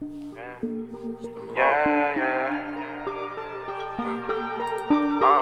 Yeah, yeah. Uh.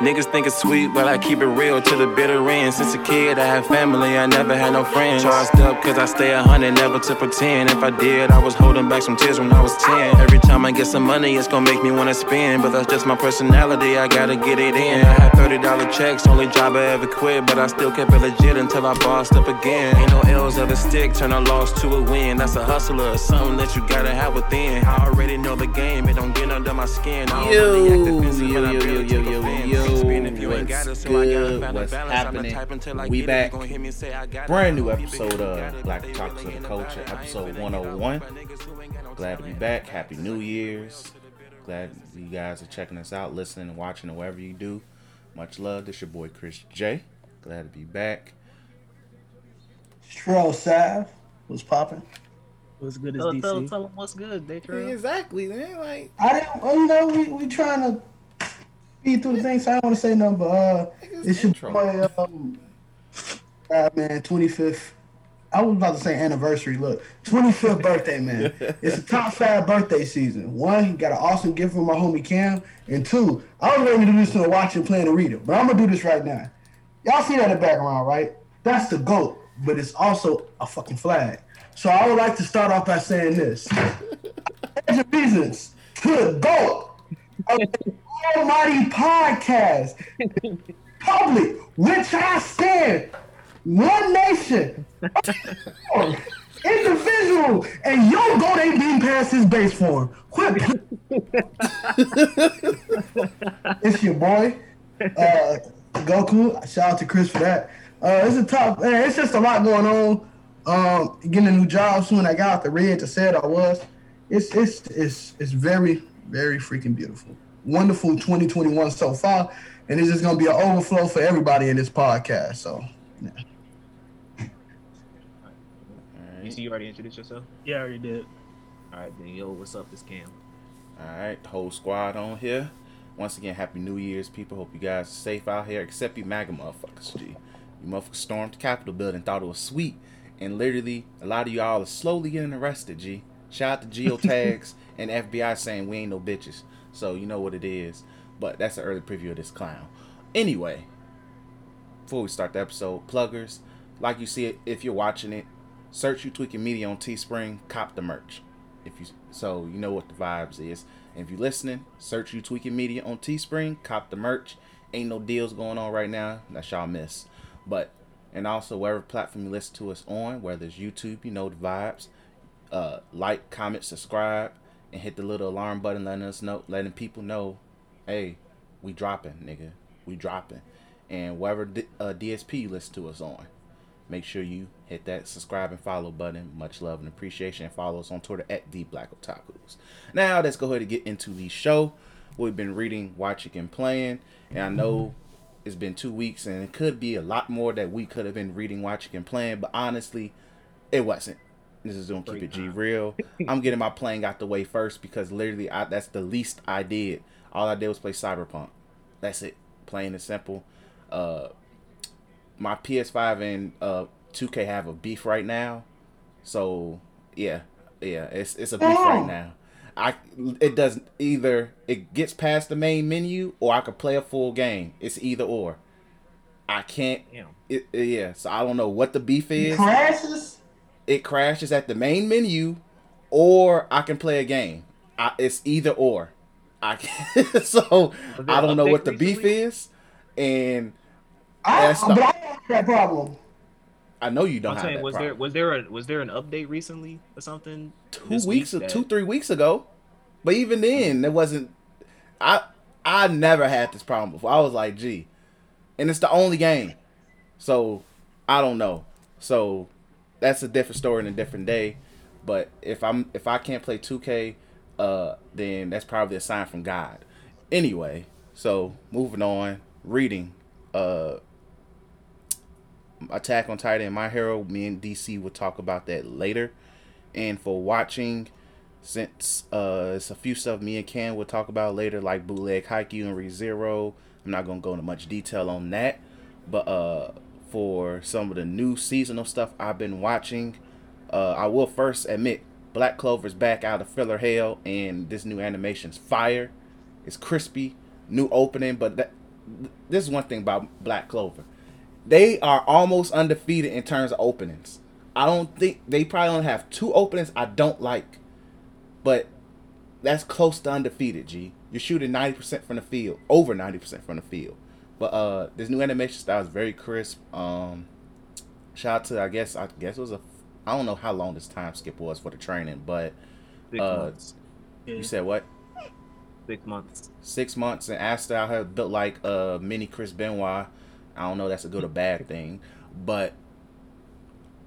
Niggas think it's sweet, but I keep it real to the bitter end. Since a kid, I had family, I never had no friends. Charged up, cause I stay a hundred, never to pretend. If I did, I was holding back some tears when I was 10. Every time I get some money, it's gonna make me wanna spend. But that's just my personality, I gotta get it in. I had $30 checks, only job I ever quit. But I still kept it legit until I bossed up again. Ain't no L's of a stick, turn a loss to a win. That's a hustler, something that you gotta have within. I already know the game, it don't get under my skin. I don't Yo, really act defensive, yo, but I yo, barely yo, take yo, yo, Spin if you ain't what's got it, so I gotta good? What's balance. I'm the happening? type until I We get back. you gon' hear me say I got it. Brand new episode of Black they Talks of the Culture, oh about it. I ain't episode 101. but niggas who ain't got no Glad to be back. Happy New Year's. Glad you guys are checking us out, listening, and watching, and wherever you do. Much love. This your boy Chris J. Glad to be back. Trell Sav what's popping. What's good as Tell, DC? tell, tell them what's good, they Exactly, man. Like, I didn't, you know, we, we trying to speed through the things. So I don't want to say nothing, but uh, it's your boy, um, uh, man, 25th. I was about to say anniversary. Look, 25th birthday, man. It's a top five birthday season. One, he got an awesome gift from my homie Cam. And two, I was ready to do this to watch and plan and read it, but I'm gonna do this right now. Y'all see that in the background, right? That's the GOAT, but it's also a fucking flag. So I would like to start off by saying this. There's reasons to the GOAT the Almighty Podcast. Public, which I stand. One nation. Individual. And your GOAT ain't being past his base form. Quit. it's your boy. Uh, Goku. Shout out to Chris for that. Uh, it's a top man. It's just a lot going on. Um, getting a new job soon. I got out the red to say it. I was. It's it's it's it's very very freaking beautiful. Wonderful 2021 so far, and it's just gonna be an overflow for everybody in this podcast. So yeah. You see, you already introduced yourself. Yeah, I already did. All right, then yo, what's up? This Cam. all right, whole squad on here. Once again, happy New Year's, people. Hope you guys are safe out here, except you MAGA motherfuckers, G. You motherfuckers stormed the Capitol building, thought it was sweet, and literally, a lot of y'all are slowly getting arrested, G. Shout out to geotags and FBI saying we ain't no bitches. So you know what it is. But that's an early preview of this clown. Anyway, before we start the episode, pluggers, like you see it, if you're watching it, search you tweaking media on Teespring, cop the merch. If you so you know what the vibes is. And if you're listening, search you tweaking media on Teespring, cop the merch. Ain't no deals going on right now. That's y'all miss. But and also wherever platform you listen to us on, whether it's YouTube, you know the vibes. Uh, like, comment, subscribe, and hit the little alarm button, letting us know, letting people know, hey, we dropping, nigga, we dropping. And wherever D- uh, DSP you listen to us on, make sure you hit that subscribe and follow button. Much love and appreciation. And follow us on Twitter at the Black Otakus. Now let's go ahead and get into the show. We've been reading, watching, and playing, and I know it's been two weeks, and it could be a lot more that we could have been reading, watching, and playing. But honestly, it wasn't. This is gonna keep it G real. I'm getting my playing out the way first because literally, I, that's the least I did. All I did was play Cyberpunk. That's it. Plain and simple. Uh, my PS5 and uh 2K have a beef right now. So yeah, yeah, it's it's a beef right now. I it doesn't either it gets past the main menu or I could play a full game. It's either or. I can't. Damn. It, it- yeah, so I don't know what the beef is. crashes. It crashes at the main menu, or I can play a game. I, it's either or. I can, so I don't know what the beef is, and I, That's but not- I have that problem. I know you don't I'm have saying, that was problem. there was there a was there an update recently or something? two weeks, week that- two three weeks ago. But even then, it wasn't. I I never had this problem before. I was like, gee, and it's the only game, so I don't know. So that's a different story and a different day. But if I'm if I can't play 2K, uh, then that's probably a sign from God. Anyway, so moving on, reading, uh. Attack on Titan My Hero, me and DC will talk about that later. And for watching, since uh it's a few stuff me and Ken will talk about later, like bootleg Haikyuu and ReZero. I'm not gonna go into much detail on that. But uh for some of the new seasonal stuff I've been watching, uh I will first admit Black Clover's back out of filler hell, and this new animation's fire. It's crispy, new opening, but that, this is one thing about Black Clover. They are almost undefeated in terms of openings. I don't think they probably only have two openings I don't like, but that's close to undefeated. G, you're shooting ninety percent from the field, over ninety percent from the field. But uh, this new animation style is very crisp. Um, shout out to I guess I guess it was a I don't know how long this time skip was for the training, but Six Uh, months. Yeah. you said what? Six months. Six months, and Asta I have built like a mini Chris Benoit. I don't know if that's a good or bad thing, but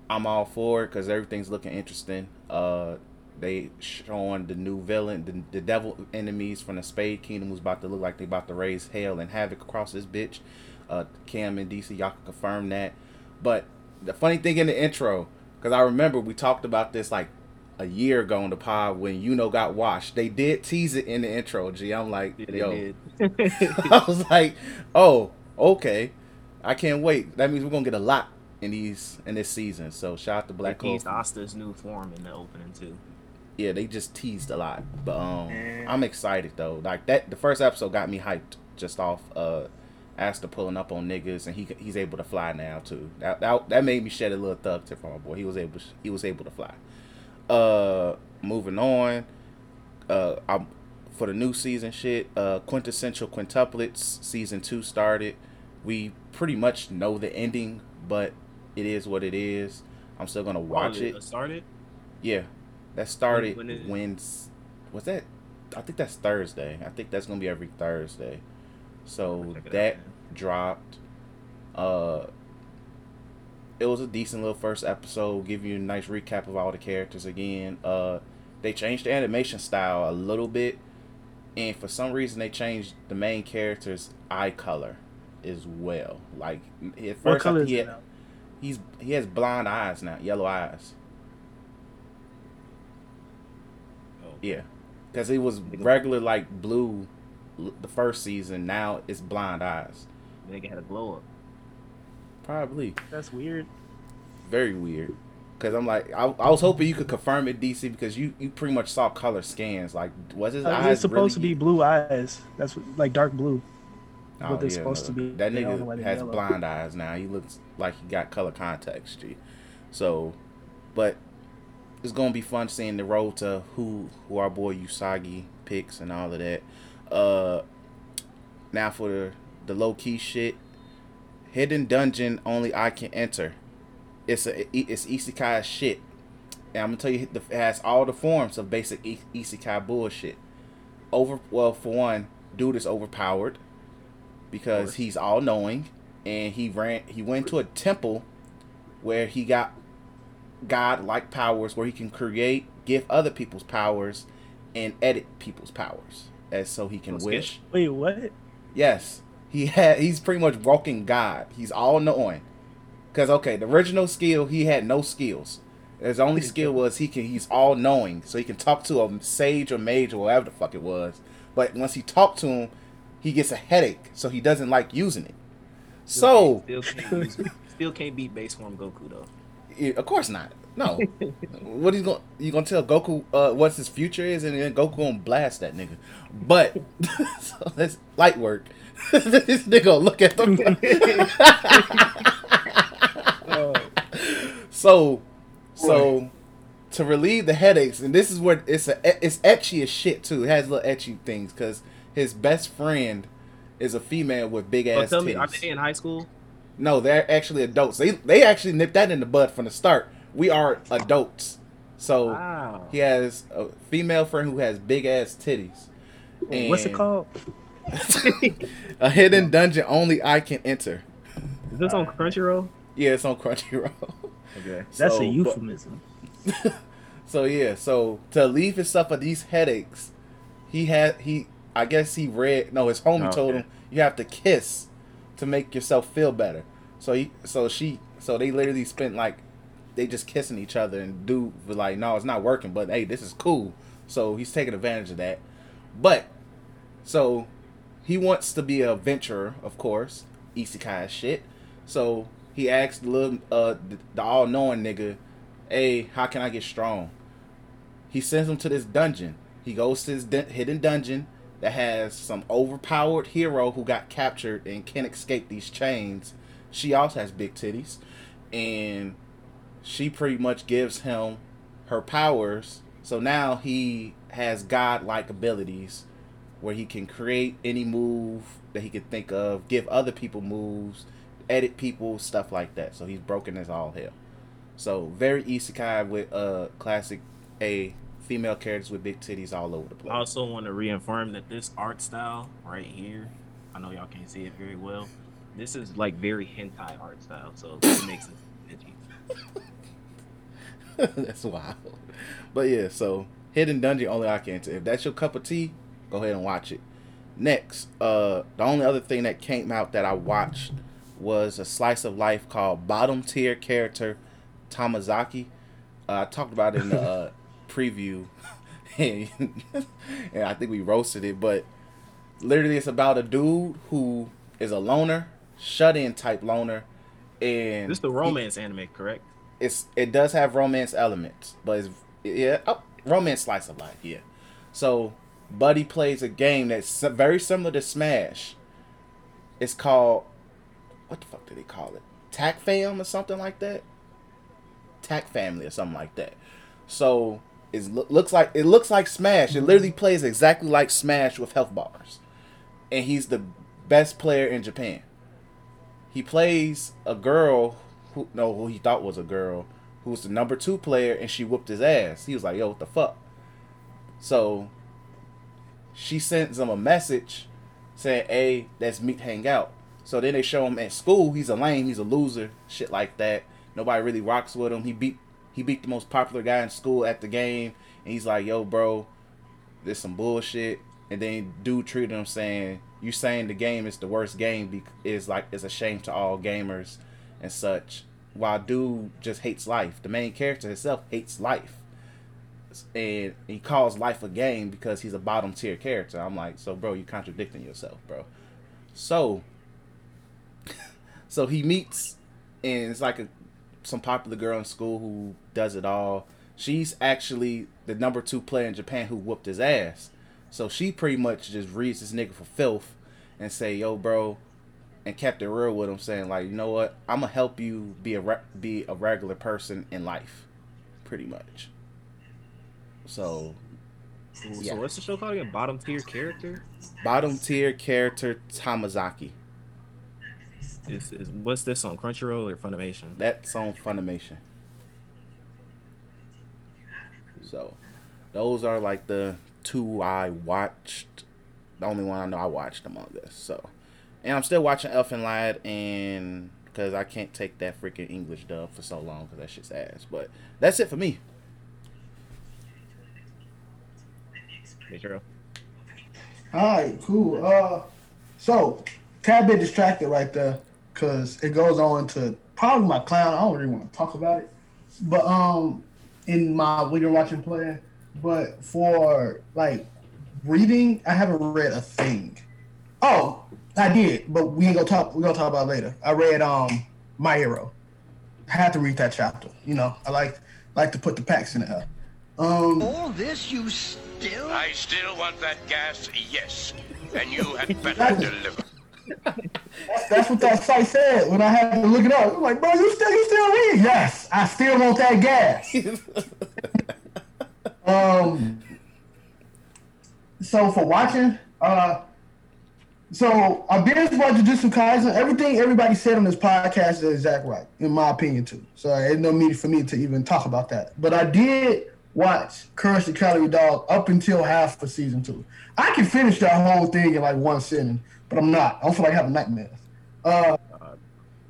I'm all for it because everything's looking interesting. Uh, they showing the new villain, the, the devil enemies from the Spade Kingdom, who's about to look like they about to raise hell and havoc across this bitch. Uh, Cam and DC, y'all can confirm that. But the funny thing in the intro, because I remember we talked about this like a year ago on the pod when you know got washed. They did tease it in the intro. G, I'm like, yo. I was like, oh, okay. I can't wait. That means we're gonna get a lot in these in this season. So shout out to Black Clover. Asta's new form in the opening too. Yeah, they just teased a lot. But um Man. I'm excited though. Like that the first episode got me hyped just off uh Asta pulling up on niggas and he he's able to fly now too. That that, that made me shed a little thug tip for my boy. He was able to, he was able to fly. Uh moving on. Uh I'm for the new season shit, uh quintessential quintuplets season 2 started. We pretty much know the ending, but it is what it is. I'm still going to watch Oh, it. Started. Yeah, that started when is it? when's was that? I think that's Thursday. I think that's gonna be every Thursday. So Check it out, that dropped. Uh, it was a decent little first episode. Give you a nice recap of all the characters again. Uh, they changed the animation style a little bit, and for some reason they changed the main character's eye color as well. Like at first, What color think is he had- he's he has blonde eyes now, yellow eyes. Oh. Yeah, because he was regular like blue the first season. Now it's blind eyes. Nigga had a glow up. Probably That's weird. very weird. Because I'm like, I, I was hoping you could confirm it, DC, because you you pretty much saw color scans. Like, was his Uh, eyes it's supposed really- to be blue eyes. That's what, like dark blue. Oh, what they're yeah, supposed to be. That nigga let has yellow. blind eyes now. He looks like he got color contacts, G. So, but it's gonna be fun seeing the road to who who our boy Uesugi picks and all of that. Uh, now for the the low key shit, hidden dungeon only I can enter. It's a it's isekai shit. And I'm gonna tell you, it has all the forms of basic isekai bullshit. Over well, for one, dude is overpowered because he's all knowing, and he ran. He went to a temple where he got god like powers, where he can create, give other people's powers, and edit people's powers, as so he can skip. wish. Wait, what? Yes, he had. He's pretty much walking God. He's all knowing. Cause okay, the original skill he had no skills. His only skill was he can. He's all knowing, so he can talk to a sage or mage or whatever the fuck it was. But once he talked to him, he gets a headache, so he doesn't like using it. So still can't, still can't beat base form Goku though. Yeah, of course not. No. what he's going you gonna tell Goku uh, what's his future is, and then Goku gonna blast that nigga. But so that's light work. this nigga look at them. Oh, so, so to relieve the headaches, and this is where it's a it's ecchi as shit too. It has little ecchi things because his best friend is a female with big But ass tell me, are they in high school? No, they're actually adults. They they actually nipped that in the bud from the start. We are adults. So Wow. he has a female friend who has big ass titties. what's it called? a hidden dungeon only I can enter. Is this on Crunchyroll? Yeah, it's on Crunchyroll. Okay. That's So, a but- euphemism. So yeah, so to relieve himself of these headaches, he had he I guess he read no his homie Oh, told okay. him you have to kiss to make yourself feel better. So he so she so they literally spent like they just kissing each other and dude was like no it's not working but hey this is cool. So he's taking advantage of that. But so he wants to be a adventurer, of course, isekai shit. So he asked the little uh the, the all knowing nigga, "Hey, how can I get strong?" he sends him to this dungeon. He goes to this hidden dungeon that has some overpowered hero who got captured and can't escape these chains. She also has big titties, and she pretty much gives him her powers. So now he has godlike abilities where he can create any move that he could think of, give other people moves, edit people, stuff like that. So he's broken as all hell. So very isekai with uh classic A female characters with big titties all over the place. I also want to reaffirm that this art style right here, I know y'all can't see it very well. This is like very hentai art style, so it makes it edgy. That's wild. But yeah, so Hidden Dungeon only I can tell. If that's your cup of tea, go ahead and watch it. Next, uh the only other thing that came out that I watched was a slice of life called Bottom Tier Character Tomozaki. Uh, I talked about it in the uh, preview, and, and I think we roasted it. But literally, it's about a dude who is a loner, shut-in type loner, and This is the he- romance anime, correct? it's it does have romance elements, but it's yeah, oh, romance slice of life, yeah. So, Buddy plays a game that's very similar to Smash. It's called what the fuck did they call it? Tac Fam or something like that. Tac Family or something like that. So it looks like it looks like Smash. It literally plays exactly like Smash with health bars, and he's the best player in Japan. He plays a girl who no who he thought was a girl who was the number two player, and she whooped his ass. He was like, "Yo, what the fuck?" So she sends him a message saying, "Hey, let's meet, hang out." So then they show him at school. He's a lame. He's a loser. Shit like that. Nobody really rocks with him. He beat he beat the most popular guy in school at the game, and he's like, "Yo, bro, this some bullshit." And then dude treated him saying, "You saying the game is the worst game be- is like is a shame to all gamers and such." While dude just hates life. The main character himself hates life, and he calls life a game because he's a bottom tier character. I'm like, so bro, you're contradicting yourself, bro. So, so he meets, and it's like a some popular girl in school who does it all. She's actually the number two player in Japan who whooped his ass. So she pretty much just reads this nigga for filth and say, "Yo, bro," and kept it real with him, saying like, "You know what? I'm gonna help you be a re- be a regular person in life, pretty much." So, Yeah. So what's the show called again? Bottom tier character? bottom tier character Tomozaki. Is, is what's this on Crunchyroll or Funimation? That's on Funimation. So, those are like the two I watched. The only one I know I watched among us. So, and I'm still watching Elfen Lied, and because I can't take that freaking English dub for so long because that shit's ass. But that's it for me. Hey, Cheryl. All right, cool. Uh, so tad bit distracted right there because it goes on to probably my clown. I don't really want to talk about it, but um, in my when you're watching play, but for like reading, I haven't read a thing. Oh, I did, but we ain't gonna talk. We're gonna talk about it later. I read um My Hero. I had to read that chapter. You know, I like like to put the packs in there. Um, All this you still? I still want that gas, yes. And you had better deliver. That's, that's what that site said when I had to look it up. I'm like, bro, you still you still read? Yes, I still want that gas. um. So for watching, uh, so I binge watched Jujutsu Kaisen. Everything everybody said on this podcast is exact right, in my opinion too. So there's no need for me to even talk about that. But I did watch Courage the Cowardly Dog up until half of season two. I can finish that whole thing in like one sitting, but I'm not. I don't feel like having nightmares. Uh,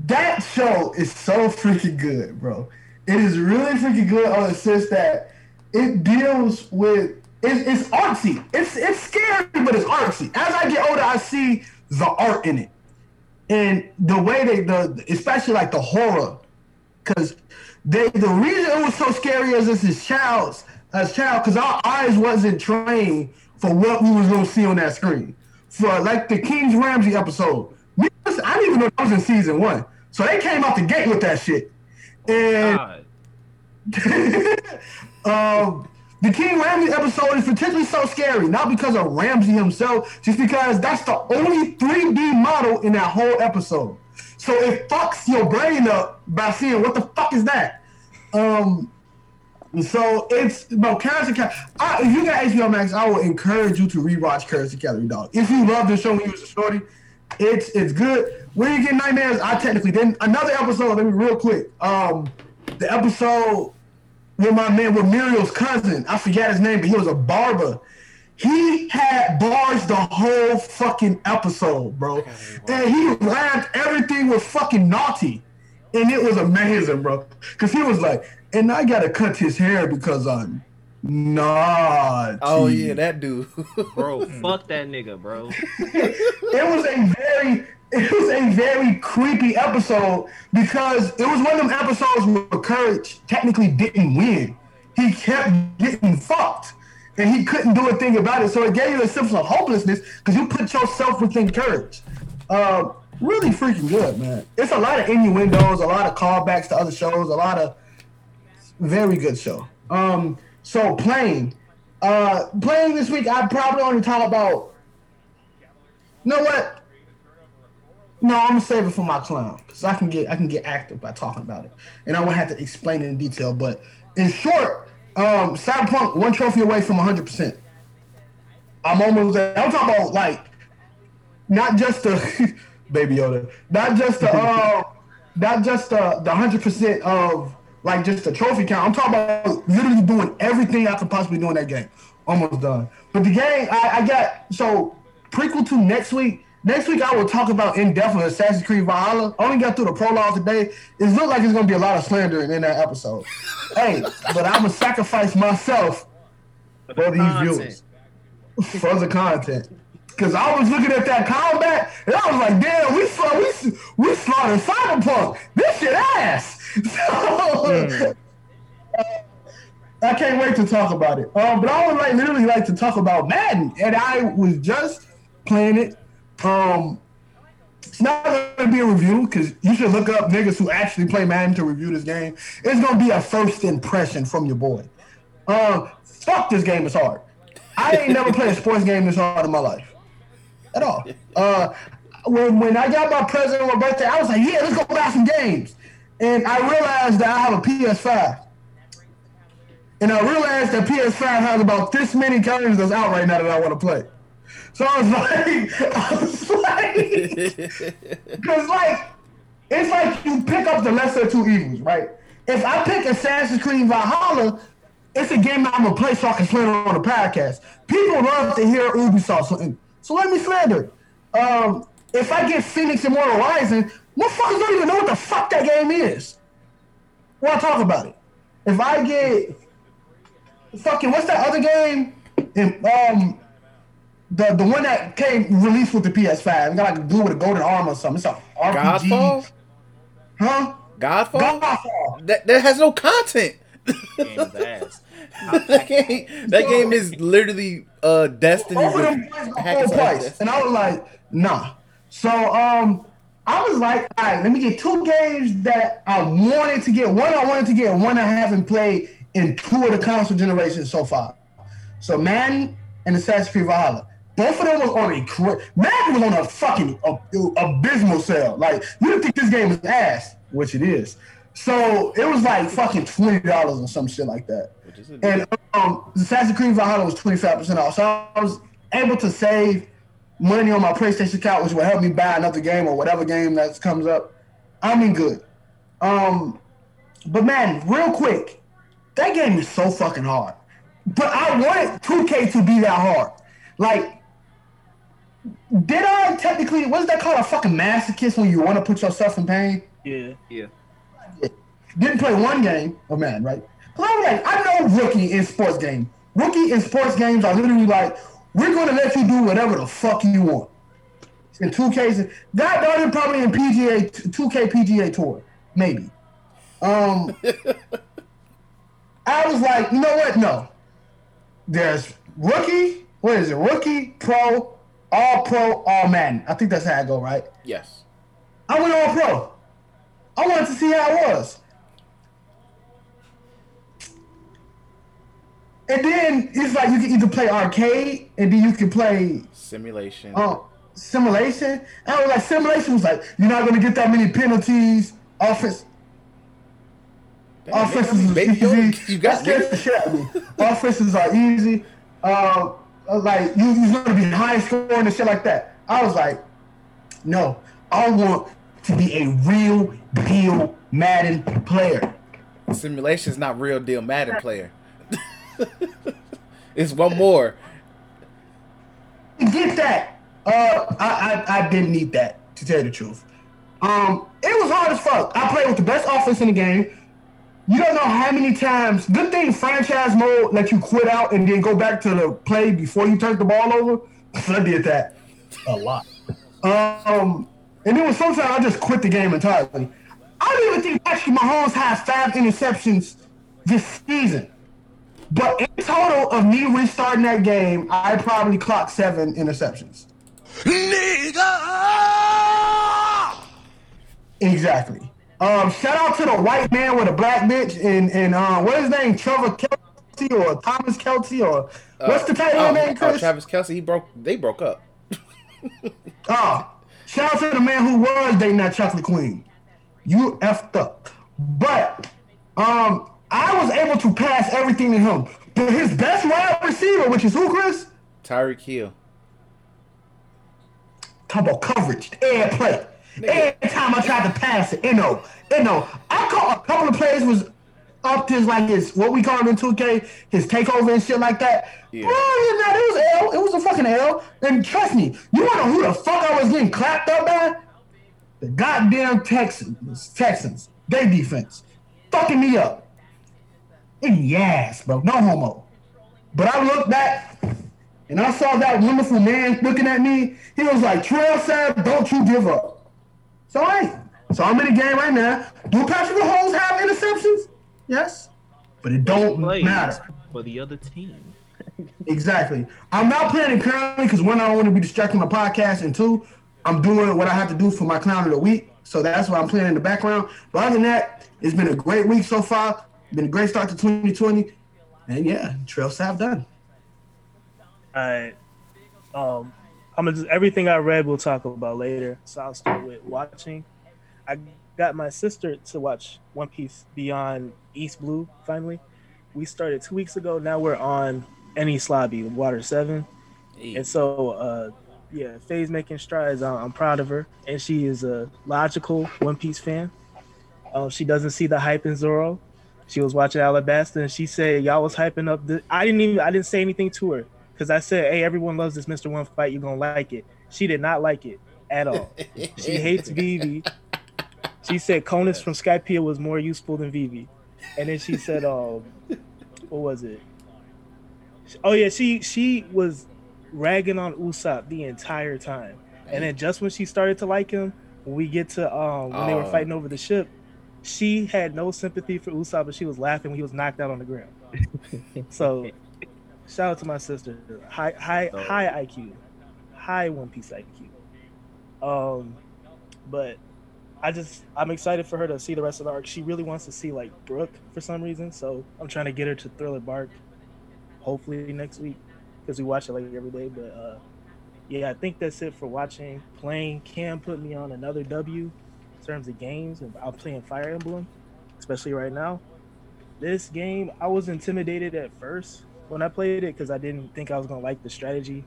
that show is so freaking good, bro. It is really freaking good on the sense that it deals with it's, it's artsy. It's it's scary, but it's artsy. As I get older, I see the art in it, and the way they the especially like the horror, because they the reason it was so scary as this is child's as child because our eyes wasn't trained for what we was gonna see on that screen. For like the King's Ramses episode, me, I didn't even know that was in season one. So they came out the gate with that shit, and Um, The King Ramses episode is particularly so scary, not because of Ramses himself, just because that's the only 3D model in that whole episode. So it fucks your brain up by seeing what the fuck is that. Um, so it's about Courage Cowardly. I, if you got HBO Max, I would encourage you to rewatch Courage Cowardly Dog. If you love the show when you was a shorty, it's it's good. When you get nightmares, I technically didn't. Another episode, let me real quick. Um, the episode with my man with Muriel's cousin, I forget his name, but he was a barber. He had bars the whole fucking episode, bro. And he rhymed everything with fucking naughty. And it was amazing, bro. Cause he was like, and I gotta cut his hair because I'm naughty. Oh yeah, that dude. Bro, fuck that nigga, bro. it was a very it was a very creepy episode because it was one of them episodes where Courage technically didn't win. He kept getting fucked. And he couldn't do a thing about it. So it gave you a sense of hopelessness because you put yourself within courage. Uh, really freaking good, man. It's a lot of innuendos, a lot of callbacks to other shows, a lot of very good show. Um, so playing, uh, playing this week, I probably only talk about. You know what? No, I'm gonna save it for my clown because I can get I can get active by talking about it, and I won't have to explain it in detail. But in short, um, Cyberpunk one trophy away from 100. percent I'm almost there. I'm talking about like not just the baby Yoda, not just the uh, not just the the 100 percent of like just the trophy count. I'm talking about literally doing everything I could possibly do in that game. Almost done. But the game I, I got so prequel to next week. Next week I will talk about in depth of Assassin's Creed Valhalla. I only got through the prologue today. It looked like it's gonna be a lot of slandering in that episode. hey, but I'm gonna sacrifice myself for these content. viewers for the content. Cause I was looking at that combat and I was like, damn, we saw we we slaughtered Cyberpunk. This shit ass. So, I can't wait to talk about it. Um, but I would like literally like to talk about Madden, and I was just playing it. Um, it's not gonna be a review because you should look up niggas who actually play Madden to review this game. It's gonna be a first impression from your boy. Um, fuck this game is hard. I ain't never played a sports game this hard in my life, at all. Uh, when when I got my present on my birthday, I was like, yeah, let's go buy some games, and I realized that I have a PS5. And I realized that PS5 has about this many games that's out right now that I want to play. So I was like, I was like, because like, it's like you pick up the lesser of two evils, right? If I pick Assassin's Creed Valhalla, it's a game that I'm gonna play so I can slander on the podcast. People love to hear Ubisoft, so, so let me slander. Um, if I get Phoenix Immortal Rising, motherfuckers don't even know what the fuck that game is. Why talk about it? If I get fucking what's that other game? And, um, the the one that came released with the PS5. It got like blue with a golden arm or something. It's a RPG. Godfall? Huh? Godfall? Godfall. That that has no content. Game's ass. that game, that game is literally uh Destiny. Both of with them plays the whole price. And I was like, nah. So um I was like, all right, let me get two games that I wanted to get. One I wanted to get, one I haven't played in two of the console generations so far. So Madden and Assassin's Creed Valhalla. Both of them was on a cra- Madden was on a fucking abysmal sale. Like you didn't think this game is ass, which it is. So it was like fucking twenty dollars or some shit like that. Which is a And um, Assassin's Creed Valhalla was twenty five percent off, so I was able to save money on my PlayStation account, which will help me buy another game or whatever game that comes up. I'm in good. Um, but man, real quick, that game is so fucking hard. But I wanted 2K to be that hard. Like, did I technically? What's that called? A fucking masochist when you want to put yourself in pain? Yeah. Yeah. didn't play one game of Madden, right? 'Cause I'm like, I know rookie in sports game. Rookie in sports games are literally like, we're gonna let you do whatever the fuck you want. In two cases, that it probably in PGA, 2K PGA Tour, maybe. Um, I was like, you know what? No. There's rookie. What is it? Rookie, pro, all pro, all Madden. I think that's how I go, right? Yes. I went all pro. I wanted to see how it was. And then it's like you can either play arcade and then you can play Simulation. uh, simulation. And I was like, simulation was like, you're not gonna get that many penalties. Offense, Damn, offenses is easy. you got That the shit out of me. Offenses are easy. Uh, like you, you're gonna be high scoring and shit like that. I was like, no, I want to be a real deal Madden player. Simulation's not real deal Madden player. it's one more. Get that. Uh, I, I I didn't need that to tell you the truth. Um, it was hard as fuck. I played with the best offense in the game. You don't know how many times. Good thing franchise mode let you quit out and then go back to the play before you turn the ball over. I did that a lot. Um, and then sometimes I just quit the game entirely. I don't even think Patrick Mahomes has five interceptions this season. But in total of me restarting that game, I probably clocked seven interceptions. Nigga! Exactly. Um, shout out to the white man with a black bitch and and uh, what is his name? Trevor Kelsey or Thomas Kelsey or what's the tight Oh, end name? oh, Chris? Travis Kelce, he broke. They broke up. Oh, shout out to the man who was dating that chocolate queen. You effed up. But um, I was able to pass everything to him. But his best wide receiver, which is who, Chris? Tyreek Hill. Talk about coverage, air play. Every time I tried to pass it, you know, you know, I caught a couple of plays was up to his like his what we call him in 2K, his takeover and shit like that. Yeah. Bro, you know, it was L. It was a fucking L. And trust me, you wanna know who the fuck I was getting clapped up by? The goddamn Texans. Texans. They defense. Fucking me up. Ass, bro. No homo. But I looked back and I saw that wonderful man looking at me. He was like, Trail said, don't you give up. So I so I'm in the game right now. Do Patrick Mahomes have interceptions? Yes. But it don't matter. for the other team. Exactly. I'm not playing it currently because one, I don't want to be distracting my podcast, and two, I'm doing what I have to do for my clown of the week. So that's why I'm playing in the background. But other than that, it's been a great week so far. Been a great start to 2020. And yeah, Trell Sav done. I, um, I'm gonna just everything I read we'll talk about later. So I'll start with watching. I got my sister to watch One Piece Beyond East Blue. Finally, we started two weeks ago. Now we're on Enies Lobby Water Seven, and so uh, yeah, Faye's making strides. I'm, I'm proud of her, and she is a logical One Piece fan. Um, she doesn't see the hype in Zoro. She was watching Alabasta, and she said y'all was hyping up. The, I didn't even I didn't say anything to her because I said, "Hey, everyone loves this Mr. One fight. You're gonna like it." She did not like it at all. she hates Vivi. She said Conis from Skypiea was more useful than Vivi, and then she said, "Um, what was it? Oh yeah, she she was ragging on Usopp the entire time, and then just when she started to like him, we get to um when they were Oh. fighting over the ship, she had no sympathy for Usopp, but she was laughing when he was knocked out on the ground. so, shout out to my sister. High high So- high IQ, high One Piece IQ. Um, but I just I'm excited for her to see the rest of the arc. She really wants to see like Brook for some reason, so I'm trying to get her to Thriller Bark. Hopefully next week because we watch it like every day. But uh, yeah, I think that's it for watching. Playing Cam put me on another W in terms of games, I'm playing Fire Emblem, especially right now. This game, I was intimidated at first when I played it because I didn't think I was gonna like the strategy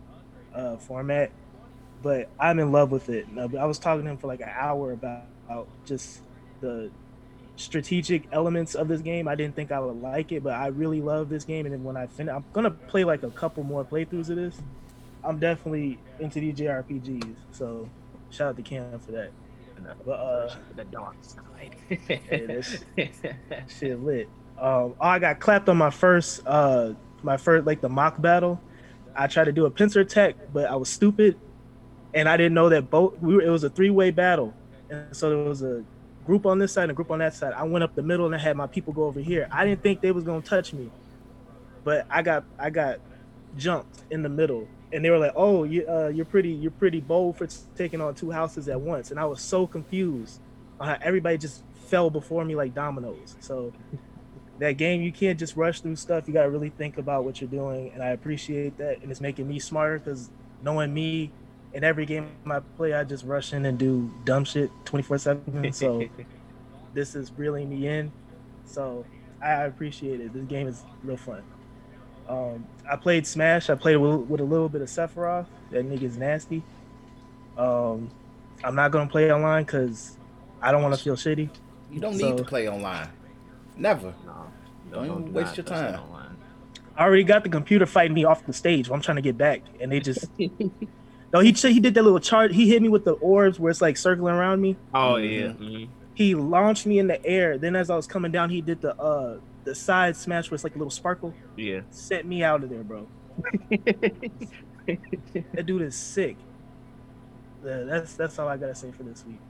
uh, format, but I'm in love with it. I was talking to him for like an hour about, about just the strategic elements of this game. I didn't think I would like it, but I really love this game. And then when I finish, I'm gonna play like a couple more playthroughs of this. I'm definitely into these JRPGs, so shout out to Cam for that. But uh, the dark side. that's- shit lit. Um, oh, I got clapped on my first, uh, my first like the mock battle. I tried to do a pincer attack, but I was stupid, and I didn't know that both. We were, it was a three way battle, and so there was a group on this side and a group on that side. I went up the middle and I had my people go over here. I didn't think they was gonna touch me, but I got I got jumped in the middle, and they were like, "Oh, you uh, you're pretty you're pretty bold for t- taking on two houses at once," and I was so confused. on how everybody just fell before me like dominoes. So that game you can't just rush through stuff. You gotta really think about what you're doing, and I appreciate that. And it's making me smarter because knowing me, in every game I play, I just rush in and do dumb shit 24 seven. So this is reeling me in. So I appreciate it. This game is real fun. Um, I played Smash. I played with, with a little bit of Sephiroth. That nigga's nasty. Um, I'm not gonna play online because I don't want to feel shitty. You don't So- need to play online. Never. No, Don't even do waste not your touch that time. I already got the computer fighting me off the stage. I'm trying to get back, and they just. no, he he did that little chart. He hit me with the orbs where it's like circling around me. Oh Mhm. yeah. mhm. He launched me in the air. Then as I was coming down, he did the uh the side smash where it's like a little sparkle. Yeah. Set me out of there, bro. That dude is sick. Yeah, that's that's all I gotta say for this week.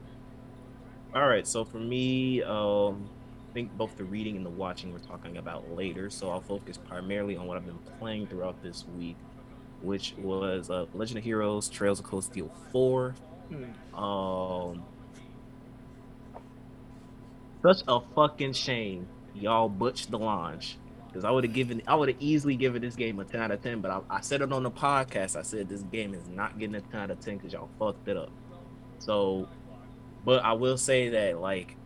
All right, so for me, um, I think both the reading and the watching we're talking about later. So I'll focus primarily on what I've been playing throughout this week, which was uh, Legend of Heroes: Trails of Cold Steel 4. Um, such a fucking shame y'all butched the launch because I would have given, I would have easily given this game a 10 out of 10. But I, I said it on the podcast. I said this game is not getting a 10 out of 10 because y'all fucked it up. So, but I will say that like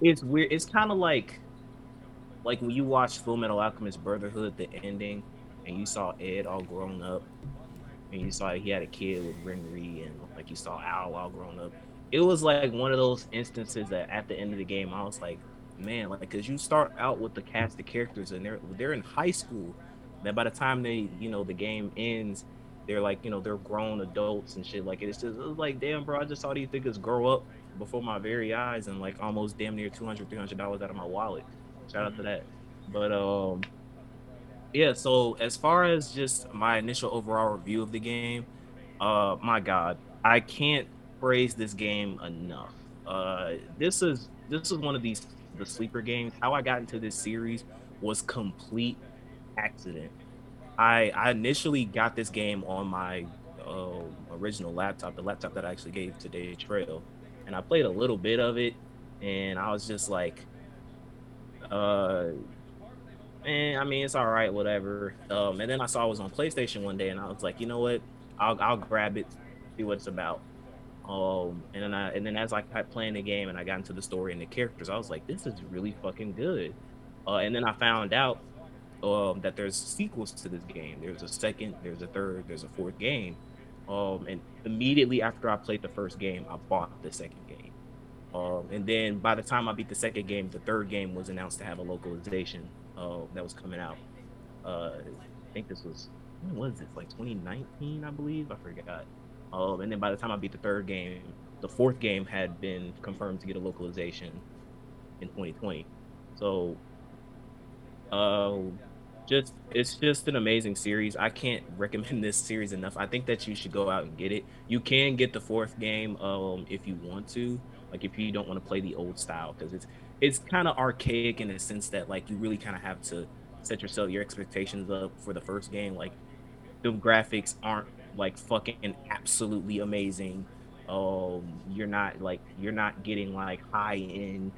it's weird. It's kind of like like when you watch Full Metal Alchemist Brotherhood, the ending, and you saw Ed all grown up, and you saw he had a kid with Winry, and like you saw Al all grown up. It was like one of those instances that at the end of the game, I was like, man, like because you start out with the cast of characters, and they're they're in high school. That by the time they, you know, the game ends, they're like, you know, they're grown adults and shit. Like it's just it was like, damn, bro, I just saw these niggas grow up before my very eyes and like almost damn near 200 300 dollars out of my wallet. Shout out to that. But um, yeah. So as far as just my initial overall review of the game, uh, my God, I can't praise this game enough. Uh, this is this is one of these the sleeper games. How I got into this series was complete accident. I I initially got this game on my uh, original laptop, the laptop that I actually gave to Dave Trail, and I played a little bit of it, and I was just like, uh, man, I mean, it's all right, whatever. Um, and then I saw it was on PlayStation one day, and I was like, you know what, I'll I'll grab it, see what it's about. Um, and then I and then as I kept playing the game and I got into the story and the characters, I was like, this is really fucking good. Uh, and then I found out um, that there's sequels to this game. There's a second, there's a third, there's a fourth game. Um, and immediately after I played the first game, I bought the second game. Um, and then by the time I beat the second game, the third game was announced to have a localization uh, that was coming out. Uh, I think this was when was this? Like 2019, I believe. I forgot. Um, and then by the time I beat the third game, the fourth game had been confirmed to get a localization in 2020. So, uh, just it's just an amazing series. I can't recommend this series enough. I think that you should go out and get it. You can get the fourth game um if you want to, like if you don't want to play the old style because it's it's kind of archaic in the sense that like you really kind of have to set yourself your expectations up for the first game. Like the graphics aren't like fucking absolutely amazing. Um, you're not like you're not getting like high end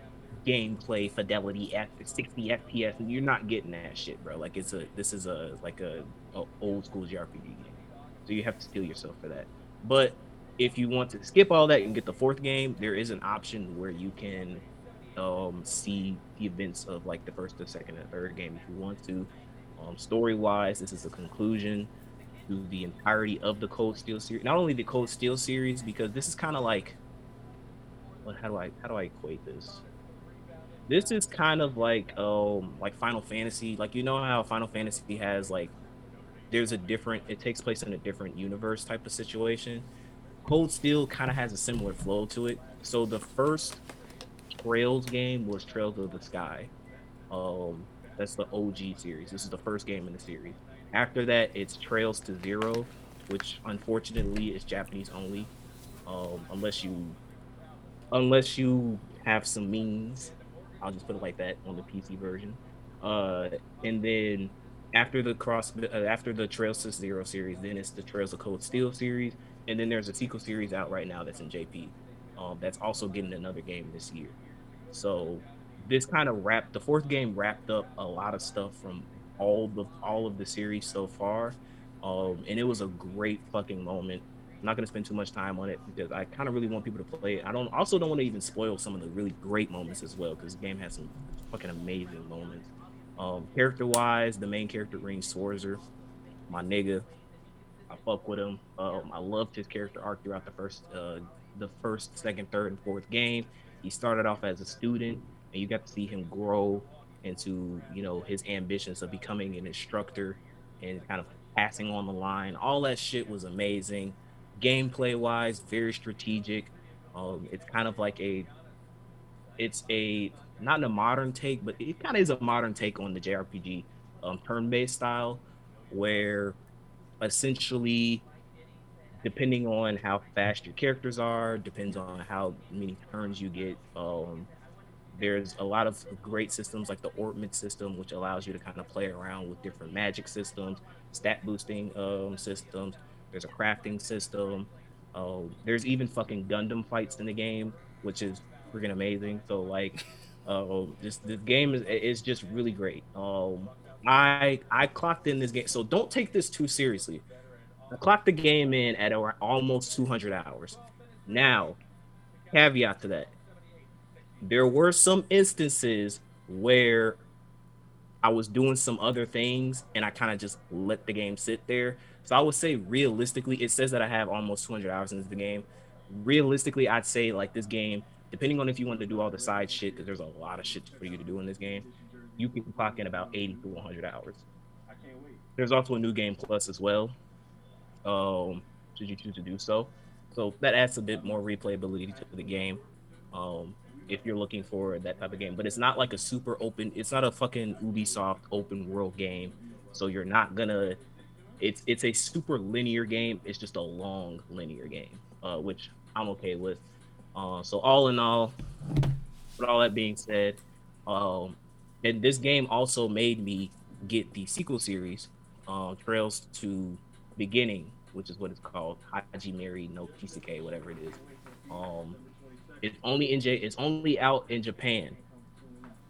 gameplay fidelity at 60 FPS. You're not getting that shit, bro. Like it's a this is a like a, a old school JRPG game, so you have to steel yourself for that. But if you want to skip all that and get the fourth game, there is an option where you can um, see the events of like the first, the second, and third game if you want to. Um, story wise, this is a conclusion to the entirety of the Cold Steel series. Not only the Cold Steel series, because this is kind of like, what? How do I how do I equate this? This is kind of like um like Final Fantasy. Like you know how Final Fantasy has like there's a different it takes place in a different universe type of situation. Cold Steel kind of has a similar flow to it. So the first Trails game was Trails of the Sky. Um, that's the OG series. This is the first game in the series. After that, it's Trails to Zero, which unfortunately is Japanese only, um, unless you unless you have some means. I'll just put it like that on the PC version. Uh, and then after the cross uh, after the Trails to Zero series, then it's the Trails of Cold Steel series, and then there's a sequel series out right now that's in JP. Um, that's also getting another game this year. So this kind of wrapped the fourth game wrapped up a lot of stuff from all the all of the series so far. Um, and it was a great fucking moment. I'm not gonna spend too much time on it because I kind of really want people to play it. I don't also don't want to even spoil some of the really great moments as well because the game has some fucking amazing moments. Um, character wise, the main character Rean Schwarzer, my nigga, I fuck with him. Um, I loved his character arc throughout the first, uh, the first, second, third, and fourth game. He started off as a student, and you got to see him grow into, you know, his ambitions of becoming an instructor and kind of passing on the line. All that shit was amazing. Gameplay wise, very strategic. Um, it's kind of like a, it's a not a modern take, but it kind of is a modern take on the JRPG um, turn-based style, where essentially depending on how fast your characters are depends on how many turns you get um, there's a lot of great systems like the Orbment system which allows you to kind of play around with different magic systems stat boosting um, systems. There's a crafting system. Uh, there's even fucking gundam fights in the game which is freaking amazing. So like uh, just the game is, is just really great. Um, I I clocked in this game, so don't take this too seriously. I clocked the game in at almost 200 hours. Now, caveat to that, there were some instances where I was doing some other things and I kind of just let the game sit there. So I would say realistically, it says that I have almost 200 hours into the game. Realistically, I'd say like this game, depending on if you want to do all the side shit, because there's a lot of shit for you to do in this game you can clock in about 80 to 100 hours. There's also a new game plus as well, um, should you choose to do so. So that adds a bit more replayability to the game. Um, if you're looking for that type of game, but it's not like a super open. It's not a fucking Ubisoft open world game. So you're not gonna. It's it's a super linear game. It's just a long linear game, uh, which I'm okay with. Uh, so all in all, with all that being said, um, and this game also made me get the sequel series, uh, Trails to Beginning, which is what it's called, Hajimari no Kiseki, whatever it is. Um, it's only in J- it's only out in Japan.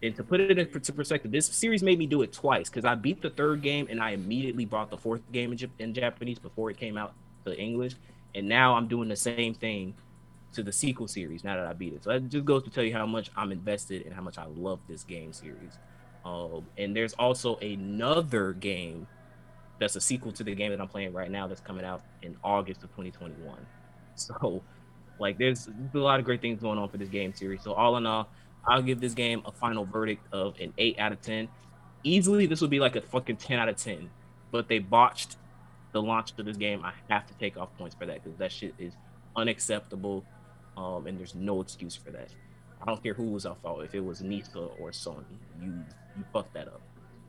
And to put it into perspective, this series made me do it twice because I beat the third game and I immediately bought the fourth game in, Japanese before it came out to English, and now I'm doing the same thing to the sequel series now that I beat it. So that just goes to tell you how much I'm invested and how much I love this game series. Um, and there's also another game that's a sequel to the game that I'm playing right now that's coming out in August of 2021. So, like, there's, a lot of great things going on for this game series. So, all in all, I'll give this game a final verdict of an 8 out of 10. Easily, this would be like a fucking 10 out of 10, but they botched the launch of this game. I have to take off points for that because that shit is unacceptable um, and there's no excuse for that. I don't care who was at fault. If it was NISA or Sony, you you fucked that up.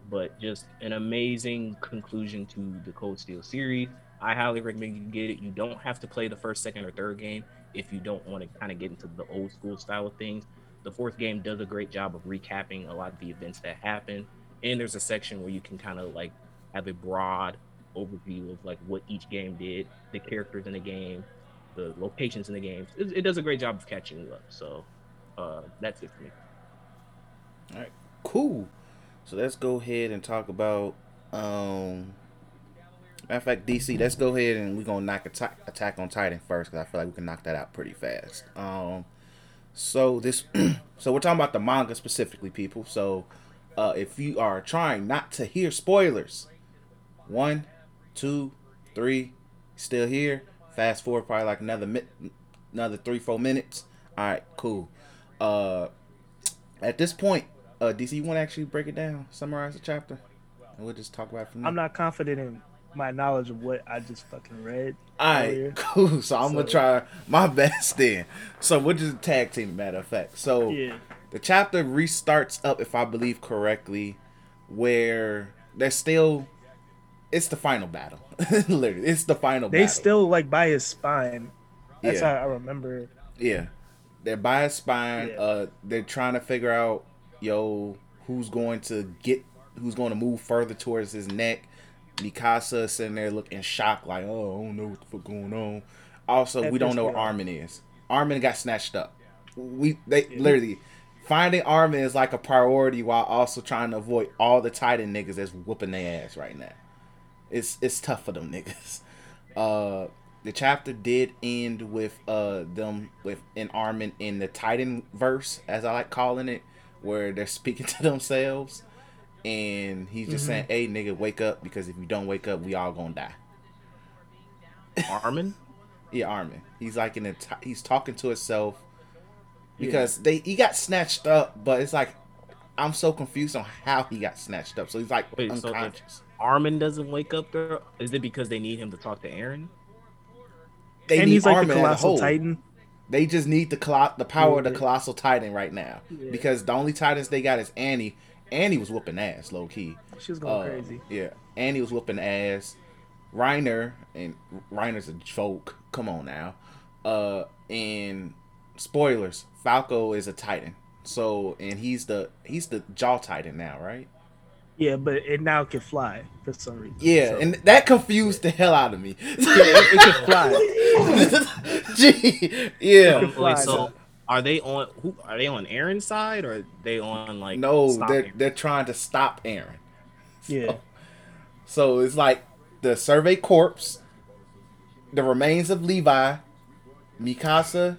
But just an amazing conclusion to the Cold Steel series. I highly recommend you get it. You don't have to play the first, second, or third game if you don't want to kind of get into the old school style of things. The fourth game does a great job of recapping a lot of the events that happen. And there's a section where you can kind of like have a broad overview of like what each game did, the characters in the game, the locations in the games. It, it does a great job of catching you up. So uh, that's it for me. All right, cool. So let's go ahead and talk about. Um, matter of fact, DC. Let's go ahead and we're gonna knock attack, attack on Titan first because I feel like we can knock that out pretty fast. Um, so this, so we're talking about the manga specifically, people. So, uh, if you are trying not to hear spoilers, one, two, three, still here. Fast forward probably like another mi- another three, four minutes. All right, cool. Uh, at this point, uh, DC, you want to actually break it down, summarize the chapter, and we'll just talk about it from there. I'm not confident in my knowledge of what I just fucking read. All right, earlier. cool. So I'm gonna try my best then. So we're just tag team. Matter of fact, so Yeah. the chapter restarts up, if I believe correctly, where there's still. It's the final battle. Literally, it's the final They battle. still like by his spine. That's Yeah. how I remember. Yeah. They're by his spine. Yeah. Uh they're trying to figure out, yo, who's going to get who's going to move further towards his neck. Mikasa sitting there looking shocked, like, oh, I don't know what the fuck going on. Also, That we don't know where. Armin is. Armin got snatched up. We they Yeah. literally finding Armin is like a priority while also trying to avoid all the Titan niggas that's whooping their ass right now. It's it's tough for them niggas. Uh, the chapter did end with uh them with an Armin in the Titan verse, as I like calling it, where they're speaking to themselves, and he's just mm-hmm. saying, "Hey, nigga, wake up because if you don't wake up, we all gonna die." Armin. Yeah, Armin. He's like in a t- he's talking to himself because they he got snatched up, but it's like I'm so confused on how he got snatched up. So he's like Wait, so if- unconscious. Armin doesn't wake up there. Is it because they need him to talk to Eren? they and need he's like Armin the a colossal whole. titan. They just need the colo- the power of the colossal titan right now Yeah. because the only titans they got is Annie. Annie was whooping ass, low key. She was going Uh, crazy. Yeah, Annie was whooping ass. Reiner and Reiner's a joke. Come on now. Uh, and spoilers, Falco is a Titan. So and he's the he's the jaw Titan now, right? Yeah, but it now can fly for some reason. Yeah, So- and that confused the hell out of me. yeah, it, it can fly. Gee, yeah. Fly, wait, so though. Are they on? Who are they on? Eren's side or are they on like? No, they're Eren? they're trying to stop Eren. Yeah, So it's like the survey corpse, the remains of Levi, Mikasa,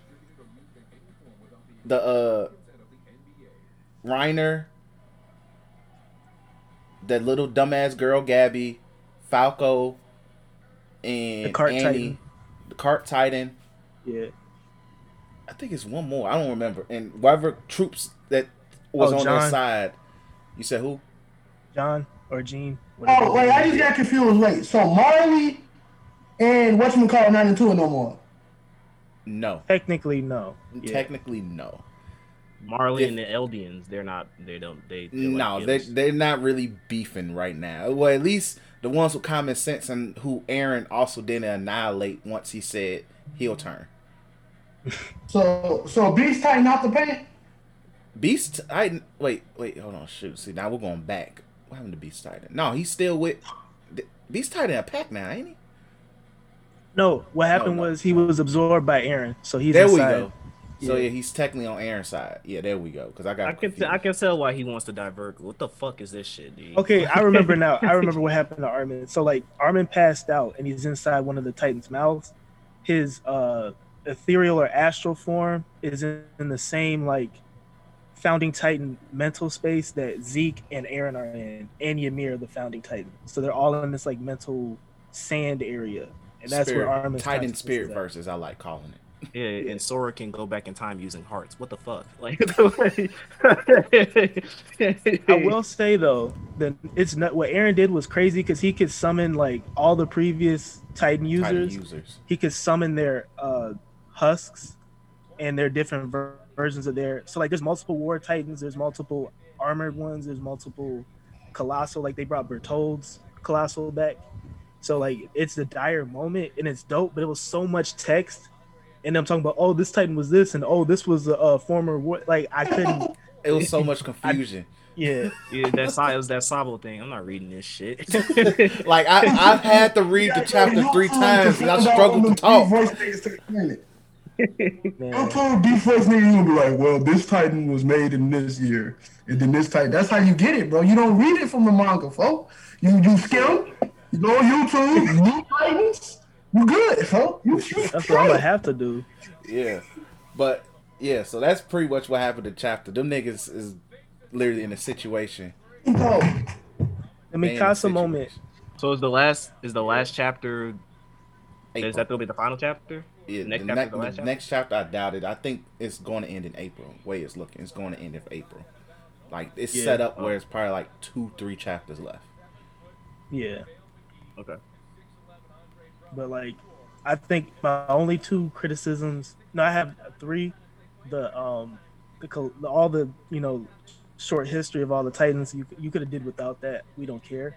the uh Reiner, that little dumbass girl Gabi, Falco, and The cart Annie, titan. the cart titan. yeah. I think it's one more. I don't remember. And whatever troops that was Oh, on their side. You said who? John or Jean. Oh wait, I just got confused. Wait, so Marley and what you call not into it no more. No. Technically, no. Yeah. Technically, no. Marley If- and the Eldians. They're not. They don't. They. No, like they they're not really beefing right now. Well, at least the ones with common sense and who Eren also didn't annihilate once he said he'll turn. So so Beast Titan out the paint. Beast Titan. Wait, wait, hold on. Shoot. See, now we're going back. What happened to Beast Titan? No, he's still with Beast Titan. A pack now, ain't he? No, what happened no. was he was absorbed by Eren, so he's there we inside. go. So Yeah. yeah, he's technically on Eren's side. Yeah, there we go. Because I got. I can. confused. I can tell why he wants to divert. What the fuck is this shit, dude? Okay, I remember now. I remember what happened to Armin. So like Armin passed out and he's inside one of the Titans' mouths. His uh ethereal or astral form is in, in the same like founding Titan mental space that Zeke and Eren are in, and Ymir, the founding Titan. So they're all in this like mental sand area. And that's Spirit, where Armin's Titan Spirit versus I like calling it. Yeah, and Sora can go back in time using hearts. What the fuck? Like, I will say though that it's not what Eren did was crazy because he could summon like all the previous Titan users. Titan users. he could summon their uh husks and their different ver- versions of their so like there's multiple war titans there's multiple armored ones there's multiple colossal like they brought Bertholdt's colossal back so like it's the dire moment and it's dope but it was so much text and i'm talking about oh this titan was this and oh this was a, a former war like i couldn't It was so much confusion. yeah yeah, that Sa- it was that Sabo thing. I'm not reading this shit. like I, I've had to read the chapter three times and I struggled to talk. Man. I'm told B first nigga you gonna be like, well, this Titan was made in this year, and then this Titan. That's how you get it, bro. You don't read it from the manga, folk. You you skim, you go on YouTube, new Titans. You good, folk. You, you that's what i'm gonna have to do Yeah, but yeah, so that's pretty much what happened to chapter. Them niggas is literally in a situation. Bro, the they in a mikasa moment so is the last is the last chapter? Is that gonna be the final chapter? Yeah, the next the, chapter, ne- the last chapter? next chapter, I doubt it. I think it's going to end in April. Way it's looking, it's going to end in April. Like it's Yeah. set up where it's probably like two, three chapters left. yeah Okay. but like I think my only two criticisms. No, I have three. The um, the, the all the you know short history of all the Titans. You you could have did without that. We don't care.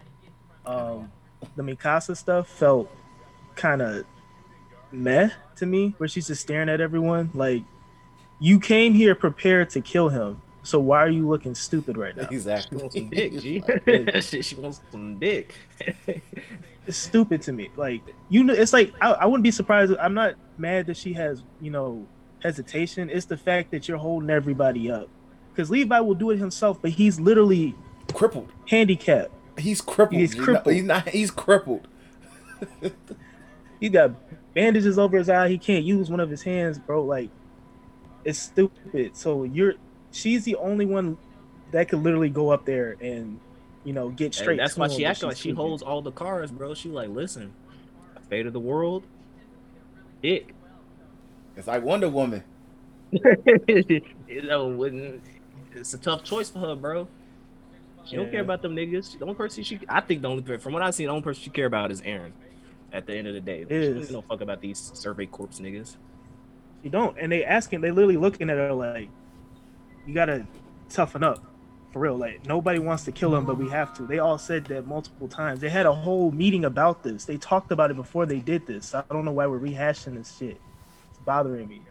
Um, the Mikasa stuff felt kind of meh to me, where she's just staring at everyone. Like you came here prepared to kill him, so why are you looking stupid right now? She Exactly. wants some dick, G. she, she wants some dick. it's stupid to me. Like you know, it's like I, I wouldn't be surprised. I'm not mad that she has you know hesitation. It's the fact that you're holding everybody up because Levi will do it himself, but he's literally Crippled. handicapped. He's crippled. He's you know? crippled. He's not. He's crippled. He got bandages over his eye. He can't use one of his hands, bro. Like, it's stupid. So you're, she's the only one that could literally go up there and, you know, get And straight. that's to why him, she but acting like she's she stupid. holds all the cards, bro. She like, listen, fate of the world, dick. It's like Wonder Woman. you know, wouldn't- it's a tough choice for her, bro. She don't care about them niggas. The only person she, I think, the only from what I see, the only person she care about is Eren. At the end of the day, like, she don't fuck about these survey corps niggas. You don't, and they asking, they literally looking at her like, you gotta toughen up, for real. Like nobody wants to kill him, but we have to. They all said that multiple times. They had a whole meeting about this. They talked about it before they did this. I don't know why we're rehashing this shit. It's bothering me.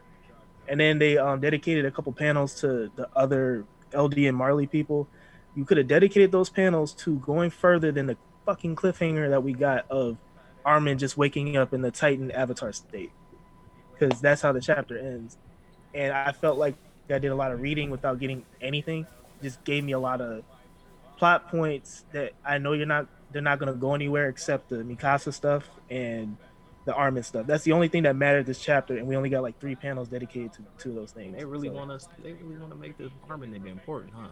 And then they um, dedicated a couple panels to the other Eldia and Marley people. You could have dedicated those panels to going further than the fucking cliffhanger that we got of Armin just waking up in the Titan avatar state because that's how the chapter ends. And I felt like I did a lot of reading without getting anything. Just gave me a lot of plot points that I know you're not they're not gonna go anywhere except the Mikasa stuff and the Armin stuff. That's the only thing that mattered this chapter, and we only got like three panels dedicated to, to those things. They really So- want us. They really want to make this Armin nigga important, huh?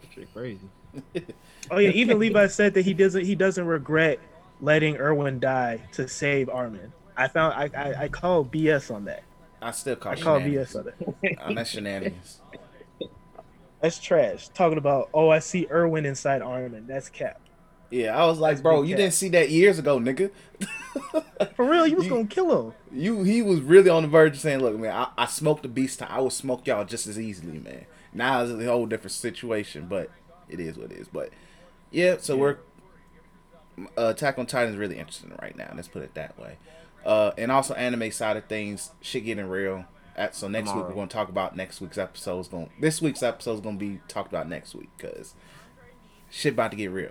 That Shit, crazy. Oh yeah, even Levi said that he doesn't he doesn't regret letting Erwin die to save Armin. I found I I, I call BS on that. I still call I call. BS on that. That's shenanigans. That's trash. Talking about oh I see Erwin inside Armin. That's cap. Yeah, I was like, That's bro, you didn't see that years ago, nigga. For real, you was You- gonna kill him. You he was really on the verge of saying, "Look, man, I, I smoked the beast. I will smoke y'all just as easily, man." Now it's a whole different situation, but it is what it is. But yeah, so we're uh, Attack on Titan is really interesting right now. Let's put it that way. Uh, and also anime side of things, shit getting real. At, so next week we're going to talk about next week's episode. Is going this week's episode is going to be talked about next week because shit about to get real.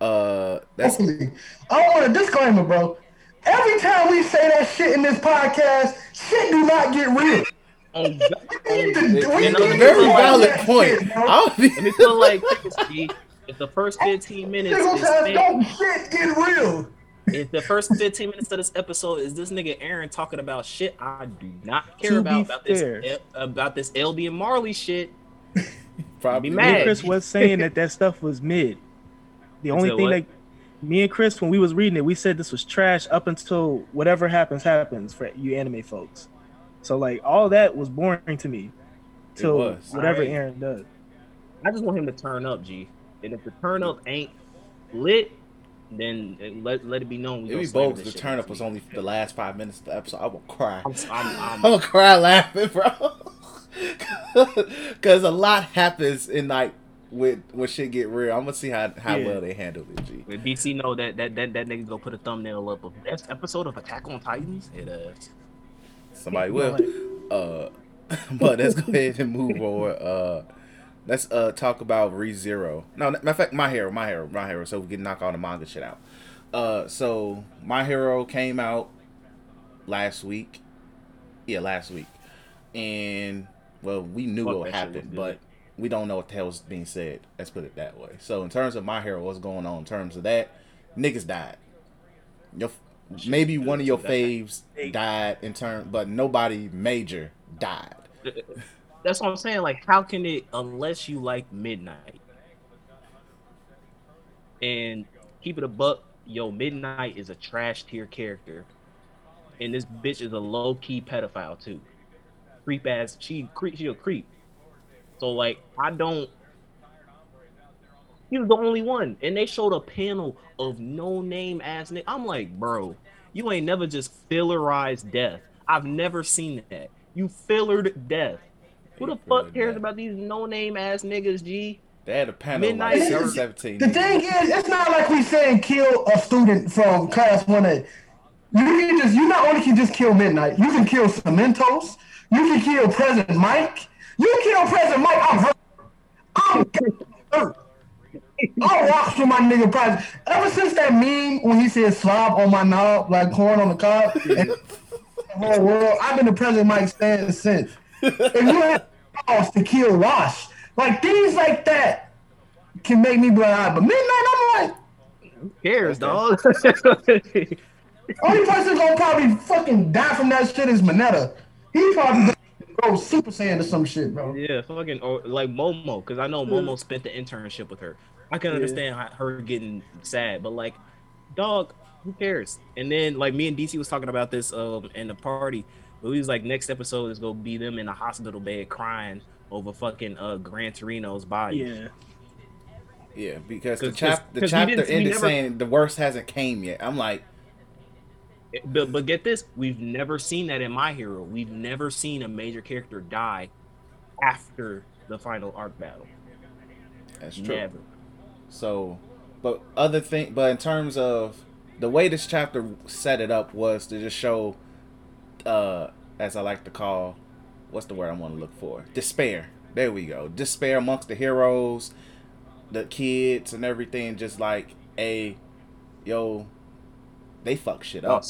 Uh, that's Hopefully. I want a disclaimer, bro. Every time we say that shit in this podcast, shit do not get real. Oh, We need to- we need to very valid point. shit. I don't Let me put like this, G. If the first 15 minutes is spent, don't shit get real. if the first 15 minutes of this episode is this nigga Eren talking about shit I do not care To about be about fair. this about this Eldia and Marley shit. probably Be Me and mad. Chris was saying that that stuff was mid. The only said thing what? that me and Chris, when we was reading it, we said this was trash up until whatever happens happens for you anime folks. So like all that was boring to me. Till was. whatever Alright. Eren does. I just want him to turn up, G. And if the turn up ain't lit, then let, let it be known. we It'd be bogus. The turn up was only the last five minutes of the episode. I will cry. I'm, I'm, I'm I'm, gonna cry laughing, bro. Cause a lot happens in like with when shit get real. I'm gonna see how how Yeah. well they handle it. G. If DC know that that that that nigga gonna put a thumbnail up of best episode of Attack on Titans, it uh Somebody will. Uh, but let's go ahead and move over. Uh, let's uh talk about Re Zero. No, matter of fact, My Hero, My Hero, My Hero. So we can knock all the manga shit out. Uh, so My Hero came out last week. Yeah, last week, and well, we knew Fuck what happened, but we don't know what the hell was being said. Let's put it that way. So in terms of My Hero, what's going on in terms of that? Niggas died. Your maybe one of your faves died in turn, but nobody major died. that's what I'm saying. Like, how can it unless you like Midnight and keep it a buck? Yo, Midnight is a trash tier character, and this bitch is a low key pedophile too. Creep ass, she creep, she a creep. So like, I don't. He was the only one, and they showed a panel of no name ass nigga. I'm like, bro, you ain't never just fillerized death. I've never seen that. You fillered death. Who the fuck cares death. about these no name ass niggas, G? They had a panel Midnight like Niggas- 17. The thing is, it's not like we saying kill a student from class one A. You can just you not only can just kill Midnight, you can kill Cementos, you can kill Present Mic, you kill Present Mic. I'm hurt. I'm hurt. I walked through my nigga President. Ever since that meme when he said slob on my knob, like corn on the cob, and the whole world, I've been the Present Mic stand since. If you had balls to kill Wash, Like things like that can make me be like, "Ah," but midnight, I'm like, Who cares, dog? only person gonna probably fucking die from that shit is Mineta. He probably gonna go Super Saiyan or some shit, bro. yeah, fucking or like Momo, because I know Momo spent the internship with her. I can understand how- her getting sad, but like, dog, who cares? And then like me and DC was talking about this um in the party. But we was like, next episode is gonna be them in a hospital bed crying over fucking uh Gran Torino's body. Yeah. Yeah, because the, chap the 'cause we chapter didn't- we ended never- saying the worst hasn't came yet. I'm like, But, but get this, we've never seen that in My Hero. We've never seen a major character die after the final arc battle. that's true. Never. So, but other thing, but in terms of the way this chapter set it up was to just show, uh, as I like to call, what's the word I want to look for? Despair. There we go. Despair amongst the heroes, the kids, and everything. Just like, a, yo, they fuck shit up.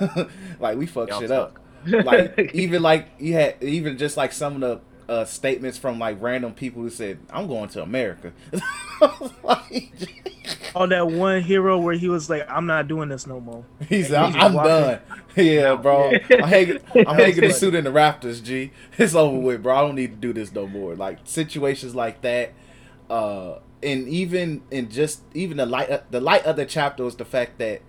like we fuck Y'all shit suck. up. Like even like you had even just like some of the uh, statements from like random people who said, "I'm going to America." like, Oh, that one hero where he was like, "I'm not doing this no more." he's And I'm, I'm done. Yeah, bro. I'm hanging. I'm hanging the suit in the Raptors. G. It's over with, bro. I don't need to do this no more. Like situations like that. Uh, and even in just even the light the light of the chapter was the fact that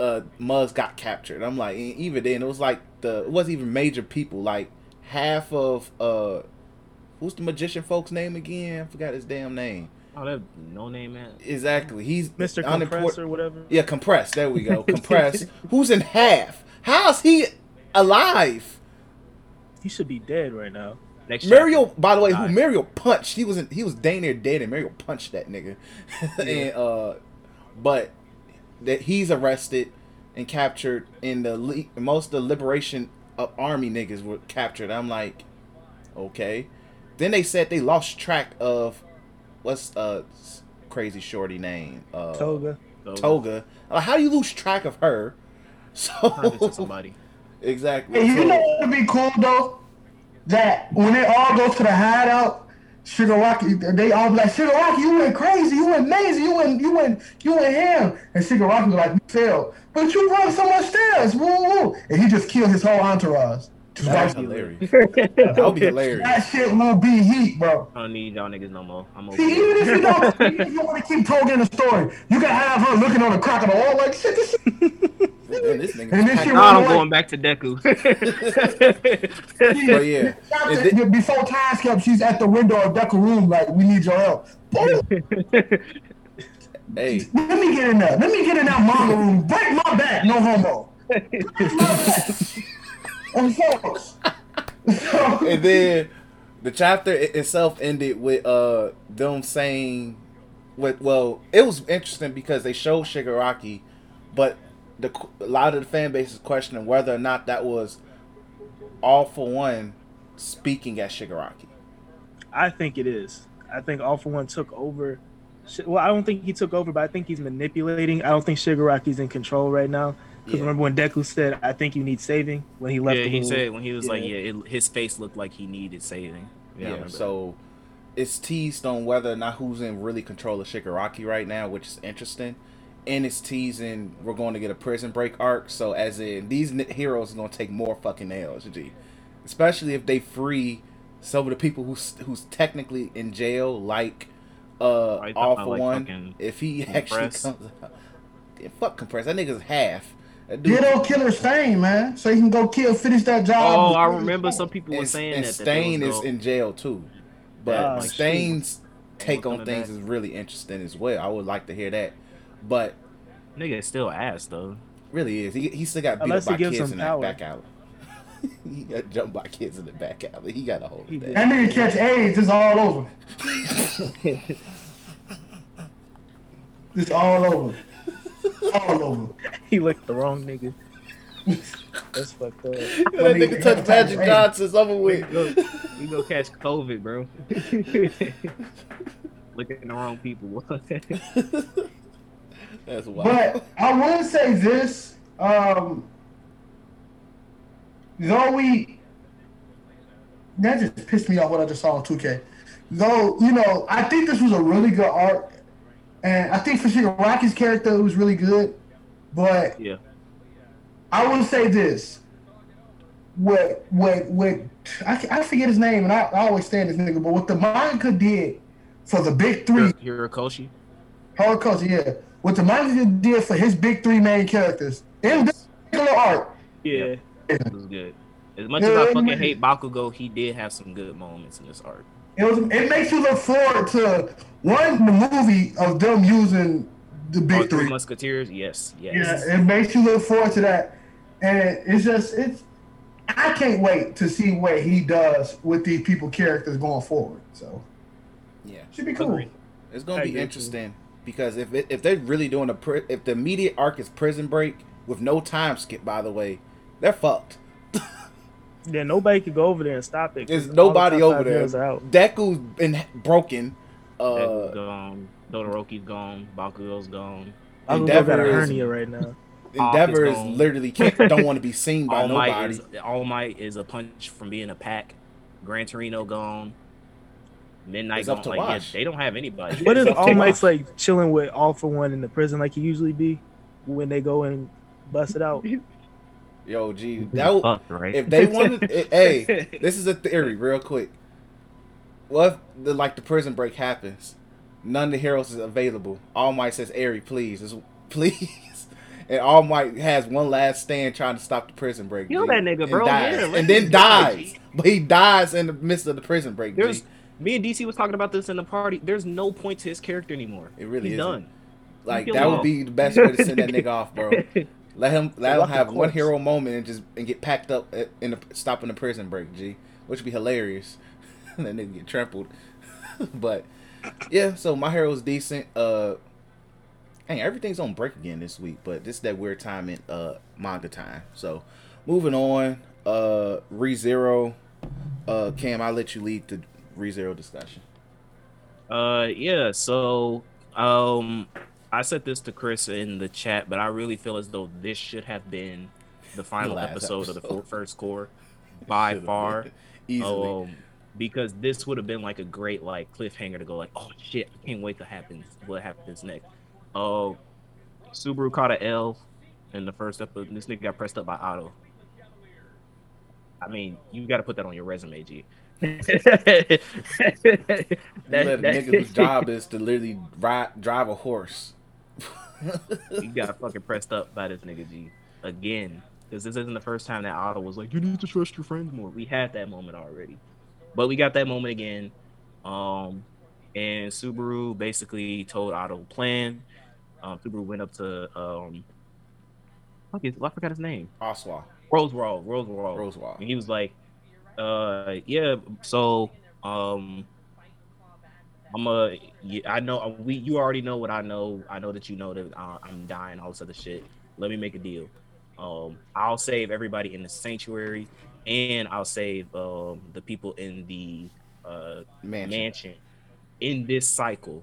uh Muggs got captured. I'm like, even then it was like the it wasn't even major people. Like half of uh, who's the magician folks name again? I forgot his damn name. Oh, that no name man. Exactly. He's Mr. unimportant- Compress or whatever. Yeah, compress. There we go. Compress. Who's in half? How's he alive? He should be dead right now. Next Mirio, by the way, who Mirio punched? He was in, he was dang near dead, and Mirio punched that nigga. and uh, but that he's arrested and captured, and the le- most of the liberation of army niggas were captured. I'm like, okay. Then they said they lost track of what's uh crazy shorty name uh Toga. chapter. Toga. Like, how do you lose track of her? So somebody. exactly. Hey, you So- know what would be cool though? That when they all go to the hideout, Shigaraki, they all be like, Shigaraki, you went crazy, you went amazing, you went, you went, you went ham. And Shigaraki was like, we failed. But you run so much stairs, woo woo. And he just killed his whole entourage. Just That like, was hilarious. That would be hilarious. that shit will be heat, bro. I don't need y'all niggas no more. I'm over See, it. even if you don't, even if you want to keep Toga in the story, you can have her looking on the crack of the wall like shit. This shit. Man, this nigga And then she packing- Nah, I'm Like- going back to Deku. But yeah, After- And then- before time skip, she's at the window of Deku room like, we need your help. Boom. hey, Let me get in there. Let me get in that manga room. Break my back. No homo. Break my back. And folks. And then the chapter itself ended with uh them saying, with well, it was interesting because they showed Shigaraki, but the a lot of the fan base is questioning whether or not that was all for one speaking at Shigaraki. I think it is. I think All for One took over. Well, I don't think he took over, but I think he's manipulating. I don't think Shigaraki's in control right now. Because Yeah. remember when Deku said, "I think you need saving" when he left. yeah, the he little- said when he was like, Yeah. yeah, it, his face looked like he needed saving. Yeah, Yeah, remember that. so it's teased on whether or not who's in really control of Shigaraki right now, which is interesting. And it's teasing we're going to get a prison break arc. So as in these heroes are going to take more fucking L's, G. Especially if they free some of the people who's who's technically in jail, like uh all for like, one. If he actually comes out, yeah, fuck compress. That nigga's half. That dude- Ditto Killer Stain, man. So he can go kill, finish that job. Oh, I remember some people were and, saying and that. that Stain they is in jail too. But oh, Yeah, like, Stain's take on things is really interesting as well. I would like to hear that. But nigga is still ass though. really is. He, he still got beat Unless up by kids in power. that back alley. he got jumped by kids in the back alley. He got a hold of did. that. That nigga catch AIDS, it's all over. It's all over. All over. he licked the wrong nigga. That's fucked up. that nigga touched Magic Johnson's over We with. go, we go catch COVID, bro. Looking at the wrong people. That's wild. But I would say this, um, though we, that just pissed me off what I just saw on 2K. though, you know, I think this was a really good arc, and I think for sure Rocky's character was really good, but Yeah. I will say this. What what what I, I forget his name and I, I always stand this nigga, but what the manga did for the big three Horikoshi. Holocaust, yeah. What the manga did for his big three main characters in this particular arc, Yeah. It was good. As much as I fucking hate Bakugo, he did have some good moments in this arc. It was it makes you look forward to one the movie of them using the Oh, big Three three. Musketeers, yes, yes. Yeah, it makes you look forward to that, and it's just it's. I can't wait to see what he does with these people characters going forward. So Yeah. should be cool. Agreed. It's gonna I be agree, too. interesting because if it, if they're really doing a pri- if the immediate arc is Prison Break with no time skip, by the way, they're fucked. Yeah, nobody could go over there and stop it. There's all the nobody over there. heroes are out. Deku's been broken. Deku's Uh, gone. Todoroki's gone. Bakugo's gone. Bakugo Endeavor got a is- hernia right now. Endeavor is is gone. literally can't, don't want to be seen by All Might nobody. is All Might is a punch from being a pack. Gran Torino gone. Midnight It's up gone. to Like, yeah, watch. they don't have anybody. What is up All Might's watch. like chilling with All for One in the prison like he usually be when they go and bust it out? Yo, G, that w- Fucked, right? if they wanted, eh, hey, this is a theory, real quick. What if the like the prison break happens? None of the heroes is available. All Might says, "Airy, please, please," and All Might has one last stand trying to stop the prison break. Kill G, that nigga, and bro. dies, Yeah, and then dies, G. but he dies in the midst of the prison break. G. There's me and DC was talking about this in the party. There's no point to his character anymore. It really isn't. done. Like that would be the best way to send that nigga off, bro. Let him let him have one hero moment and just and get packed up at, in the stopping the prison break, G, which would be hilarious. that nigga get trampled. but yeah, so my hero's decent. Uh, hey, everything's on break again this week, but this is that weird time in uh manga time. So moving on, uh, ReZero, uh, Cam, I'll let you lead the ReZero discussion. Uh, yeah. So, um, I said this to Chris in the chat, but I really feel as though this should have been the final last episode, of the first cour by far. been. easily. Um, because this would have been like a great like cliffhanger to go like, oh shit, I can't wait to happen. What happens next? Oh, Subaru caught a L in the first episode. This nigga got pressed up by Otto. I mean, you got to put that on your resume, G. that, You let a that- nigga whose job is to literally ride, drive a horse. you got fucking pressed up by this nigga G again. Because this isn't the first time that Otto was like, "You need to trust your friends more." We had that moment already, but we got that moment again. Um, and Subaru basically told Otto plan. Um, Subaru went up to um, fuck is, I forgot his name. Oswald. Roswaal, Roswaal, Roswaal. and he was like, uh, yeah, so, um, I'm a. I know, we, you already know what I know. I know that you know that uh, I'm dying, all this other shit. Let me make a deal. Um, I'll save everybody in the sanctuary, and I'll save um the people in the uh Mansion. mansion in this cycle.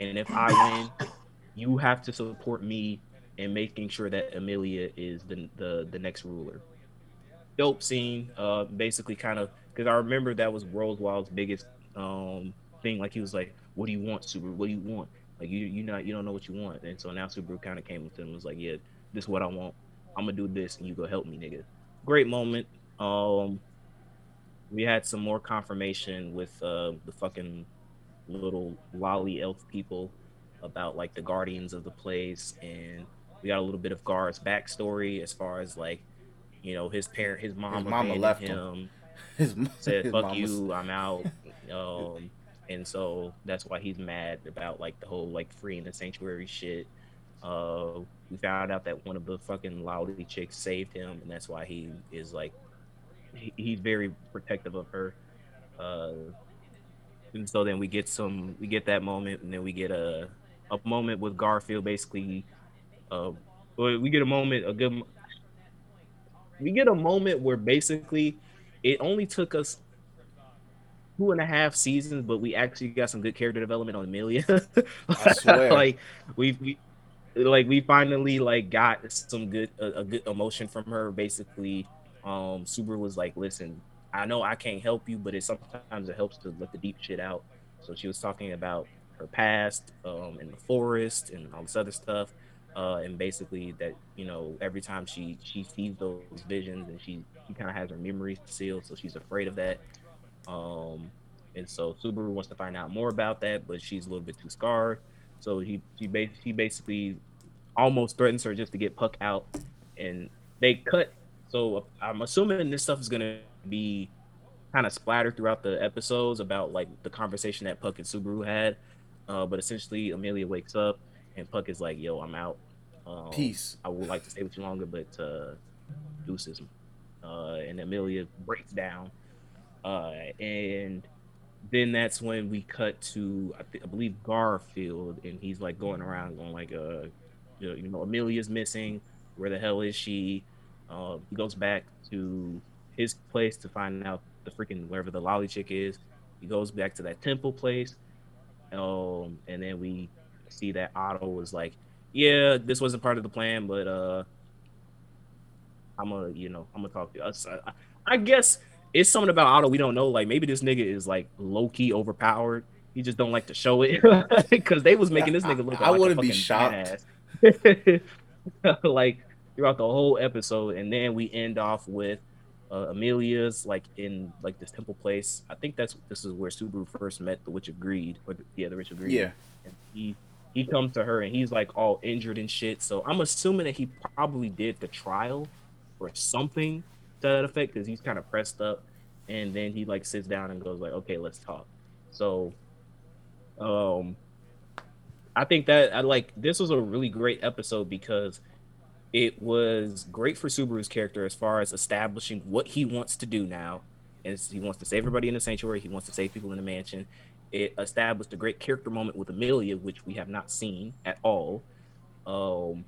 And if I win, you have to support me in making sure that Emilia is the the, the next ruler. Dope scene. Uh, basically, kind of because I remember that was Roswaal's biggest um thing. Like he was like, "What do you want, Subaru? What do you want? Like you you not you don't know what you want." And so now Subaru kind of came with him and was like, "Yeah, this is what I want. I'm gonna do this, and you go help me, nigga." Great moment. Um, we had some more confirmation with uh, the fucking little lolly elf people about like the guardians of the place and we got a little bit of Gar's backstory as far as like you know his parent his mom His mama left him, him. His, said his fuck mama's- you i'm out um and so that's why he's mad about like the whole like freeing the sanctuary shit. Uh we found out that one of the fucking lolly chicks saved him and that's why he is like he, he's very protective of her. Uh and so then we get some we get that moment and then we get a a moment with Garfiel basically uh we get a moment a good we get a moment where basically it only took us two and a half seasons, but we actually got some good character development on Emilia. I swear. like we we like we finally like got some good a, a good emotion from her. Basically, um, Subaru was like, "Listen, I know I can't help you, but it sometimes it helps to let the deep shit out." So she was talking about her past um, in the forest and all this other stuff. Uh, and basically that you know every time she she sees those visions and she she kind of has her memories sealed, so she's afraid of that. Um, and so Subaru wants to find out more about that, but she's a little bit too scarred. So he he, ba- he basically almost threatens her just to get Puck out, and they cut. So I'm assuming this stuff is gonna be kind of splattered throughout the episodes about like the conversation that Puck and Subaru had. Uh, but essentially, Emilia wakes up and Puck is like, "Yo, I'm out. Um, Peace. I would like to stay with you longer, but uh, deuces." Uh, and Emilia breaks down, uh, and then that's when we cut to I, th- I believe Garfiel, and he's like going around going like, "Uh, you know, Emilia's missing. Where the hell is she?" Uh, he goes back to his place to find out the freaking wherever the lolly chick is. He goes back to that temple place, um, and then we see that Otto was like, "Yeah, this wasn't part of the plan, but uh, I'm gonna, you know, I'm gonna talk to us." I, I guess it's something about Otto we don't know. Like maybe this nigga is like low key overpowered. He just don't like to show it because they was making this nigga look. I like a wouldn't be shocked. like throughout the whole episode, and then we end off with uh, Emilia's like in like this temple place. I think that's this is where Subaru first met the Witch of Greed, or the, yeah, the Witch of Greed. Yeah. And he he comes to her and he's like all injured and shit. So I'm assuming that he probably did the trial or something to that effect because he's kind of pressed up. And then he like sits down and goes like, "Okay, let's talk." So, um, I think that I like this was a really great episode because it was great for Subaru's character as far as establishing what he wants to do now. And he wants to save everybody in the sanctuary. He wants to save people in the mansion. It established a great character moment with Emilia, which we have not seen at all. Um,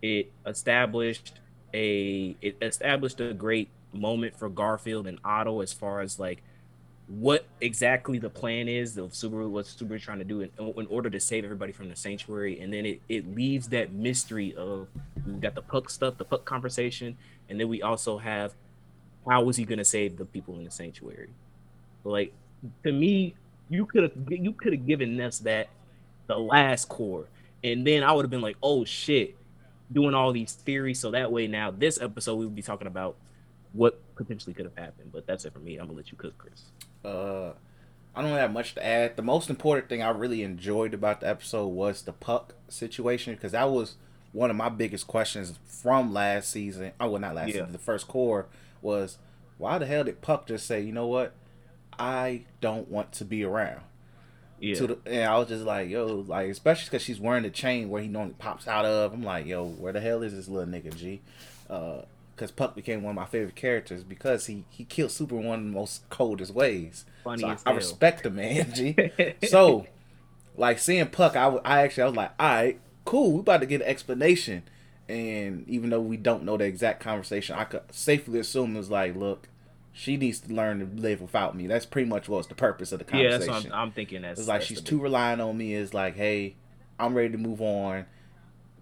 it established a it established a great moment for Garfiel and Otto as far as like what exactly the plan is of Subaru, what Subaru trying to do in, in order to save everybody from the sanctuary, and then it, it leaves that mystery of we got the puck stuff, the puck conversation, and then we also have how was he going to save the people in the sanctuary? Like to me, you could have you could have given us that the last cour, and then I would have been like, oh shit, doing all these theories. So that way now this episode we will be talking about what potentially could have happened. But that's it for me. I'm gonna let you cook, Chris. Uh, I don't have much to add. The most important thing I really enjoyed about the episode was the puck situation because that was one of my biggest questions from last season. Oh, well, not last Yeah. season. The first cour was why the hell did Puck just say, you know what, I don't want to be around. Yeah, To the, and I was just like, yo, like especially because she's wearing the chain where he normally pops out of. I'm like, yo, where the hell is this little nigga G? Uh, because Puck became one of my favorite characters because he he killed Super in one of the most coldest ways. Funny so I, I respect the man, G. so, like seeing Puck, I, I actually I was like, all right, cool, we about to get an explanation. And even though we don't know the exact conversation, I could safely assume it was like, look, she needs to learn to live without me. That's pretty much what's the purpose of the conversation. yeah, that's what I'm, I'm thinking. That's It's like that's she's too big- relying on me. Is like, hey, I'm ready to move on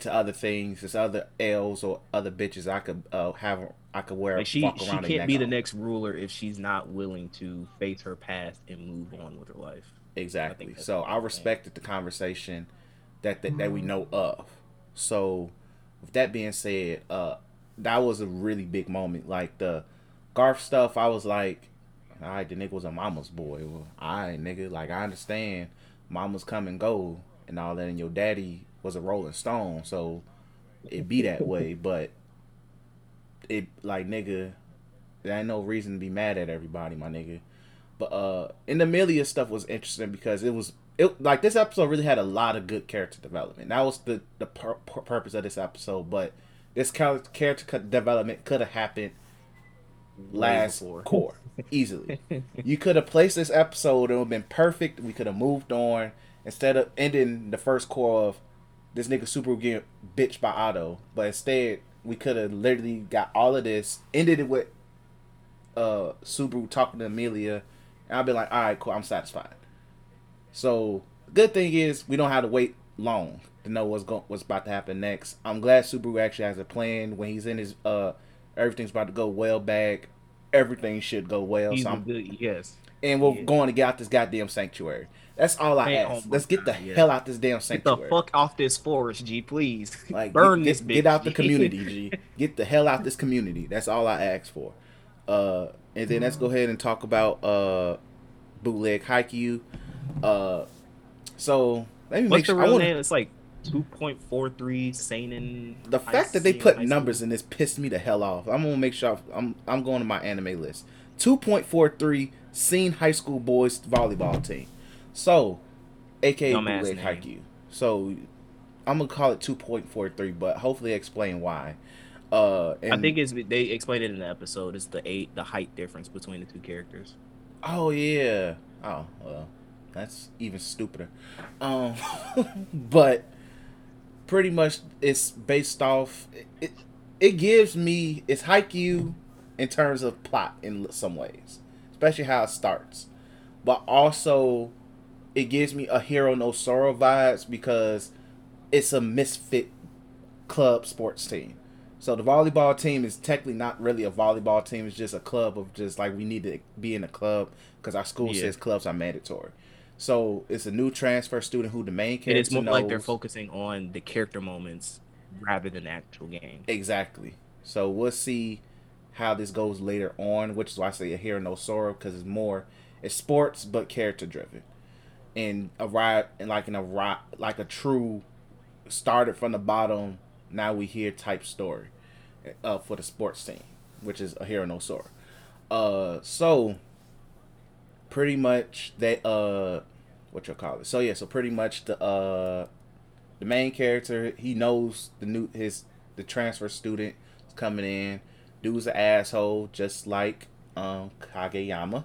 to other things. There's other L's or other bitches I could uh, have. I could wear. Like she walk she around their can't neck be the next ruler if she's not willing to face her past and move on with her life. Exactly. that's So I I'm saying. respected the conversation that, that that we know of. So with that being said, uh, that was a really big moment. Like the Garth stuff, I was like, all right, the nigga was a mama's boy. Well, all right, nigga. Like I understand, mamas come and go and all that, and your daddy was a Rolling Stone, so it be that way. But it like nigga, there ain't no reason to be mad at everybody, my nigga. But uh, and the Emilia stuff was interesting because it was it like this episode really had a lot of good character development. That was the the pur- pur- purpose of this episode. But this char- character development could have happened last cour easily. you could have placed this episode; it would have been perfect. We could have moved on instead of ending the first cour of this nigga super getting bitched by Otto. But instead, we could have literally got all of this, ended it with uh Subaru talking to Emilia, and I'd be like, all right, cool, I'm satisfied. So good thing is we don't have to wait long to know what's going what's about to happen next. I'm glad Subaru actually has a plan when he's in his uh everything's about to go well bag. Everything should go well. He's so I'm good yes. and we're Yeah. going to get out this goddamn sanctuary. That's all I ask. oh Let's get the yeah. hell out this damn sanctuary. Get the fuck off this forest, G, please. Like Burn get, this get, bitch. get out the community, G. Get the hell out this community. That's all I ask for. Uh, and then let's go ahead and talk about uh, bootleg Haikyuu. Uh, so let me make What's the sure. I real wanna- name? It's like 2.43 seinen. the fact that they put numbers in this pissed me the hell off. I'm gonna make sure I'm I'm going to my anime list. 2.43 Seiin high school boys volleyball team. So, aka bootleg. Haikyuu. So, I'm gonna call it 2.43, but hopefully explain why. Uh, I think it's they explained it in the episode. It's the eight, the height difference between the two characters. Oh yeah. Oh well, that's even stupider. Um, but pretty much it's based off. It it gives me it's Haikyuu in terms of plot in some ways, especially how it starts, but also it gives me a Hoshiai no Sora vibes because it's a misfit club sports team. So the volleyball team is technically not really a volleyball team. It's just a club of just like we need to be in a club because our school Yeah. says clubs are mandatory. So it's a new transfer student who the main And character it's more like they're focusing on the character moments rather than the actual game. Exactly. So we'll see how this goes later on, which is why I say a Hoshiai no Sora because it's more it's sports but character driven, and a ride and like in a ri like a true started from the bottom. Now we hear type story, uh, for the sports team, which is a Hoshiai no Sora. Uh, so pretty much they uh, what you call it? So yeah, so pretty much the uh the main character he knows the new his the transfer student is coming in. Dude's an asshole just like um kageyama.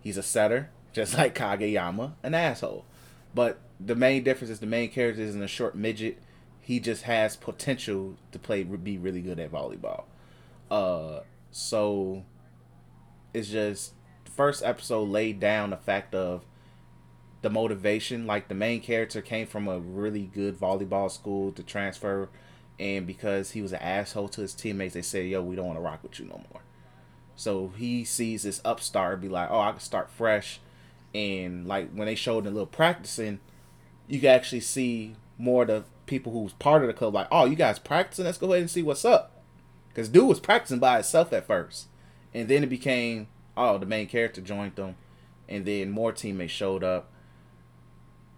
He's a setter just like kageyama an asshole. But the main difference is the main character isn't a short midget. He just has potential to play be really good at volleyball. Uh so it's just first episode laid down the fact of the motivation. Like the main character came from a really good volleyball school to transfer, and because he was an asshole to his teammates, they said, "Yo, we don't want to rock with you no more." So he sees this upstart, be like, "Oh, I can start fresh," and like when they showed a little practicing, you can actually see more of the people who's part of the club, like, "Oh, you guys practicing? Let's go ahead and see what's up." Because dude was practicing by himself at first, and then it became, oh, the main character joined them, and then more teammates showed up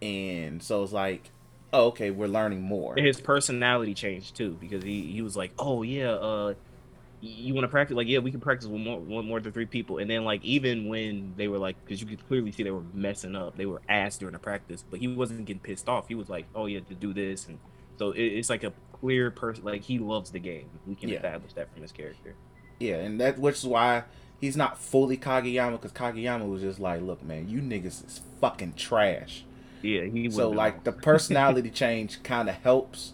and so it's like oh okay we're learning more And his personality changed too because he, he was like, oh yeah, uh, you want to practice? Like yeah, we can practice with more one more than three people. And then like even when they were like, because you could clearly see they were messing up, they were ass during the practice, but he wasn't getting pissed off. He was like, oh yeah, to do this, and so it, it's like a clear person. Like he loves the game. We can Yeah. establish that from his character. yeah and that which is why he's not fully kageyama because kageyama was just like look man you niggas is fucking trash. Yeah, he so like the personality change kind of helps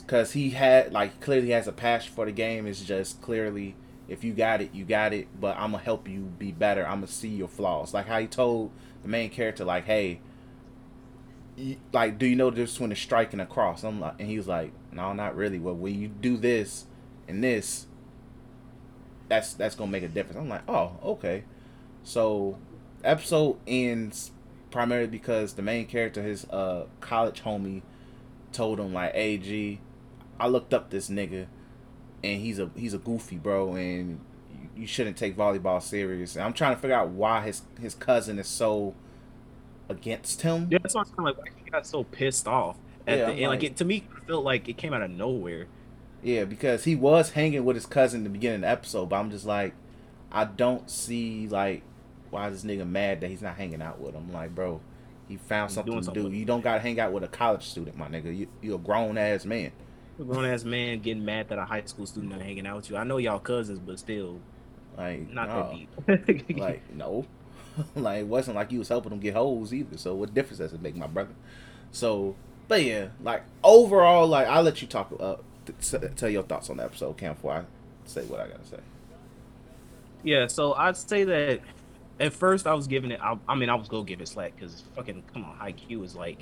because he had like clearly has a passion for the game. It's just clearly if you got it you got it but i'm gonna help you be better. I'm gonna see your flaws. Like how he told the main character like hey you, like do you know the difference between a strike and a cross? I'm like and he was like no not really. Well when you do this and this that's that's gonna make a difference i'm like oh okay so episode ends primarily because the main character, his uh college homie, told him like, "Hey G, I looked up this nigga, and he's a he's a goofy bro, and you, you shouldn't take volleyball serious." And I'm trying to figure out why his his cousin is so against him. Yeah, that's why I'm kind of like, he got so pissed off at Yeah, the I'm end. Like, like- it, to me, it felt like it came out of nowhere. Yeah, because he was hanging with his cousin in the beginning of the episode, but I'm just like, I don't see like why is this nigga mad that he's not hanging out with him. Like, bro, he found He's something to something do. You don't gotta hang out with a college student, my nigga. You you a grown ass man. A grown ass man getting mad that a high school student not hanging out with you. I know y'all cousins, but still, Like, not no. that deep. like no like it wasn't like you was helping them get holes either so what difference does it make my brother so but yeah like overall like i'll let you talk uh t- t- tell your thoughts on the episode cam before i say what i gotta say yeah, so I'd say that at first I was giving it. I, I mean, I was gonna give it slack because fucking come on, Haikyuu is like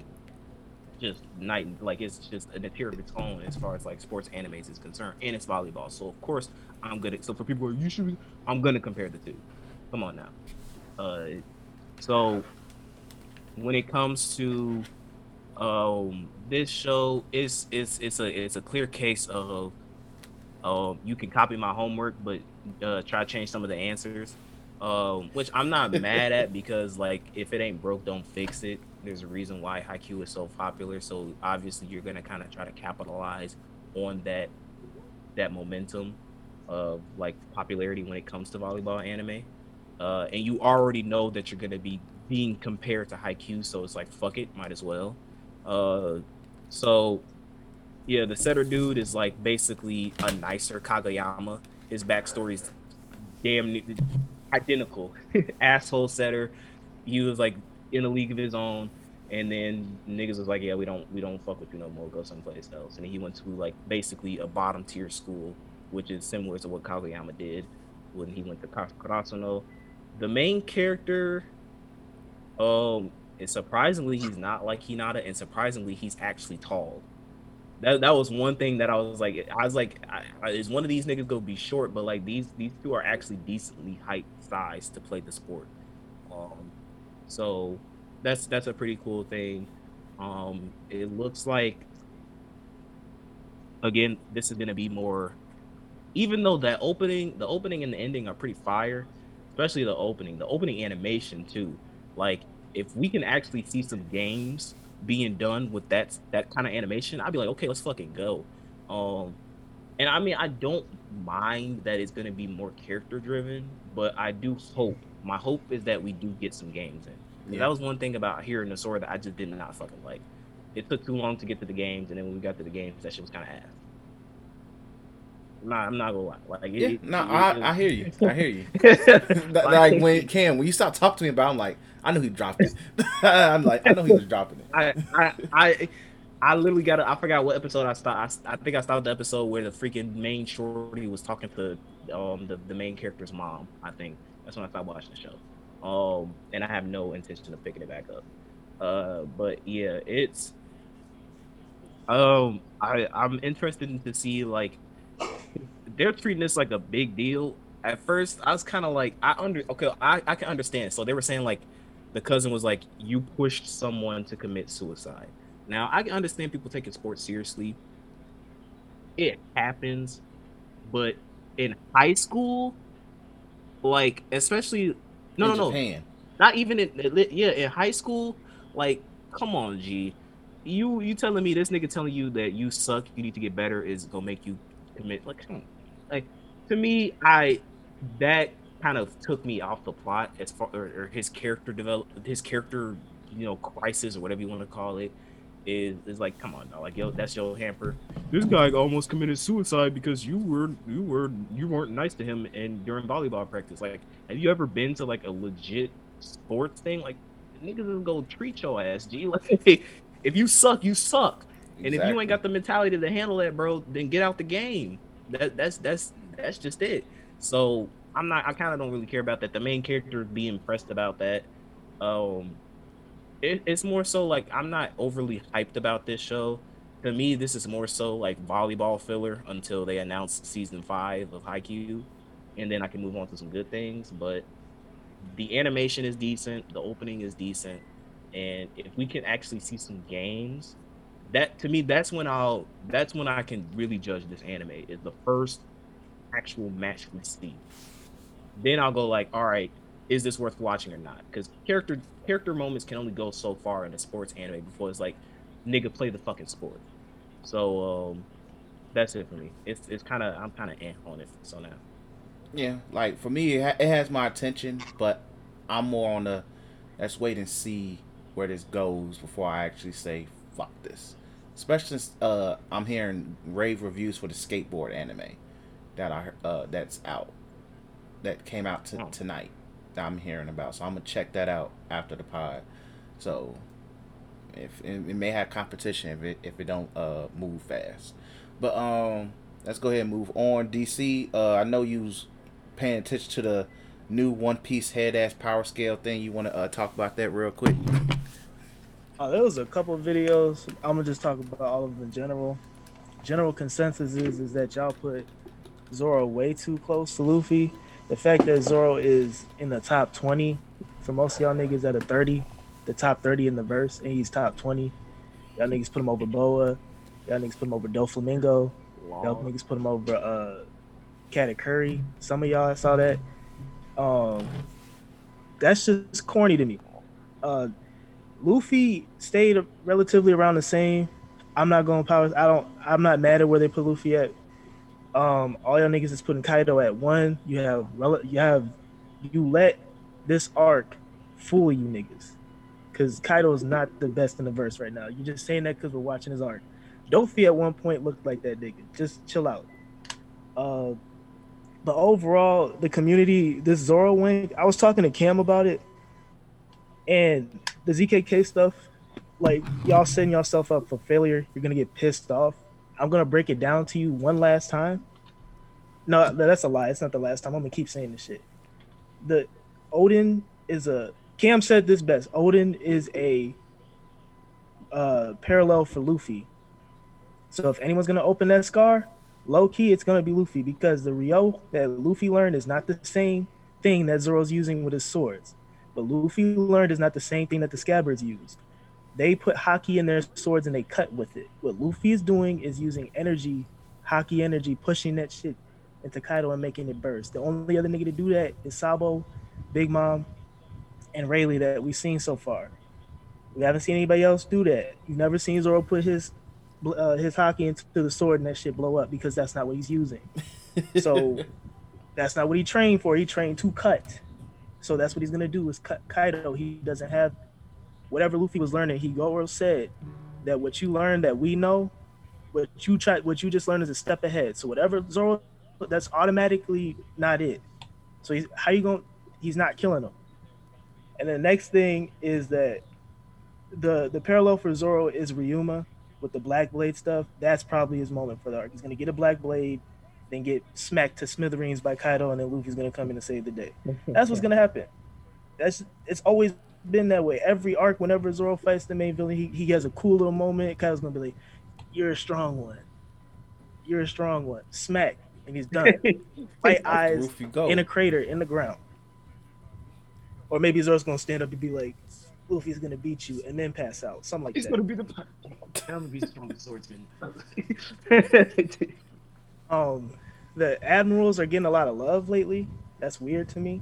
just night. Like it's just an tier of its own as far as like sports animes is concerned, and it's volleyball. So of course I'm gonna. So for people who are you should, I'm gonna compare the two. Come on now. Uh, so when it comes to um this show, is it's it's a it's a clear case of um you can copy my homework, but uh, try to change some of the answers. Um, which I'm not mad at because like if it ain't broke, don't fix it. There's a reason why Haikyuu is so popular. So obviously you're gonna kind of try to capitalize on that that momentum of like popularity when it comes to volleyball anime. Uh, and you already know that you're gonna be being compared to Haikyuu, so it's like fuck it, might as well. Uh, so yeah, the setter dude is like basically a nicer Kageyama. His backstory is damn identical. Asshole setter. He was like in a league of his own, and then niggas was like, yeah, we don't we don't fuck with you no more. Go someplace else. And he went to like basically a bottom tier school, which is similar to what Kageyama did when he went to Karasuno. The main character, um, is surprisingly he's not like Hinata, and surprisingly he's actually tall. That, that was one thing that I was like, I was like, I, I, is one of these niggas gonna be short? But like these these two are actually decently height size to play the sport. Um, so that's that's a pretty cool thing. Um, it looks like again, this is gonna be more. Even though that opening, the opening and the ending are pretty fire, especially the opening, the opening animation too. Like if we can actually see some games being done with that that kind of animation, I'd be like, okay, let's fucking go. Um, and I mean, I don't mind that it's gonna be more character driven, but I do hope. My hope is that we do get some games in. Yeah. That was one thing about Hoshiai no Sora that I just did not fucking like. It took too long to get to the games, and then when we got to the games, that shit was kind of ass. Nah, I'm not gonna lie. Like, Yeah, it- no, it- I, I hear you. I hear you. it- That- like when Cam, when you stop talking to me about, it, I'm like, I knew he dropped it. I'm like, I know he was dropping it. I, I, I, I literally got. I forgot what episode I stopped. I, I think I stopped the episode where the freaking main shorty was talking to um the, the main character's mom. I think that's when I stopped watching the show. Um, and I have no intention of picking it back up. Uh, but yeah, it's. Um, I I'm interested to see like they're treating this like a big deal. At first, I was kind of like, I under okay, I I can understand. So they were saying like the cousin was like, you pushed someone to commit suicide. Now I can understand people taking sports seriously. It happens, but in high school, like especially no in no no Japan. not even in yeah in high school like come on g you you telling me this nigga telling you that you suck you need to get better is gonna make you commit like like to me i that kind of took me off the plot as far or, or his character develop his character you know crisis or whatever you want to call it is is like come on dog. like yo that's your hamper. This guy almost committed suicide because you were you were you weren't nice to him and during volleyball practice. Like have you ever been to like a legit sports thing? Like niggas is gonna treat your ass g. Like if you suck you suck. And if you ain't got the mentality to handle that bro then get out the game. That that's that's that's just it. So i'm not i kind of don't really care about that the main character being pressed about that um it, it's more so like I'm not overly hyped about this show. To me, this is more so like volleyball filler until they announce season five of Haikyuu, and then I can move on to some good things. But the animation is decent, the opening is decent, and if we can actually see some games, that to me that's when I'll that's when I can really judge this anime is the first actual match we see. Then I'll go like, all right, is this worth watching or not? Because character character moments can only go so far in a sports anime before it's like, nigga, play the fucking sport. So um, that's it for me. It's it's kind of I'm kind of eh on it. So now, Yeah, like for me, it, ha- it has my attention, but I'm more on the let's wait and see where this goes before I actually say fuck this. Especially since uh, I'm hearing rave reviews for the skateboard anime that I uh that's out that came out to Oh. tonight that I'm hearing about. So I'm gonna check that out after the pod. So if it, it may have competition if it if it don't uh move fast. But um let's go ahead and move on. DC, uh I know you was paying attention to the new One Piece head ass power scale thing. You want to uh, talk about that real quick? Uh, there was a couple of videos. I'm gonna just talk about all of them in general. General consensus is is that y'all put Zoro way too close to Luffy. The fact that Zoro is in the top 20 for most of y'all niggas that are 30, the top 30 in the verse, and he's top 20. Y'all niggas put him over Boa. Y'all niggas put him over Doflamingo. Y'all niggas put him over uh Katakuri. Some of y'all saw that. Um that's just corny to me. Uh Luffy stayed relatively around the same. I'm not going powers. I don't I'm not mad at where they put Luffy at. Um all y'all niggas is putting Kaido at one. You have you have you let this arc fool you niggas. Cause Kaido is not the best in the verse right now. You're just saying that because we're watching his arc. Dofi at one point looked like that nigga. Just chill out. Uh, but overall, the community, this Zoro wing, I was talking to Cam about it, and the ZKK stuff, like y'all setting yourself up for failure. You're gonna get pissed off. I'm gonna break it down to you one last time. No, that's a lie. It's not the last time. I'm gonna keep saying this shit. The Oden is a Cam said this best. Oden is a uh, parallel for Luffy. So if anyone's gonna open that scar, low key, it's gonna be Luffy because the Ryo that Luffy learned is not the same thing that Zoro's using with his swords. But Luffy learned is not the same thing that the Scabbards used. They put Haki in their swords and they cut with it. What Luffy is doing is using energy, Haki energy, pushing that shit into Kaido and making it burst. The only other nigga to do that is Sabo, Big Mom, and Rayleigh that we've seen so far. We haven't seen anybody else do that. You've never seen Zoro put his uh, his Haki into the sword and that shit blow up because that's not what he's using. So that's not what he trained for. He trained to cut. So that's what he's gonna do is cut Kaido. He doesn't have whatever Luffy was learning. Hyogoro said that what you learned that we know, what you try, what you just learned is a step ahead. So whatever Zoro, that's automatically not it. So he's how you going? He's not killing him. And the next thing is that the the parallel for Zoro is Ryuma with the black blade stuff. That's probably his moment for the arc. He's gonna get a black blade, then get smacked to smithereens by Kaido, and then Luffy's gonna come in and save the day. That's what's gonna happen. That's it's always been that way. Every arc, whenever Zoro fights the main villain, he, he has a cool little moment. Kaido's gonna be like, "You're a strong one. You're a strong one." Smack, and he's done. White eyes Roof you go. in a crater in the ground. Or maybe Zoro's gonna stand up and be like, Luffy's gonna beat you and then pass out. Something like He's that. gonna be the. I'm gonna be the strongest swordsman. Um the admirals are getting a lot of love lately. That's weird to me.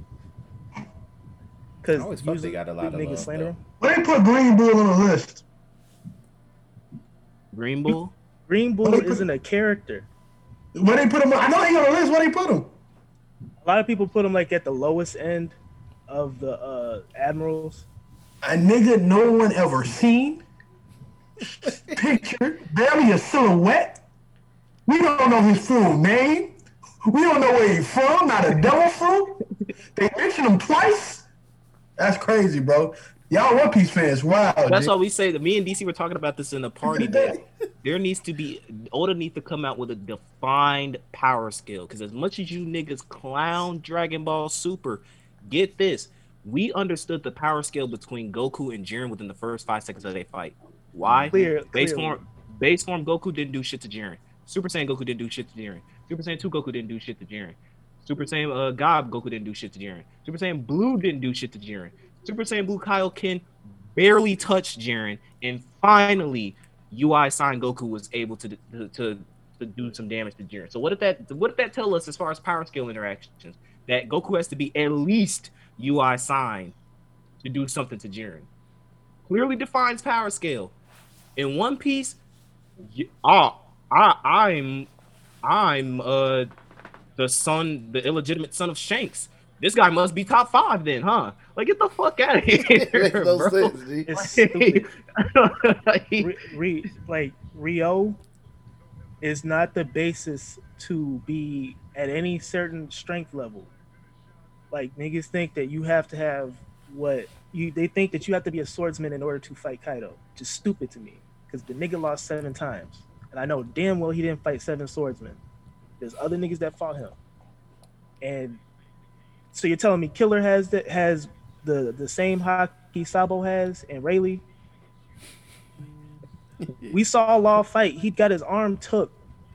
Cause I always felt they got a lot of niggas love, slander though. them. Why they put Green Bull on the list? Green Bull. Green Bull put- isn't a character. Why they put him? I know he on the list. Why they put him? A lot of people put him like at the lowest end of the uh admirals. A nigga no one ever seen. Picture, barely a silhouette. We don't know his full name. We don't know where he's from. Not a devil fruit. They mentioned him twice. That's crazy, bro. Y'all One Piece fans, wow. That's G. why we say that me and DC were talking about this in the party that there needs to be Oda needs to come out with a defined power scale. Because as much as you niggas clown Dragon Ball Super, get this. We understood the power scale between Goku and Jiren within the first five seconds of their fight. Why? Clear, Base clearly. form, base form Goku didn't do shit to Jiren. Super Saiyan Goku didn't do shit to Jiren. Super Saiyan 2 Goku didn't do shit to Jiren. Super Saiyan uh, God Goku didn't do shit to Jiren. Super Saiyan Blue didn't do shit to Jiren. Super Saiyan Blue Kaioken barely touched Jiren, and finally, UI Sign Goku was able to, to to to do some damage to Jiren. So what did that what did that tell us as far as power scale interactions? That Goku has to be at least UI Sign to do something to Jiren. Clearly defines power scale. In One Piece, ah, I I'm I'm uh the son, the illegitimate son of Shanks. This guy must be top five then, huh? Like get the fuck out of here, Makes no bro. sense, G. It's stupid. Like, Re, re, like Rio is not the basis to be at any certain strength level. Like niggas think that you have to have what you they think that you have to be a swordsman in order to fight Kaido. Just stupid to me. Because the nigga lost seven times. And I know damn well he didn't fight seven swordsmen. There's other niggas that fought him. And so you're telling me Killer has that has the the same Haki Sabo has and Rayleigh? We saw Law fight. He got his arm took.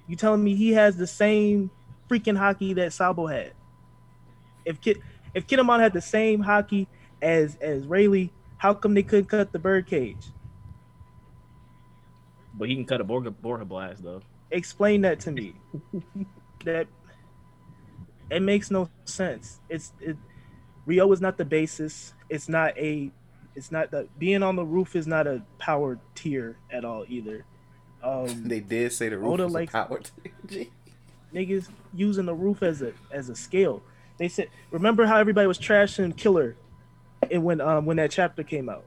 You telling me he has the same freaking Haki that Sabo had? If Kid if Kinemon had the same Haki as as Rayleigh, how come they couldn't cut the birdcage? But he can cut a Borga, Borga blast though. Explain that to me. that it makes no sense. It's it Rio is not the basis. It's not a it's not the being on the roof is not a power tier at all either. Um They did say the roof Oda was likes- a power. G. niggas using the roof as a as a scale. They said, remember how everybody was trashing Killer, and when um when that chapter came out,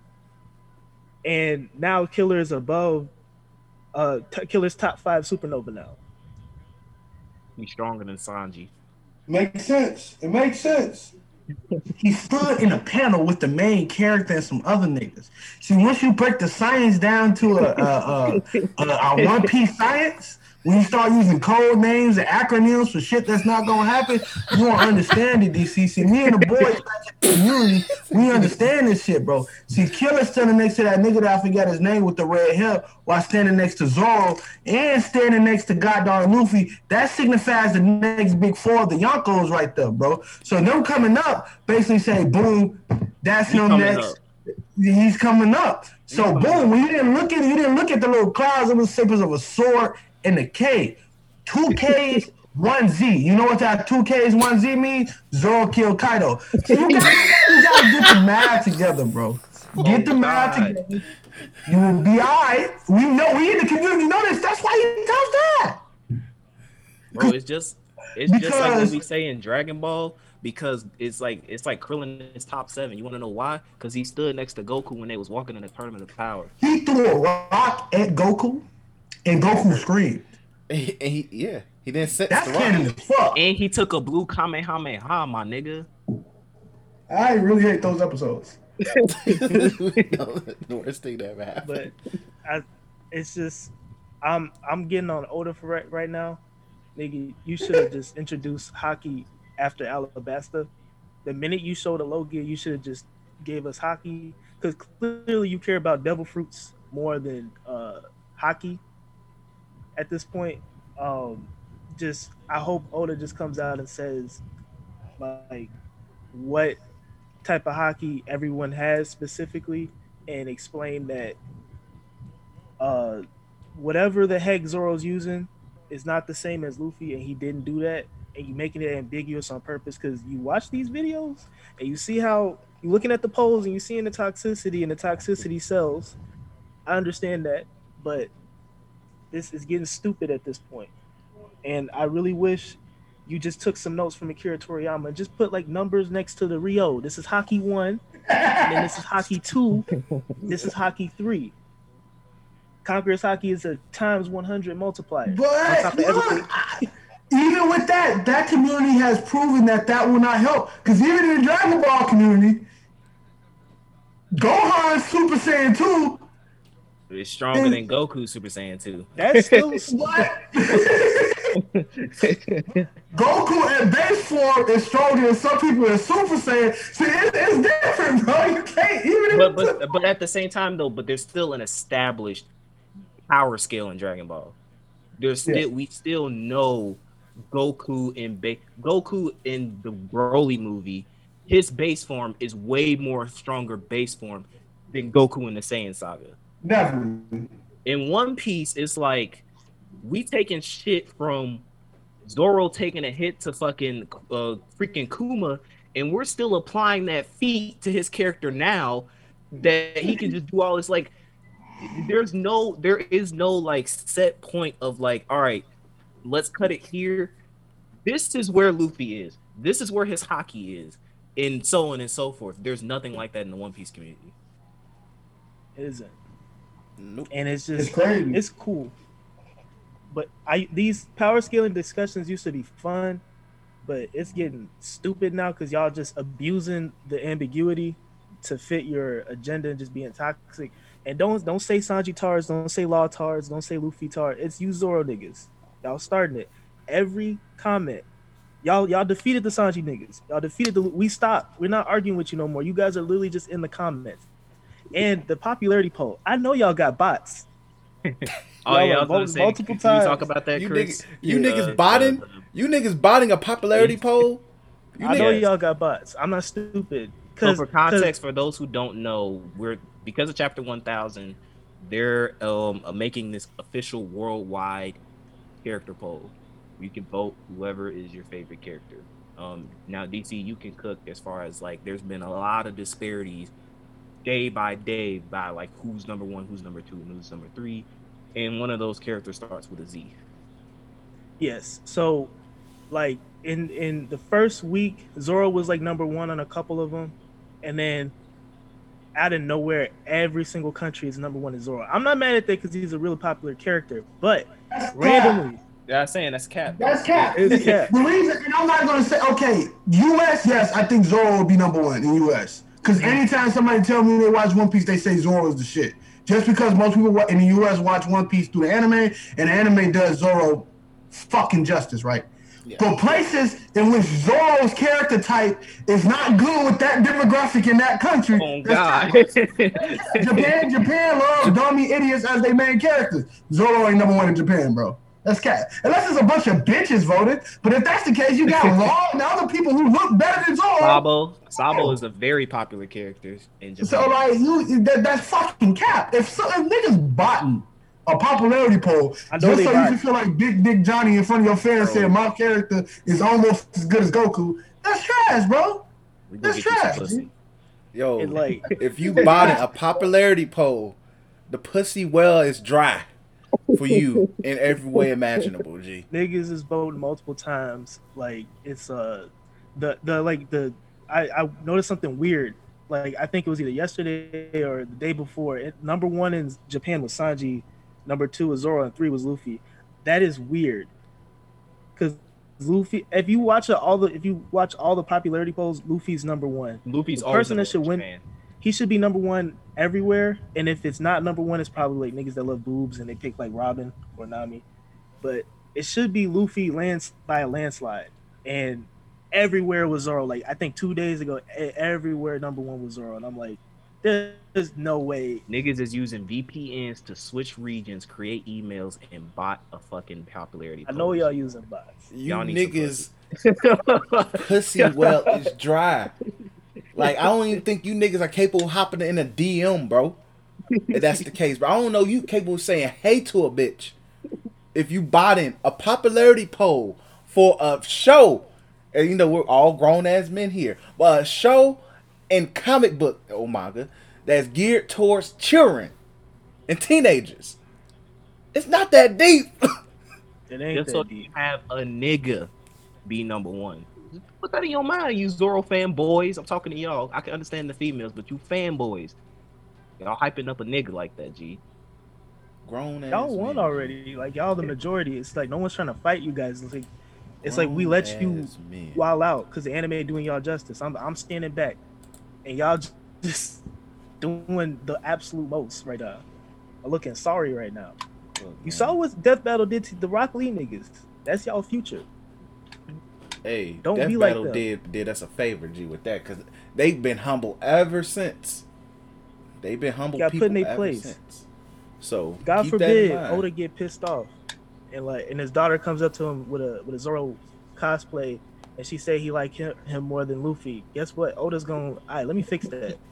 and now Killer is above, uh t- Killer's top five supernova now. He's stronger than Sanji. Makes sense. It makes sense. He stood in a panel with the main character and some other niggas. See, once you break the science down to a, a, a, a, a one piece science, when you start using code names and acronyms for shit that's not gonna happen, you won't understand it, DC. See, me and the boys in the community, we understand this shit, bro. See, Killer standing next to that nigga that I forgot his name with the red hair, while standing next to Zoro and standing next to Goddamn Luffy, that signifies the next big four of the Yonkos right there, bro. So them coming up basically say, boom, that's He him next. up. He's coming up. So boom, when you didn't look at you didn't look at the little clouds. It was shapes of a sword and K, Two K's, one Z. You know what that two K's, one Z means? Zoro kill Kaido. So you gotta, you gotta get the math together, bro. Oh get the math God. together. You will be all right. We know we in the community know this. That's why he does that. Bro, it's just it's just like what we say in Dragon Ball because it's like it's like Krillin is top seven. You want to know why? Because he stood next to Goku when they was walking in the tournament of power. He threw a rock at Goku, and Goku screamed. And he, and he- yeah, he didn't set That's the canon as fuck. And he took a blue Kamehameha, my nigga. I really hate those episodes. the worst thing that ever happened. But I, it's just I'm I'm getting on Oda for right, right now. Nigga, you should have just introduced Haki after Alabasta. The minute you showed a low gear, you should have just gave us Haki because clearly you care about devil fruits more than uh, Haki at this point. Um, just I hope Oda just comes out and says like what type of Haki everyone has specifically and explain that uh whatever the heck Zoro's using is not the same as Luffy and he didn't do that and you're making it ambiguous on purpose because you watch these videos and you see how you're looking at the polls and you're seeing the toxicity and the toxicity sells. I understand that, but this is getting stupid at this point. And I really wish you just took some notes from Akira Toriyama and just put like numbers next to the Rio. This is Haki one, and then this is Haki two, this is Haki three. Conqueror's Haki is a times 100 multiplier. But look. I- even with that, that community has proven that that will not help. Because even in the Dragon Ball community, Gohan is Super Saiyan 2, It's stronger than Goku Super Saiyan 2. That's still what? Goku at base form is stronger than some people in Super Saiyan. See, it, it's different, bro. You can't even. But but but at the same time though, but there's still an established power scale in Dragon Ball. There's still Yeah. we still know Goku in ba- Goku in the Broly movie, his base form is way more stronger base form than Goku in the Saiyan saga. Never. in One Piece, it's like we taking shit from Zoro taking a hit to fucking uh, freaking Kuma, and we're still applying that feat to his character now that he can just do all this. Like, there's no, there is no like set point of like, all right, let's cut it here. This is where Luffy is. This is where his Haki is, and so on and so forth. There's nothing like that in the One Piece community. It isn't. Nope. And it's just It's crazy. it's cool. But I these power scaling discussions used to be fun, but it's getting stupid now because y'all just abusing the ambiguity to fit your agenda and just being toxic. And don't don't say Sanji Tars, don't say Law Tars, don't say Luffy Tar. It's you Zoro niggas. Y'all starting it. Every comment. Y'all y'all defeated the Sanji niggas. Y'all defeated the we stopped. We're not arguing with you no more. You guys are literally just in the comments. And the popularity poll. I know y'all got bots. Oh Y'all yeah, I are was gonna voting say, multiple can you talk times. about that, You Chris? niggas, you Yeah, niggas uh, botting, uh, you niggas botting a popularity poll. You I know y'all got bots. I'm not stupid. So for context, for those who don't know, we're because of Chapter One Thousand, they're um uh, making this official worldwide character poll. You can vote whoever is your favorite character. Um, now DC, you can cook as far as like there's been a lot of disparities day by day by like who's number one, who's number two, and who's number three, and one of those characters starts with a Z. Yes. So, like in in the first week, Zoro was like number one on a couple of them, and then out of nowhere, every single country is number one in Zoro. I'm not mad at that because he's a really popular character, but That's randomly, Yeah, I'm saying that's cap. That's cap. It's cap. The reason, and I'm not gonna say, okay, U.S. Yes, I think Zoro will be number one in U.S. Because anytime somebody tell me they watch One Piece, they say Zoro is the shit. Just because most people in the U.S. watch One Piece through the anime, and the anime does Zoro fucking justice, right? But places in which Zoro's character type is not good with that demographic in that country, Oh God. Japan, Japan loves dummy idiots as their main characters. Zoro ain't number one in Japan, bro. That's cat. Unless it's a bunch of bitches voted. But if that's the case, you got Law and other people who look better than Zoro. Sabo, Sabo is a very popular character in Japan. So like you, that, that's fucking cap. If so, if niggas botting a popularity poll I know just they so you can feel like Big Dick Johnny in front of your fans Bro. saying my character is almost as good as Goku, that's trash, bro. That's get you some trash. Yo, And, like- if you bought a popularity poll, the pussy well is dry for you in every way imaginable. G. niggas is voting multiple times. Like it's uh the the like the I I noticed something weird. Like I think it was either yesterday or the day before. It, number one in Japan was Sanji, number two was Zoro, and three was Luffy. That is weird. Cause Luffy, if you watch all the if you watch all the popularity polls, Luffy's number one. Luffy's The person number that should one win- Japan. He should be number one everywhere. And if it's not number one, it's probably like niggas that love boobs and they pick like Robin or Nami. But it should be Luffy lands by a landslide. And everywhere was Zoro. Like I think two days ago, everywhere number one was Zoro. And I'm like, there's no way. Niggas is using VPNs to switch regions, create emails, and bot a fucking popularity. I know poll. y'all using bots. You Y'all need niggas, pussy well is dry. Like I don't even think you niggas are capable of hopping in a DM, bro. If that's the case, bro. I don't know you capable of saying hey to a bitch if you bought in a popularity poll for a show. And you know we're all grown ass men here, but a show and comic book oh manga that's geared towards children and teenagers. It's not that deep. It ain't Just so that you have a nigga be number one. Just Put that in your mind, you Zoro fanboys. I'm talking to y'all. I can understand the females, but you fanboys, y'all hyping up a nigga like that, G. grown ass. Y'all won men. already. Like y'all the majority. It's like no one's trying to fight you guys. It's like it's like we let you Grown-ass wild out because the anime ain't doing y'all justice. I'm I'm standing back, and y'all just doing the absolute most right now. I'm looking sorry right now. Look, You man. saw what Death Battle did to the Rock Lee niggas. That's y'all future. Hey, Don't Death be like Battle them. did did us a favor, G, with that, cause they've been humble ever since. They've been humble Gotta put people in place. since. So God forbid that in mind. Oda get pissed off, and like, and his daughter comes up to him with a with a Zoro cosplay, and she say he like him, him more than Luffy. Guess what? Oda's. To All right, let me fix that.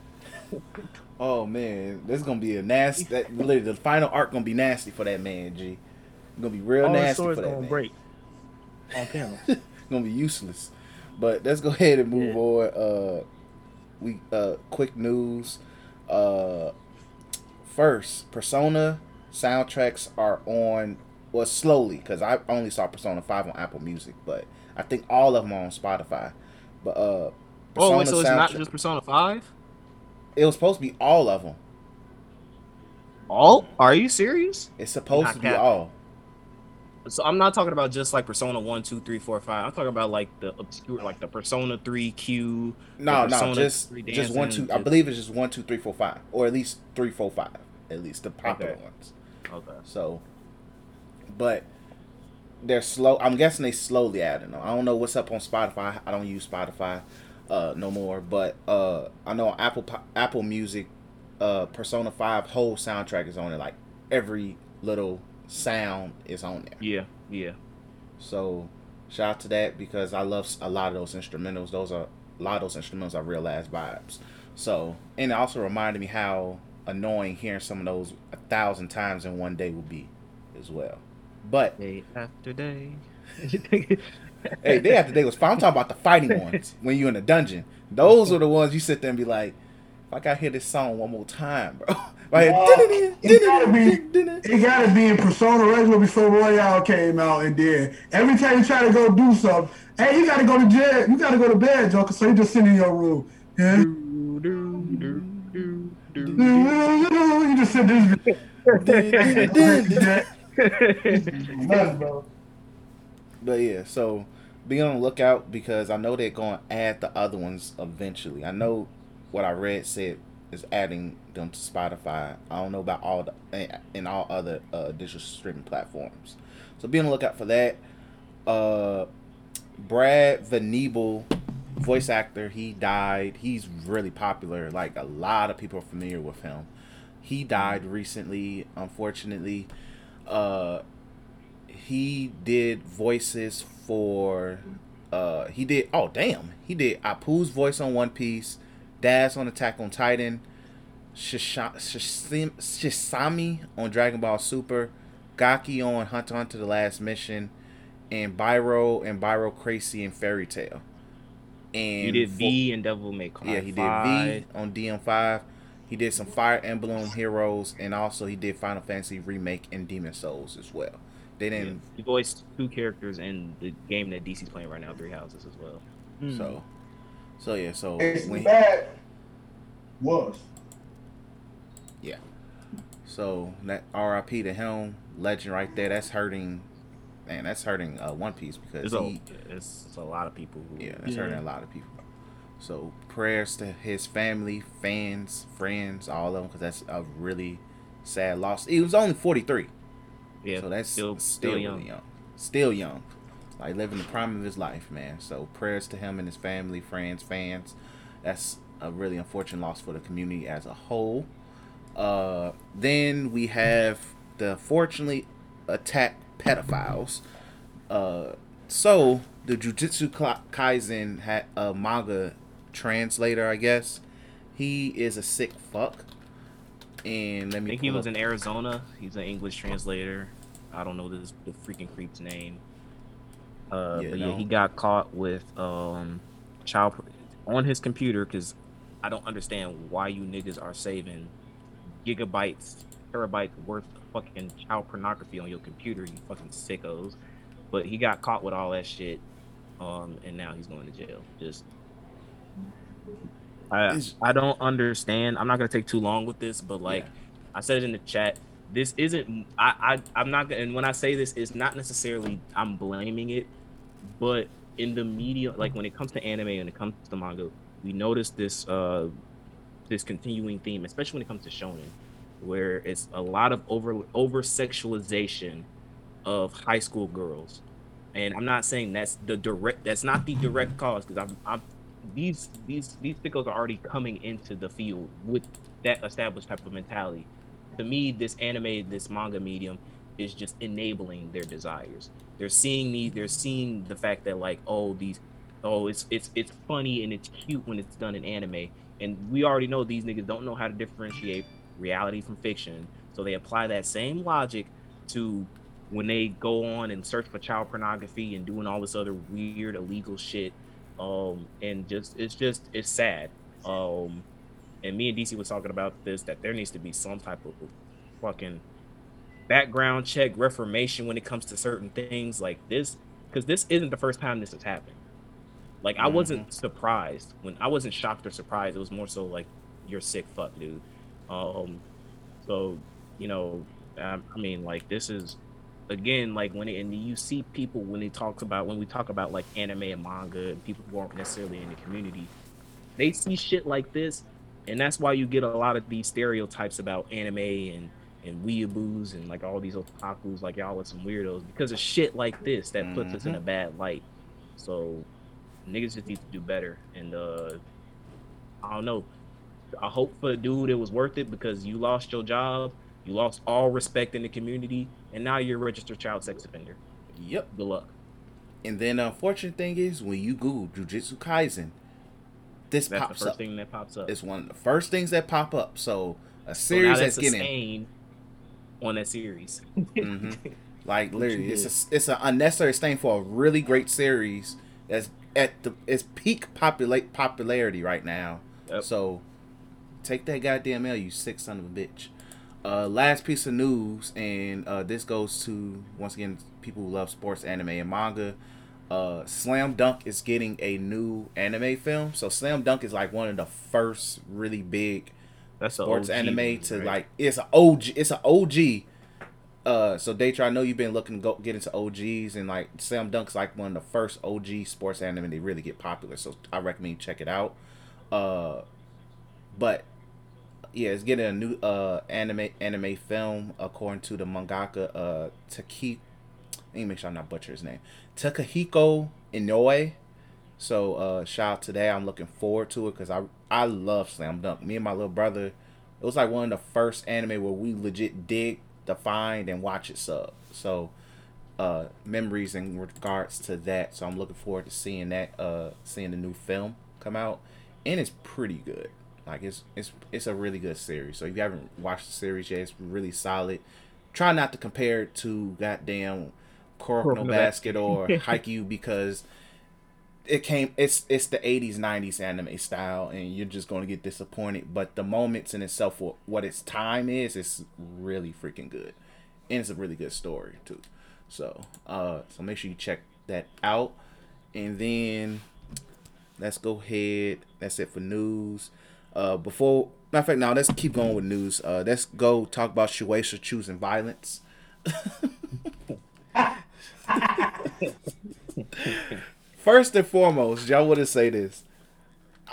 Oh man, this is gonna be a nasty. That literally the final arc gonna be nasty for that man, G. It's gonna be real All the nasty for that gonna man. break on panel. Gonna be useless. But let's go ahead and move Yeah. on. Uh, we uh, quick news. Uh, first, Persona soundtracks are on. Well, slowly, because I only saw Persona Five on Apple Music, but I think all of them are on Spotify. But uh, Oh, wait, so it's not just Persona Five? It was supposed to be all of them. All? Are you serious? It's supposed Not to be all. So I'm not talking about just like Persona 1, 2, 3, 4, 5. I'm talking about like the obscure, like the Persona 3 Q. No, no, just just one, two. I believe it's just one, two, three, four, five, or at least three, four, five. At least the popular Okay. ones. Okay. So, but they're slow. I'm guessing they slowly adding them. I don't know what's up on Spotify. I don't use Spotify uh, no more. But uh, I know Apple Apple Music, uh, Persona Five whole soundtrack is on it. Like every little sound is on there. Yeah, yeah. So shout out to that because I love a lot of those instrumentals. Those are a lot of those instrumentals are real ass vibes. So, and it also reminded me how annoying hearing some of those a thousand times in one day would be, as well. But Day after day. hey, day after day was fine. I'm talking about the fighting ones when you're in a dungeon. Those are the ones you sit there and be like, if I gotta hear this song one more time, bro. Right? Uh, it gotta be, it gotta be in Persona regular before Royal came out, and then every time you try to go do something, hey, you gotta go to jail, you gotta go to bed, Joker. So you just sit in your room, yeah. You just sit there, bro. But yeah, so be on the lookout because I know they're going to add the other ones eventually. I know what I read said is adding them to Spotify. I don't know about all the and all other uh, digital streaming platforms. So be on the lookout for that. Uh, Brad Venable, voice actor, he died. He's really popular. Like a lot of people are familiar with him. He died recently, unfortunately. Uh, he did voices for uh he did oh damn he did Apoo's voice on One Piece, Daz on Attack on Titan, Shisha- Shisami on Dragon Ball Super, Gaki on Hunt on to The Last Mission, and Byro and Byro Cracy in Fairy Tail. And he did V and Devil May Cry. yeah, he did V on DM5. He did some Fire Emblem Heroes, and also he did Final Fantasy Remake and Demon Souls as well. They didn't He voiced two characters in the game that DC's playing right now, Three Houses as well. Hmm. So, so yeah, so It's when, bad. Was. yeah, so that R.I.P. to him, legend right there. That's hurting, man. That's hurting uh, One Piece because There's a, it's, it's a lot of people who. yeah, that's Yeah. hurting a lot of people. So prayers to his family, fans, friends, all of them, because that's a really sad loss. He was only forty three, yeah. so that's still, still, still really young. young, still young, like living the prime of his life, man. So prayers to him and his family, friends, fans. That's a really unfortunate loss for the community as a whole. Uh, then we have the fortunately attacked pedophiles. Uh, so the Jujutsu Ka- Kaisen had a manga translator, I guess. He is a sick fuck. And let I think he was up- in Arizona. He's an English translator. I don't know this the freaking creep's name. Uh, Yeah, but no. he got caught with um child on his computer because I don't understand why you niggas are saving gigabytes, terabytes worth of fucking child pornography on your computer. You fucking sickos. But he got caught with all that shit, um, and now he's going to jail. Just I I don't understand. I'm not gonna take too long with this, but like Yeah. I said it in the chat. This isn't. I, I I'm not. gonna And when I say this, it's not necessarily I'm blaming it, but in the media, like when it comes to anime and it comes to manga, we notice this uh this continuing theme, especially when it comes to shonen, where it's a lot of over over sexualization of high school girls. And I'm not saying that's the direct. That's not the direct cause because I'm, I'm these these these pickles are already coming into the field with that established type of mentality. To me, this anime, this manga medium, is just enabling their desires. They're seeing me. They're seeing the fact that like, oh, these, oh, it's it's it's funny and it's cute when it's done in anime, and we already know these niggas don't know how to differentiate reality from fiction. So they apply that same logic to when they go on and search for child pornography and doing all this other weird illegal shit um and just it's just it's sad um and me and dc was talking about this that there needs to be some type of fucking background check reformation when it comes to certain things like this because this isn't the first time this has happened. Like i wasn't surprised when i wasn't shocked or surprised. It was more so like you're sick fuck dude. Um so you know i, I mean like this is again like when it, and you see people when they talks about when we talk about like anime and manga and people who aren't necessarily in the community they see shit like this and that's why you get a lot of these stereotypes about anime and and weeaboos and like all these otakus like y'all are some weirdos because of shit like this that puts us in a bad light so niggas just need to do better and uh i don't know i hope for the dude it was worth it because you lost your job you lost all respect in the community and now you're a registered child sex offender Yep. good luck And then the unfortunate thing is when you Google Jujutsu Kaisen, this That's the pops first up. thing that pops up. It's one of the first things that pop up. So a so series that's that's a getting on that series. hmm Like literally, it's a, it's an unnecessary stain for a really great series that's at the its peak popula- popularity right now. Yep. So take that goddamn L, you sick son of a bitch. Uh, last piece of news, and uh, this goes to once again people who love sports, anime, and manga. Uh, Slam Dunk is getting a new anime film. So Slam Dunk is like one of the first really big That's a sports OG anime to right? like it's an OG it's an OG. Uh so Datra, I know you've been looking to go get into OGs and like Slam Dunk's like one of the first OG sports anime to really get popular. So I recommend you check it out. Uh but yeah, it's getting a new uh anime anime film according to the mangaka uh Taki let me make sure I'm not butcher his name. Takehiko Inoue. So uh shout out to that. I'm looking forward to it because I I love Slam Dunk. Me and my little brother, it was like one of the first anime where we legit dig to find and watch it sub. So uh memories in regards to that. So I'm looking forward to seeing that uh seeing the new film come out. And it's pretty good. Like it's it's it's a really good series. So if you haven't watched the series yet, it's really solid. Try not to compare it to goddamn Kuroko no Basket or Haikyuu because it came it's it's the 80s 90s anime style and you're just going to get disappointed but the moments in itself what, what its time is is really freaking good. And it's a really good story too. So uh so make sure you check that out. And then let's go ahead that's it for news. Uh before matter of fact now let's keep going with news. Uh let's go talk about Shueisha choosing violence First and foremost, y'all want to say this.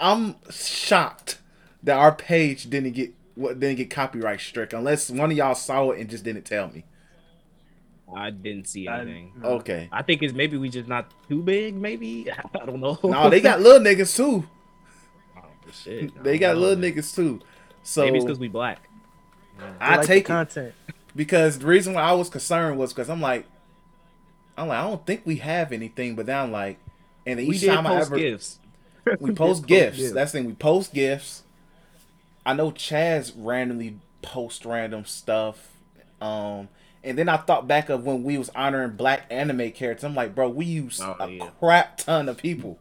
I'm shocked that our page didn't get what didn't get copyright struck unless one of y'all saw it and just didn't tell me. I didn't see I- anything. Okay. I think it's maybe we just not too big. Maybe I don't know. No, they got little niggas too. Oh, shit. They got little niggas too. So Maybe it's because we black. I like the take it content. because the reason why I was concerned was because I'm like, I'm like I don't think we have anything, but then I'm like, and We each did time I post ever gifts. we post gifts. That's the thing. We post gifts. I know Chaz randomly post random stuff. Um, and then I thought back of when we was honoring black anime characters. I'm like, bro, we use Oh, a yeah. crap ton of people.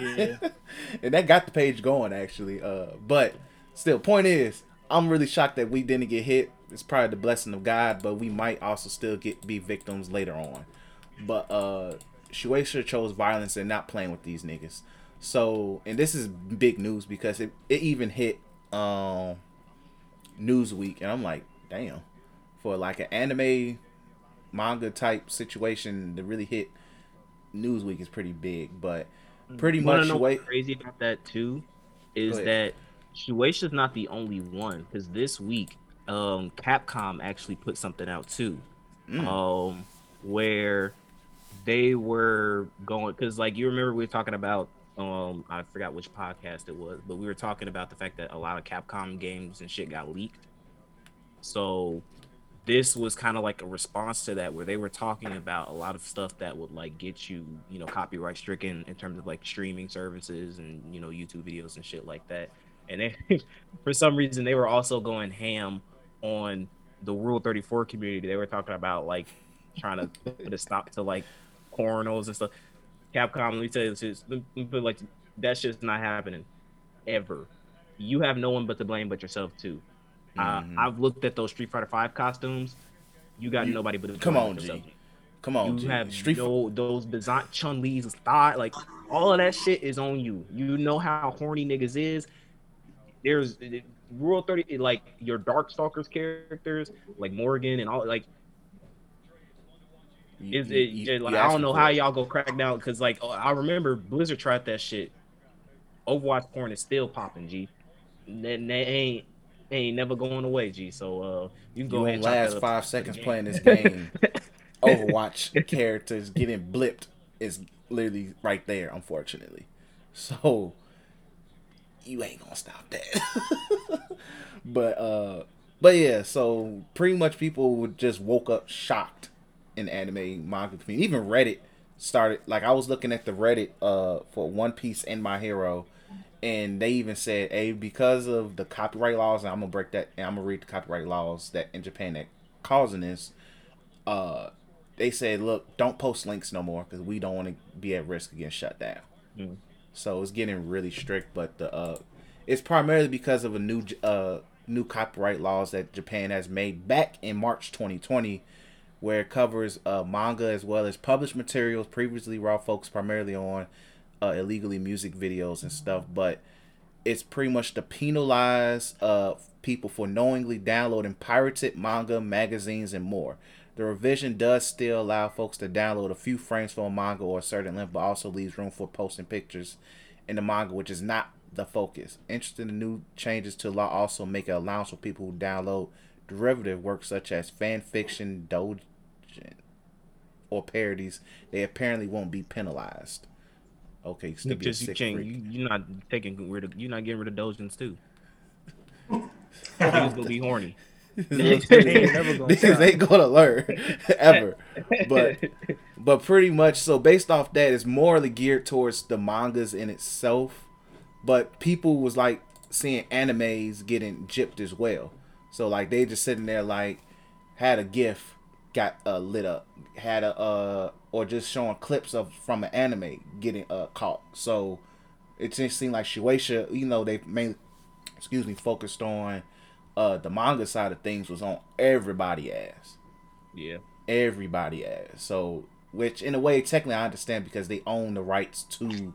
Yeah. and that got the page going actually. Uh, but still, point is, I'm really shocked that we didn't get hit. It's probably the blessing of God, but we might also still get be victims later on. But uh, Shueisha chose violence and not playing with these niggas. So, and this is big news because it, it even hit um Newsweek, and I'm like, damn, for like an anime manga type situation to really hit Newsweek is pretty big. But pretty You much know Shue- what's crazy about that too is that Shueisha's not the only one because this week, um, Capcom actually put something out too, Mm. um, where they were going because like you remember we were talking about um I forgot which podcast it was, but we were talking about the fact that a lot of Capcom games and shit got leaked. So this was kind of like a response to that where they were talking about a lot of stuff that would like get you you know copyright stricken in terms of like streaming services and you know youtube videos and shit like that and they for some reason they were also going ham on the rule 34 community they were talking about like trying to put a stop to like pornos and stuff capcom let me tell you this is let me put like that shit's not happening ever you have no one but to blame but yourself too uh, Mhm. I've looked at those Street Fighter Five costumes. You got You- nobody but come on, but G. Come on, You G. have Street no those design Chun Li's thigh, like all of that shit is on you. You know how horny niggas is. There's Rule Thirty, like your Darkstalkers characters, like Morgan and all, like You- is you- it? you- like I don't know how it. y'all go crack down because like oh, I remember Blizzard tried that shit. Overwatch porn is still popping, G. That, that ain't ain't never going away, G. So uh, you can You go ahead won't and last five seconds playing this game. Overwatch characters getting blipped is literally right there, unfortunately. So you ain't gonna stop that. but uh but yeah, so pretty much people would just woke up shocked in anime manga community. Even Reddit started like I was looking at the Reddit uh for One Piece and My Hero and they even said, "Hey, because of the copyright laws, and I'm gonna break that, and I'm gonna read the copyright laws that in Japan that causing this." Uh, they said, "Look, don't post links no more because we don't want to be at risk of getting shut down." Mm. So it's getting really strict, but the uh, it's primarily because of a new uh new copyright laws that Japan has made back in March 2020, where it covers uh manga as well as published materials previously raw focused primarily on uh, illegally music videos and stuff, but it's pretty much to penalize uh people for knowingly downloading pirated manga, magazines, and more. The revision does still allow folks to download a few frames from a manga or a certain length, but also leaves room for posting pictures in the manga, which is not the focus. Interesting, the new changes to law also make an allowance for people who download derivative works such as fan fiction, doujin, or parodies. They apparently won't be penalized. Okay, still be a Because you sick freak. You, you're not taking rid of, you're not getting rid of dojins too. Niggas gonna be horny. Niggas ain't gonna ain't gonna learn ever. But but pretty much so based off that, it's morally geared towards the mangas in itself. But people was like seeing animes getting gypped as well. So like they just sitting there like had a GIF got uh, lit up, had a uh or just showing clips of from an anime getting uh caught. So it just seemed like Shueisha, you know, they mainly excuse me, focused on uh the manga side of things was on everybody ass. Yeah. Everybody ass. So which in a way technically I understand because they own the rights to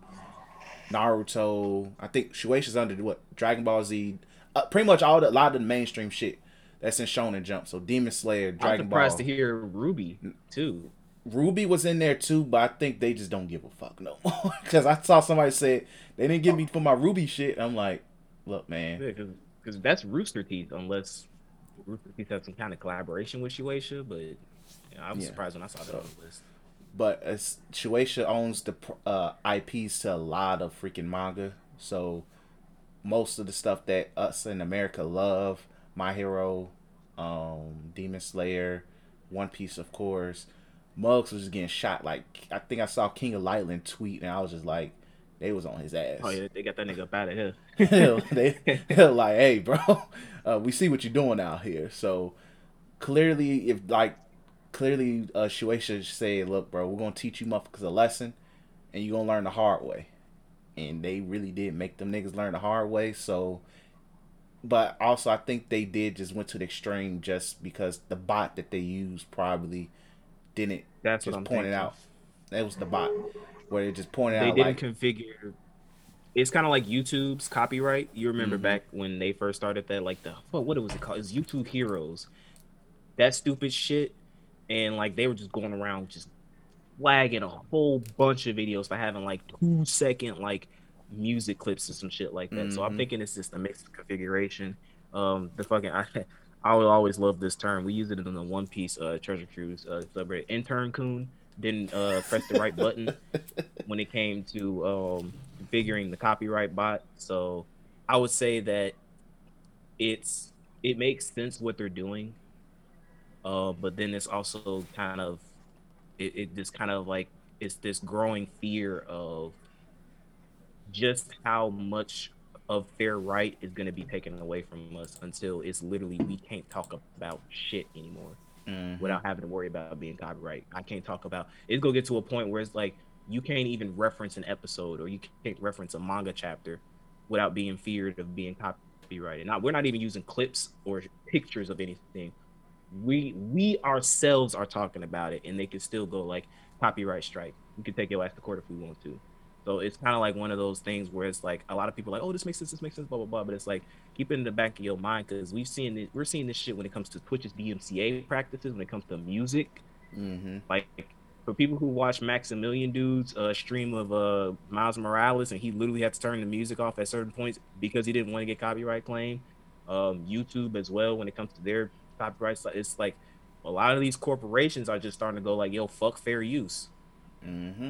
Naruto. I think Shueisha's under what Dragon Ball Z. Uh, pretty much all the a lot of the mainstream shit that's in Shonen Jump. So Demon Slayer, Dragon Ball. I'm surprised Ball. to hear Ruby too. Ruby was in there too, but I think they just don't give a fuck no more. Because I saw somebody say they didn't give me for my Ruby shit. I'm like, look, man. Yeah, because that's Rooster Teeth, unless Rooster Teeth has some kind of collaboration with Shueisha. But you know, I was Yeah. surprised when I saw that on the list. but it's, Shueisha owns the uh, IPs to a lot of freaking manga. So most of the stuff that us in America love, My Hero, um, Demon Slayer, One Piece, of course. Mugs was just getting shot. Like I think I saw King of Lightning tweet, and I was just like, they was on his ass. Oh yeah, they got that nigga up out of here. they they're like, hey, bro, uh, we see what you're doing out here. So clearly, if like clearly, uh, Shueisha said, look, bro, we're gonna teach you motherfuckers a lesson, and you're gonna learn the hard way. And they really did make them niggas learn the hard way. So, but also I think they did just went to the extreme just because the bot that they used probably didn't That's just pointed out. That was the bot where it just pointed They out They didn't like configure. It's kind of like YouTube's copyright. You remember Mhm. back when they first started that, like the what, what was it called? It's YouTube Heroes. That stupid shit, and like they were just going around just flagging a whole bunch of videos for having like two second like music clips and some shit like that. So I'm Mhm. thinking it's just a mixed configuration. Um, the fucking I, I will always love this term. We use it in the One Piece uh, Treasure Cruise uh, subreddit. Intern Coon didn't uh, press the right button when it came to um, configuring the copyright bot. So I would say that it's it makes sense what they're doing, uh, but then it's also kind of it, it just kind of like it's this growing fear of just how much of fair right is going to be taken away from us until it's literally we can't talk about shit anymore mhm. without having to worry about being copyright. I can't talk about it's gonna get to a point where it's like you can't even reference an episode or you can't reference a manga chapter without being feared of being copyrighted. Not we're not even using clips or pictures of anything. We we ourselves are talking about it and they can still go like copyright strike. We can take your ass to court if we want to. So it's kind of like one of those things where it's like a lot of people are like, oh, this makes sense, this makes sense, blah blah blah. But it's like keep it in the back of your mind because we've seen it. We're seeing this shit when it comes to Twitch's DMCA practices, when it comes to music. Mm-hmm. Like for people who watch Maximilian Dood's uh, stream of uh, Miles Morales, and he literally had to turn the music off at certain points because he didn't want to get copyright claim. Um, YouTube as well when it comes to their copyrights, it's like a lot of these corporations are just starting to go like, yo, fuck fair use. Mm-hmm.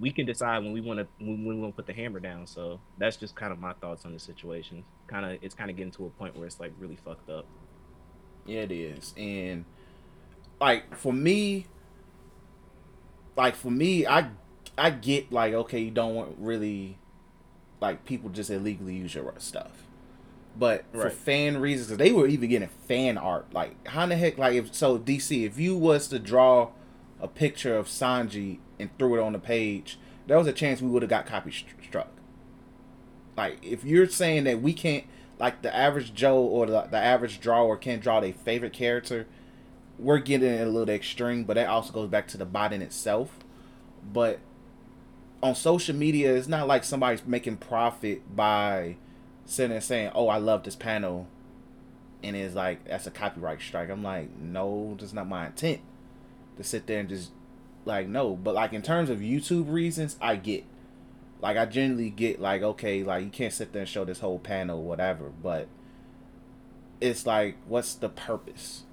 We can decide when we want to when we want to put the hammer down. So that's just kind of my thoughts on the situation. Kind of, it's kind of getting to a point where it's like really fucked up. Yeah, it is. And like for me, like for me, I I get like okay, you don't want really like people just illegally use your stuff. But for Right. fan reasons, 'cause they were even getting fan art. Like how in the heck? Like if so, DC, if you was to draw a picture of Sanji and threw it on the page, there was a chance we would have got copy st- struck. Like if you're saying that we can't, like the average Joe or the, the average drawer can't draw their favorite character, we're getting a little extreme. But that also goes back to the bot in itself. But on social media, it's not like somebody's making profit by sitting and saying, "Oh, I love this panel," and it's like that's a copyright strike. I'm like, no, that's not my intent to sit there and just like no. But like in terms of YouTube reasons, I get. Like I generally get like okay, like you can't sit there and show this whole panel, whatever. But it's like, what's the purpose?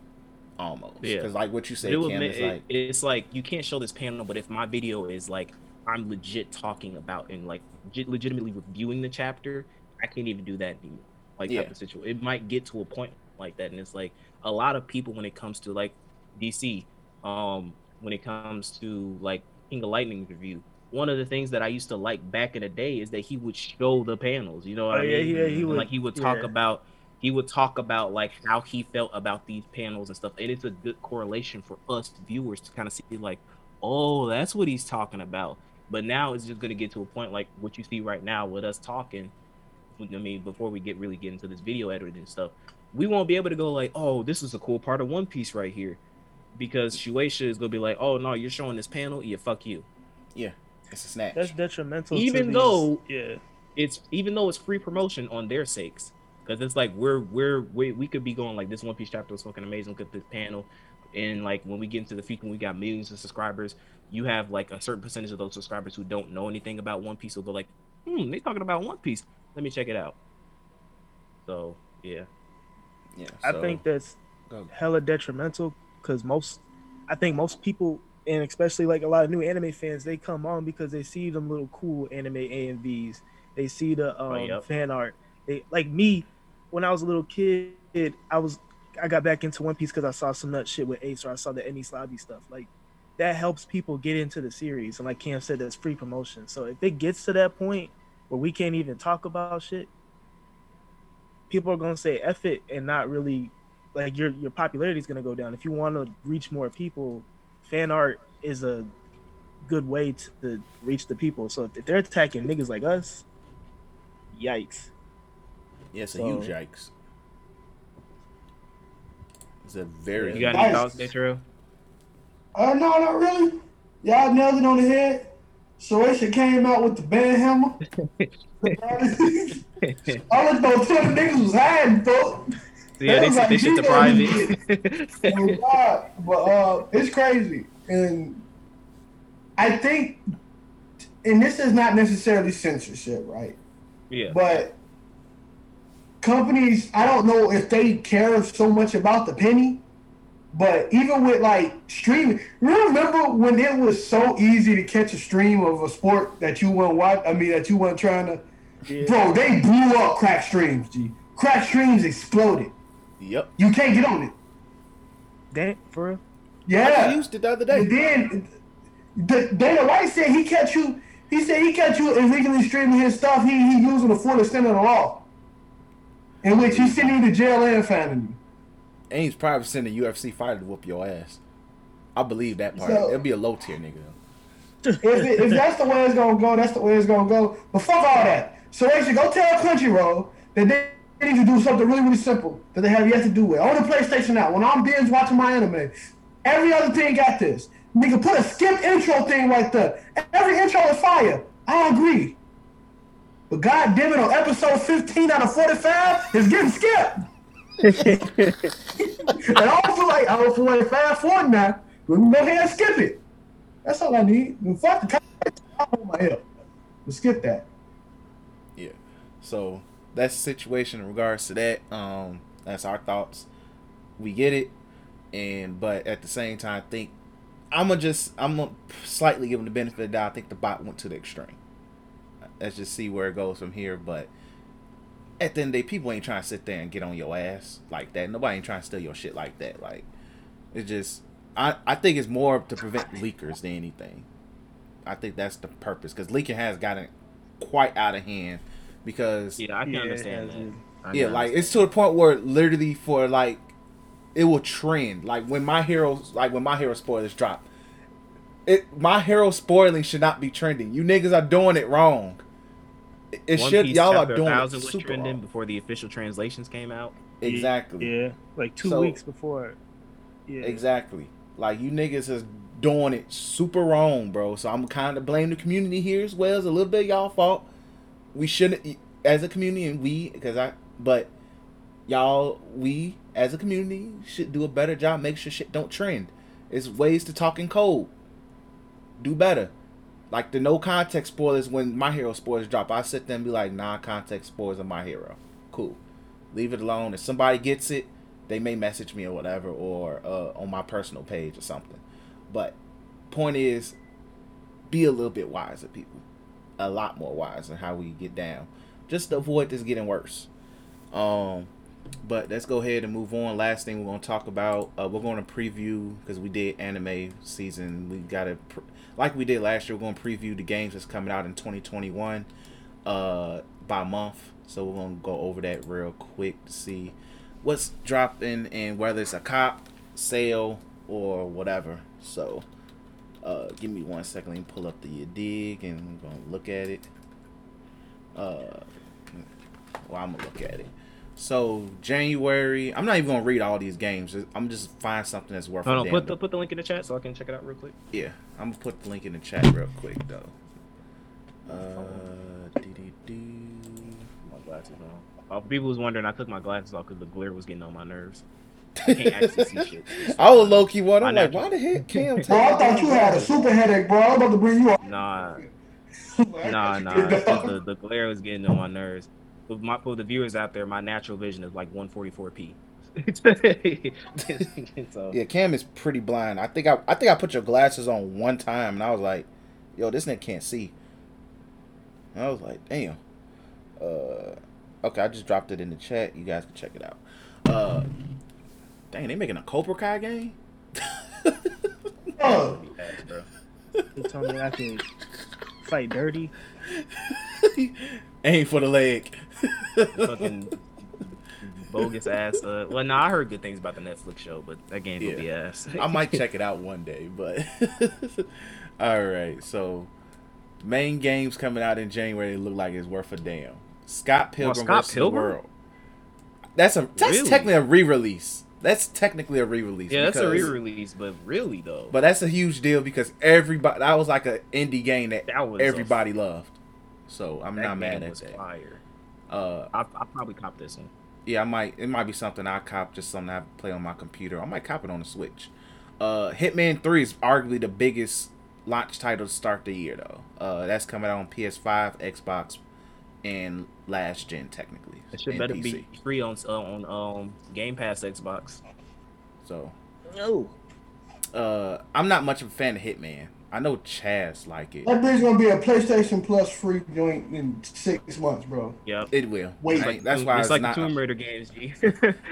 Almost, Yeah. because like what you said, Cam, ma- is it- like it's like you can't show this panel, but if my video is like I'm legit talking about and like legit- legitimately reviewing the chapter, I can't even do that anymore. Like Yeah. type of situation. It might get to a point like that, and it's like a lot of people when it comes to like DC, um, when it comes to like King of Lightning review. One of the things that I used to like back in the day is that he would show the panels. You know what Oh, I mean? yeah, he would- like he would talk yeah. about he would talk about like how he felt about these panels and stuff and it's a good correlation for us viewers to kind of see like oh that's what he's talking about but now it's just going to get to a point like what you see right now with us talking i mean before we get really get into this video editing stuff we won't be able to go like oh this is a cool part of one piece right here because shueisha is going to be like oh no you're showing this panel? Yeah fuck you. Yeah, it's a snatch. That's detrimental. to Even these- though- yeah, it's even though it's free promotion on their sakes because it's like we're we're we, we could be going like this one piece chapter was fucking amazing look at this panel. And like when we get into the future when we got millions of subscribers you have like a certain percentage of those subscribers who don't know anything about one piece will go like hmm they talking about one piece. Let me check it out. So yeah. Yeah, I so- think that's hella detrimental because most, I think most people, and especially like a lot of new anime fans, they come on because they see them little cool anime AMVs. They see the um, yep. fan art. They like me when I was a little kid. I was I got back into One Piece because I saw some nut shit with Ace or I saw the Enies Lobby stuff. Like that helps people get into the series. And like Cam said, that's free promotion. So if it gets to that point where we can't even talk about shit, people are gonna say F it and not really like your your popularity is gonna go down. If you want to reach more people, fan art is a good way to, to reach the people. So if they're attacking niggas like us, yikes. Yeah, it's a So- huge yikes. It's a very you got Nice. any thoughts Detro? Uh, no, not really. Y'all nailed it on the head. Shueisha came out with the band hammer. All of those ten niggas was hiding, though. Yeah they like, this shit to you private Oh, But uh, it's crazy, and I think, and this is not necessarily censorship, right? yeah But companies, I don't know if they care so much about the penny, but even with like streaming, remember when it was so easy to catch a stream of a sport that you weren't watch? I mean, that you weren't trying to. Yeah. Bro, they blew up crack streams. G, crack streams exploded. Yep. You can't get on it. That for real. Yeah. I used it the other And day. then the, Dana White said he catch you. He said he catch you illegally streaming his stuff. He he using the full extent of the law, in which he's sending you to jail and finding you. And he's probably sending a UFC fighter to whoop your ass. I believe that part. So- It'll be a low tier nigga. If, it, if that's the way it's gonna go, that's the way it's gonna go. But fuck all that. So they should go tell Crunchyroll that they need to do something really really simple that they have yet to do with. On the PlayStation now, when I'm binge watching my anime, every other thing got this. Nigga, put a skip intro thing right there. Every intro is fire. I agree. But god damn it, on episode 15 out of 45, it's getting skipped. and I don't feel like I don't feel like fast forward now. Let me go ahead and skip it. That's all I need. And fuck the copyright. I hold my hip. But skip that. Yeah. So that's the situation in regards to that. Um, that's our thoughts. We get it, and but at the same time, I think I'm gonna just I'm gonna slightly give him the benefit of the doubt. I think the bot went to the extreme. Let's just see where it goes from here. But at the end of the day, people ain't trying to sit there and get on your ass like that. Nobody ain't trying to steal your shit like that. Like it's just I I think it's more to prevent leakers than anything. I think that's the purpose because leaking has gotten quite out of hand because Yeah, I can Yeah, understand that. been. I yeah, like it's to the point where literally for like it will trend. Like when my heroes, like when my hero spoilers drop, it my hero spoiling should not be trending. You niggas are doing it wrong. It, it should y'all are doing it 1000 was super trending wrong. before the official translations came out. Exactly. Yeah, like two So- weeks before. Yeah. Exactly. Like you niggas is doing it super wrong, bro. So I'm kind of blame the community here as well. It's a little bit y'all fault. We shouldn't, as a community, and we, because I, but y'all, we as a community should do a better job. Make sure shit don't trend. It's ways to talk in code. Do better. Like the no context spoilers when my hero spoilers drop, I sit there and be like, non context spoilers of my hero. Cool. Leave it alone. If somebody gets it, they may message me or whatever, or uh, on my personal page or something. But point is, be a little bit wiser, people. A lot more wiser how we get down, just to avoid this getting worse. Um, but let's go ahead and move on. Last thing we're gonna talk about, uh, we're gonna preview because we did anime season. We gotta, pr- like we did last year, we're gonna preview the games that's coming out in 2021, uh, by month. So we're gonna go over that real quick to see what's dropping and whether it's a cop sale or whatever. So, uh, give me one second. Let me pull up the dig and I'm gonna look at it. Uh, well, I'm gonna look at it. So January, I'm not even gonna read all these games. I'm just find something that's worth. Hold on, put the put the link in the chat so I can check it out real quick. yeah, I'm gonna put the link in the chat real quick though. Uh, dee-dee-dee. My glasses on. Uh, people was wondering, I took my glasses off because the glare was getting on my nerves. I can't actually see shit. I was low key one. I'm like, why the heck Cam? Bro, I thought you had a super headache, bro. I'm about to bring you up. Nah, nah, nah. the, the glare was getting on my nerves. For, my, for the viewers out there, my natural vision is like 144p. so, Yeah, Cam is pretty blind. I think I, I think I put your glasses on one time, and I was like, "Yo, this nigga can't see." And I was like, "Damn." Uh, okay, I just dropped it in the chat. You guys can check it out. Uh, dang, they making a Cobra Kai game. Oh, bro. They told me I can fight dirty. Aim for the leg. Fucking bogus ass. Uh, well, no, I heard good things about the Netflix show, but that game will be ass. I might check it out one day, but all right. So, main games coming out in January look like it's worth a damn. Scott Pilgrim Scott versus Pilgrim? the World. That's a that's Really? technically a re-release. That's technically a re-release. yeah, that's a re-release, but really though, But that's a huge deal because everybody that was like an indie game that, That everybody loved. So I'm that not mad at that. fire. Uh, I I probably cop this one. yeah, I might. It might be something I cop, just something I play on my computer. I might cop it on the Switch. Uh, Hitman Three is arguably the biggest launch title to start the year, though. Uh, that's coming out on PS5, Xbox, and last gen technically. It should better PC. be free on uh, on um Game Pass Xbox. So, No. uh, I'm not much of a fan of Hitman. I know Chaz like it. that bitch gonna be a PlayStation Plus free joint in six months, bro. Yeah, It will. Wait. I ain't- that's why it's it's, like not. the Tomb Raider games, G.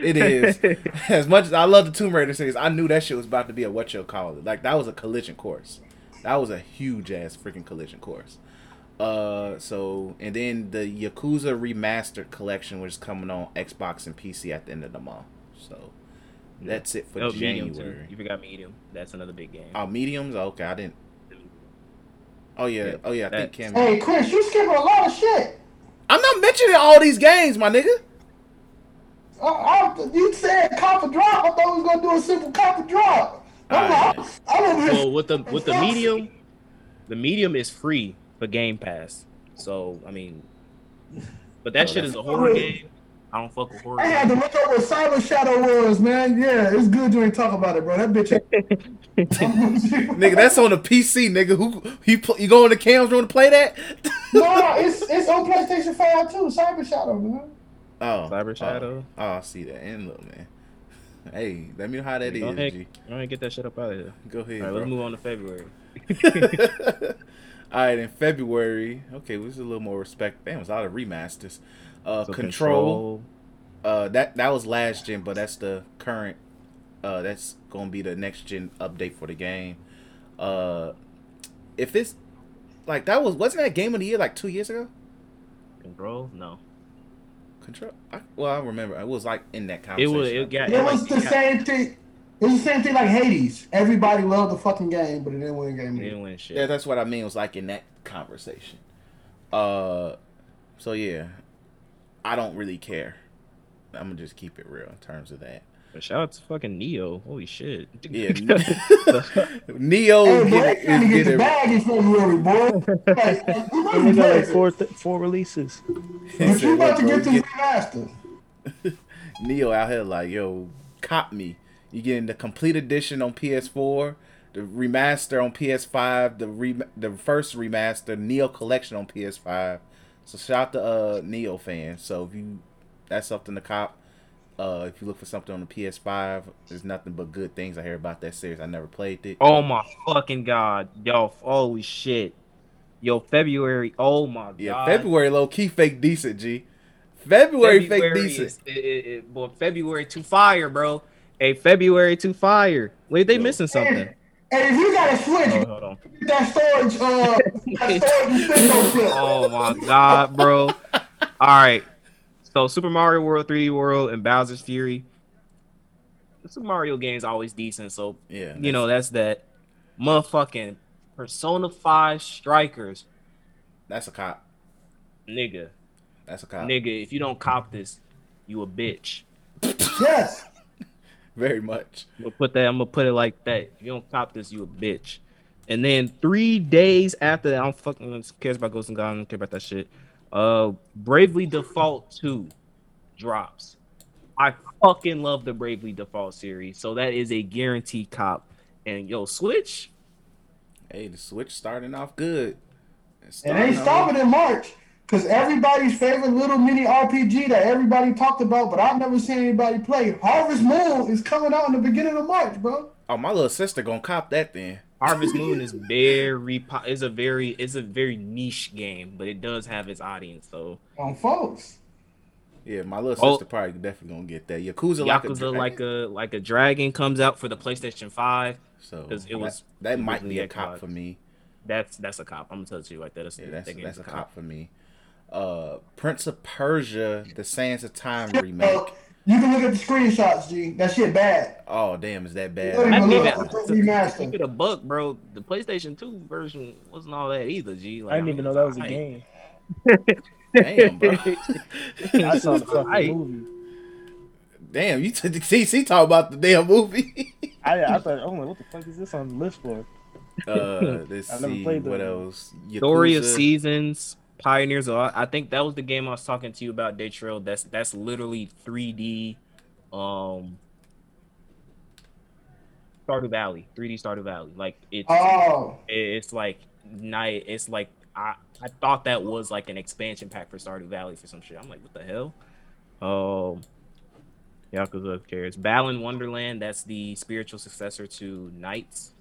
It is. as much as I love the Tomb Raider series, I knew that shit was about to be a what you'll call it. Like that was a collision course. That was a huge ass freaking collision course. Uh, so and then the Yakuza remastered collection, which is coming on Xbox and PC at the end of the month. So that's it for Oh, medium too. January. You forgot medium. That's another big game. Oh, mediums. Okay, I didn't. Oh yeah. Yeah, Oh yeah. I think that- Cam. Hey, Chris, you skipping a lot of shit. I'm not mentioning all these games, my nigga. I, I, you said copper drop. I thought we was gonna do a simple copper drop. I'm, Alright. I'm, I'm. Well, with the with the medium, the medium is free for Game Pass. So I mean, but that Oh, shit is a horror game. I don't fuck with horror. I had to look up what Cyber Shadow was, man. Yeah, it's good you ain't talk about it, bro. That bitch. Nigga, that's on the PC, nigga. Who he? Pl- you going to Cam's room to play that? no, it's it's on PlayStation Five too. Cyber Shadow, man. Oh, Cyber Shadow. Oh, oh, I see that. And look, man. Hey, let me know how that is. Go ahead, G. go ahead get that shit up out of here. Go ahead. All right, bro. let's move on to February. All right, in February. Okay, this is a little more respect. Damn, it's a lot of remasters. Uh, So Control. Uh, that that was last gen, but that's the current. Uh, that's gonna be the next gen update for the game. Uh, if it's like that was wasn't that game of the year like two years ago? Control, No, Control. I, well, I remember it was like in that conversation. it was. It got. It like, was the it got- same thing. It was the same thing like Hades. Everybody loved the fucking game, but it didn't win game. They didn't win shit. Yeah, that's what I mean. It was like in that conversation. Uh, so yeah, I don't really care. I'm gonna just keep it real in terms of that. But shout out to fucking Nioh. Holy shit. Yeah, Nioh Hey, boy, get trying to is get the get bag in February, boy. Hey, you got like four th- four releases. But you about to get Get- this remaster. Nioh out here like, yo, cop me. You getting the complete edition on PS4, the remaster on PS5, the re- the first remaster, Nioh collection on PS5. So shout out to uh Nioh fans. So if you that's something to cop. Uh, if you look for something on the PS5, there's nothing but good things I hear about that series. I never played it. Oh my fucking god, yo! Holy shit, yo! February. Oh my yeah, god. Yeah, February low key fake decent, G. February, fake decent. is- it, it, it, boy, February to fire, bro. Hey, February to fire. Wait, they Yo. missing something. Hey, if you got a Switch, Oh, hold on. that storage, uh, that storage Nintendo. Oh my god, bro. All right. So Super Mario World, 3D World, and Bowser's Fury. The Super Mario game's always decent, so Yeah, you know that's that. Motherfucking Persona 5 Strikers, that's a cop. nigga. That's a cop. Nigga, if you don't cop this, you a bitch. Yes. Very much. I'm gonna put that. I'm gonna put it like that. If you don't cop this, you a bitch. And then three days after that, I don't fucking cares about Ghost and God. I don't care about that shit. Uh, Bravely Default Two drops. I fucking love the Bravely Default series, so that is a guaranteed cop. And yo, Switch, Hey, the Switch starting off good. It's And they starting off- stopping in March. Because everybody's favorite little mini RPG that everybody talked about, but I've never seen anybody play, Harvest Moon is coming out in the beginning of March, bro. Oh, my little sister gonna cop that then. Harvest Moon is very po- is a very is a very niche game, but it does have its audience. So On folks. Yeah, my little Oh. sister probably definitely gonna get that. Yakuza, like a dra- like a like a dragon comes out for the PlayStation Five. so 'cause it was- that, that might be a cop for me. That's that's a cop. I'm gonna tell you like that. That's, Yeah, that's that game's that's a cop for me. Uh, Prince of Persia: The Sands of Time remake. you can look at the screenshots, G. That shit bad. Oh damn, is that bad? I at didn't the even look, to it a buck, bro. The PlayStation Two version wasn't all that either. G, like, I didn't even know that was a I- game. Damn, bro. I saw the fucking movie. Damn, you took the CC talk about the damn movie. I, I thought, oh my, what the fuck is this on the list for? uh, let's I've never see played what that. else. Story of Seasons, Pioneers. of I think that was the game I was talking to you about. Day Trail. That's that's literally 3D. Um, Stardew Valley, 3D Stardew Valley. Like it's Oh, it's like night. It's like I I thought that was like an expansion pack for Stardew Valley for some shit. I'm like, what the hell? Um, Yakuza who cares. Balan Wonderland. That's the spiritual successor to NiGHTS.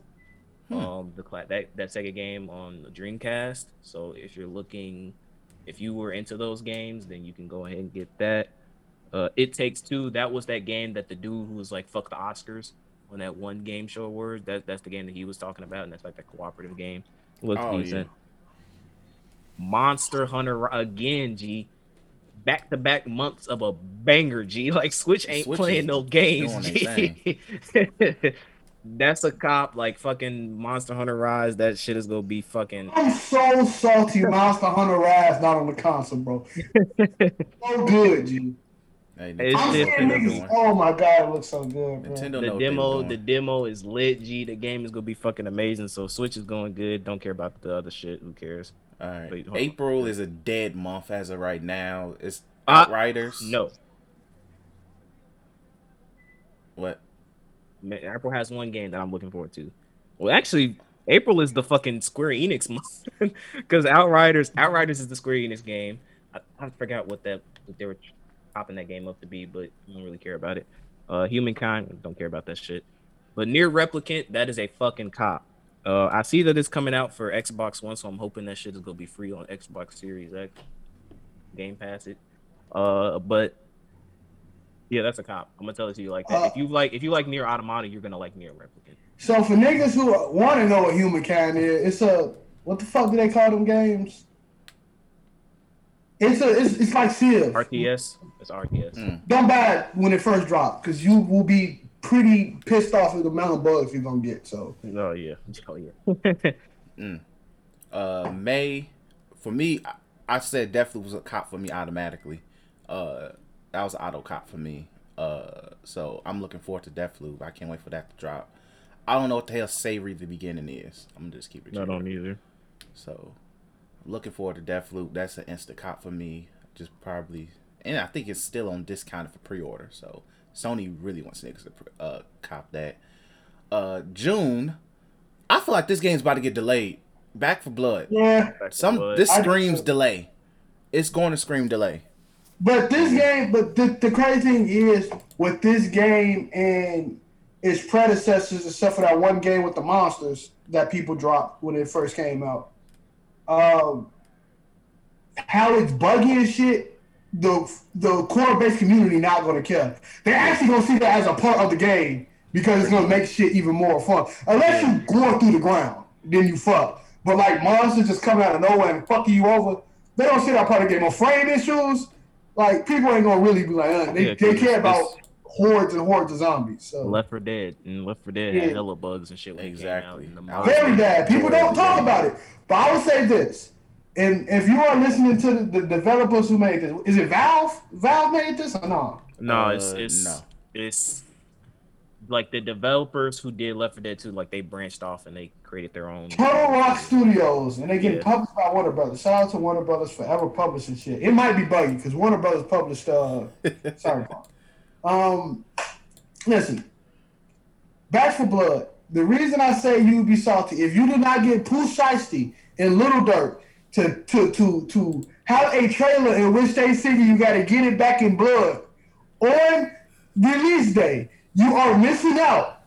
Hmm. Um, the that that Sega game on the Dreamcast. So if you're looking, if you were into those games, then you can go ahead and get that. Uh, it takes two. That was that game that the dude who was like fuck the Oscars on that one game show awards. That that's the game that he was talking about, and that's like the cooperative game. Looks Oh, yeah. Monster Hunter again, G. Back to back months of a banger, G. Like Switch ain't Switch playing no games, G. That's a cop like fucking Monster Hunter Rise. That shit is gonna be fucking. I'm so salty. Monster Hunter Rise not on the console, bro. so good, G. Hey, It's I'm Nintendo seeing just- know what niggas. Oh my god, it looks so good, bro. Nintendo The demo, the demo is lit, G. The game is gonna be fucking amazing. So Switch is going good. Don't care about the other shit. Who cares? All right. Wait, hold on. April is a dead month as of right now. It's Uh, Outriders. No, What? April has one game that I'm looking forward to. Well, actually, April is the fucking Square Enix month because Outriders, Outriders is the Square Enix game. I, I forgot what that what they were popping that game up to be, but I don't really care about it. Uh, Humankind, don't care about that shit. But NieR Replicant, that is a fucking cop. Uh, I see that it's coming out for Xbox One, so I'm hoping that shit is gonna be free on Xbox Series X. Game Pass it. Uh, but yeah, that's a cop. I'm gonna tell it to you like that. Uh, if you like, if you like NieR Automata, you're gonna like NieR Replicant. So for niggas who want to know what humankind is, it's a what the fuck do they call them games? It's a it's, it's like Civ. RTS. It's RTS. Mm. Don't buy it when it first drops because you will be pretty pissed off with the amount of bugs you're gonna get. So Oh yeah. Oh yeah. Uh, May, for me, I, I said definitely was a cop for me automatically. Uh, that was an auto cop for me. Uh, so I'm looking forward to Deathloop. I can't wait for that to drop. I don't know what the hell savory the beginning is. I'm gonna just keep it. I chill. don't either. So, looking forward to Deathloop. That's an instant cop for me. Just probably, and I think it's still on discounted for pre-order. So Sony really wants niggas to pre- uh, cop that. Uh, June, I feel like this game's about to get delayed. Back for Blood. yeah, Some But- this screams delay. It's going to scream delay. But this game, but the, the crazy thing is with this game and its predecessors, except for that one game with the monsters that people dropped when it first came out. Um, how it's buggy and shit. The the core based community not gonna care. They're actually gonna see that as a part of the game because it's gonna make shit even more fun. Unless you going through the ground, then you fuck. But like monsters just coming out of nowhere and fucking you over, they don't see that part of the game. On frame issues, like people ain't gonna really be like, uh, they, Yeah, 'cause they care about it's- hordes and hordes of zombies. So Left for Dead and Left for Dead Yeah. had hella bugs and shit when Exactly. out. the I was- market. very bad. People don't talk about it. But I would say this. And if you are listening to the, the developers who made this, is it Valve? Valve made this or no? No, it's Uh, it's no. it's like the developers who did Left 4 Dead 2, like they branched off and they created their own. Turtle Rock Studios, and they get Yeah. published by Warner Brothers. Shout out to Warner Brothers for ever publishing shit. It might be buggy because Warner Brothers published uh Cyberpunk. Um, listen, Back for Blood. The reason I say you would be salty if you do not get Pooh Shiesty and Lil Durk to to to to have a trailer in which they say you got to get it back in blood on release day, you are missing out.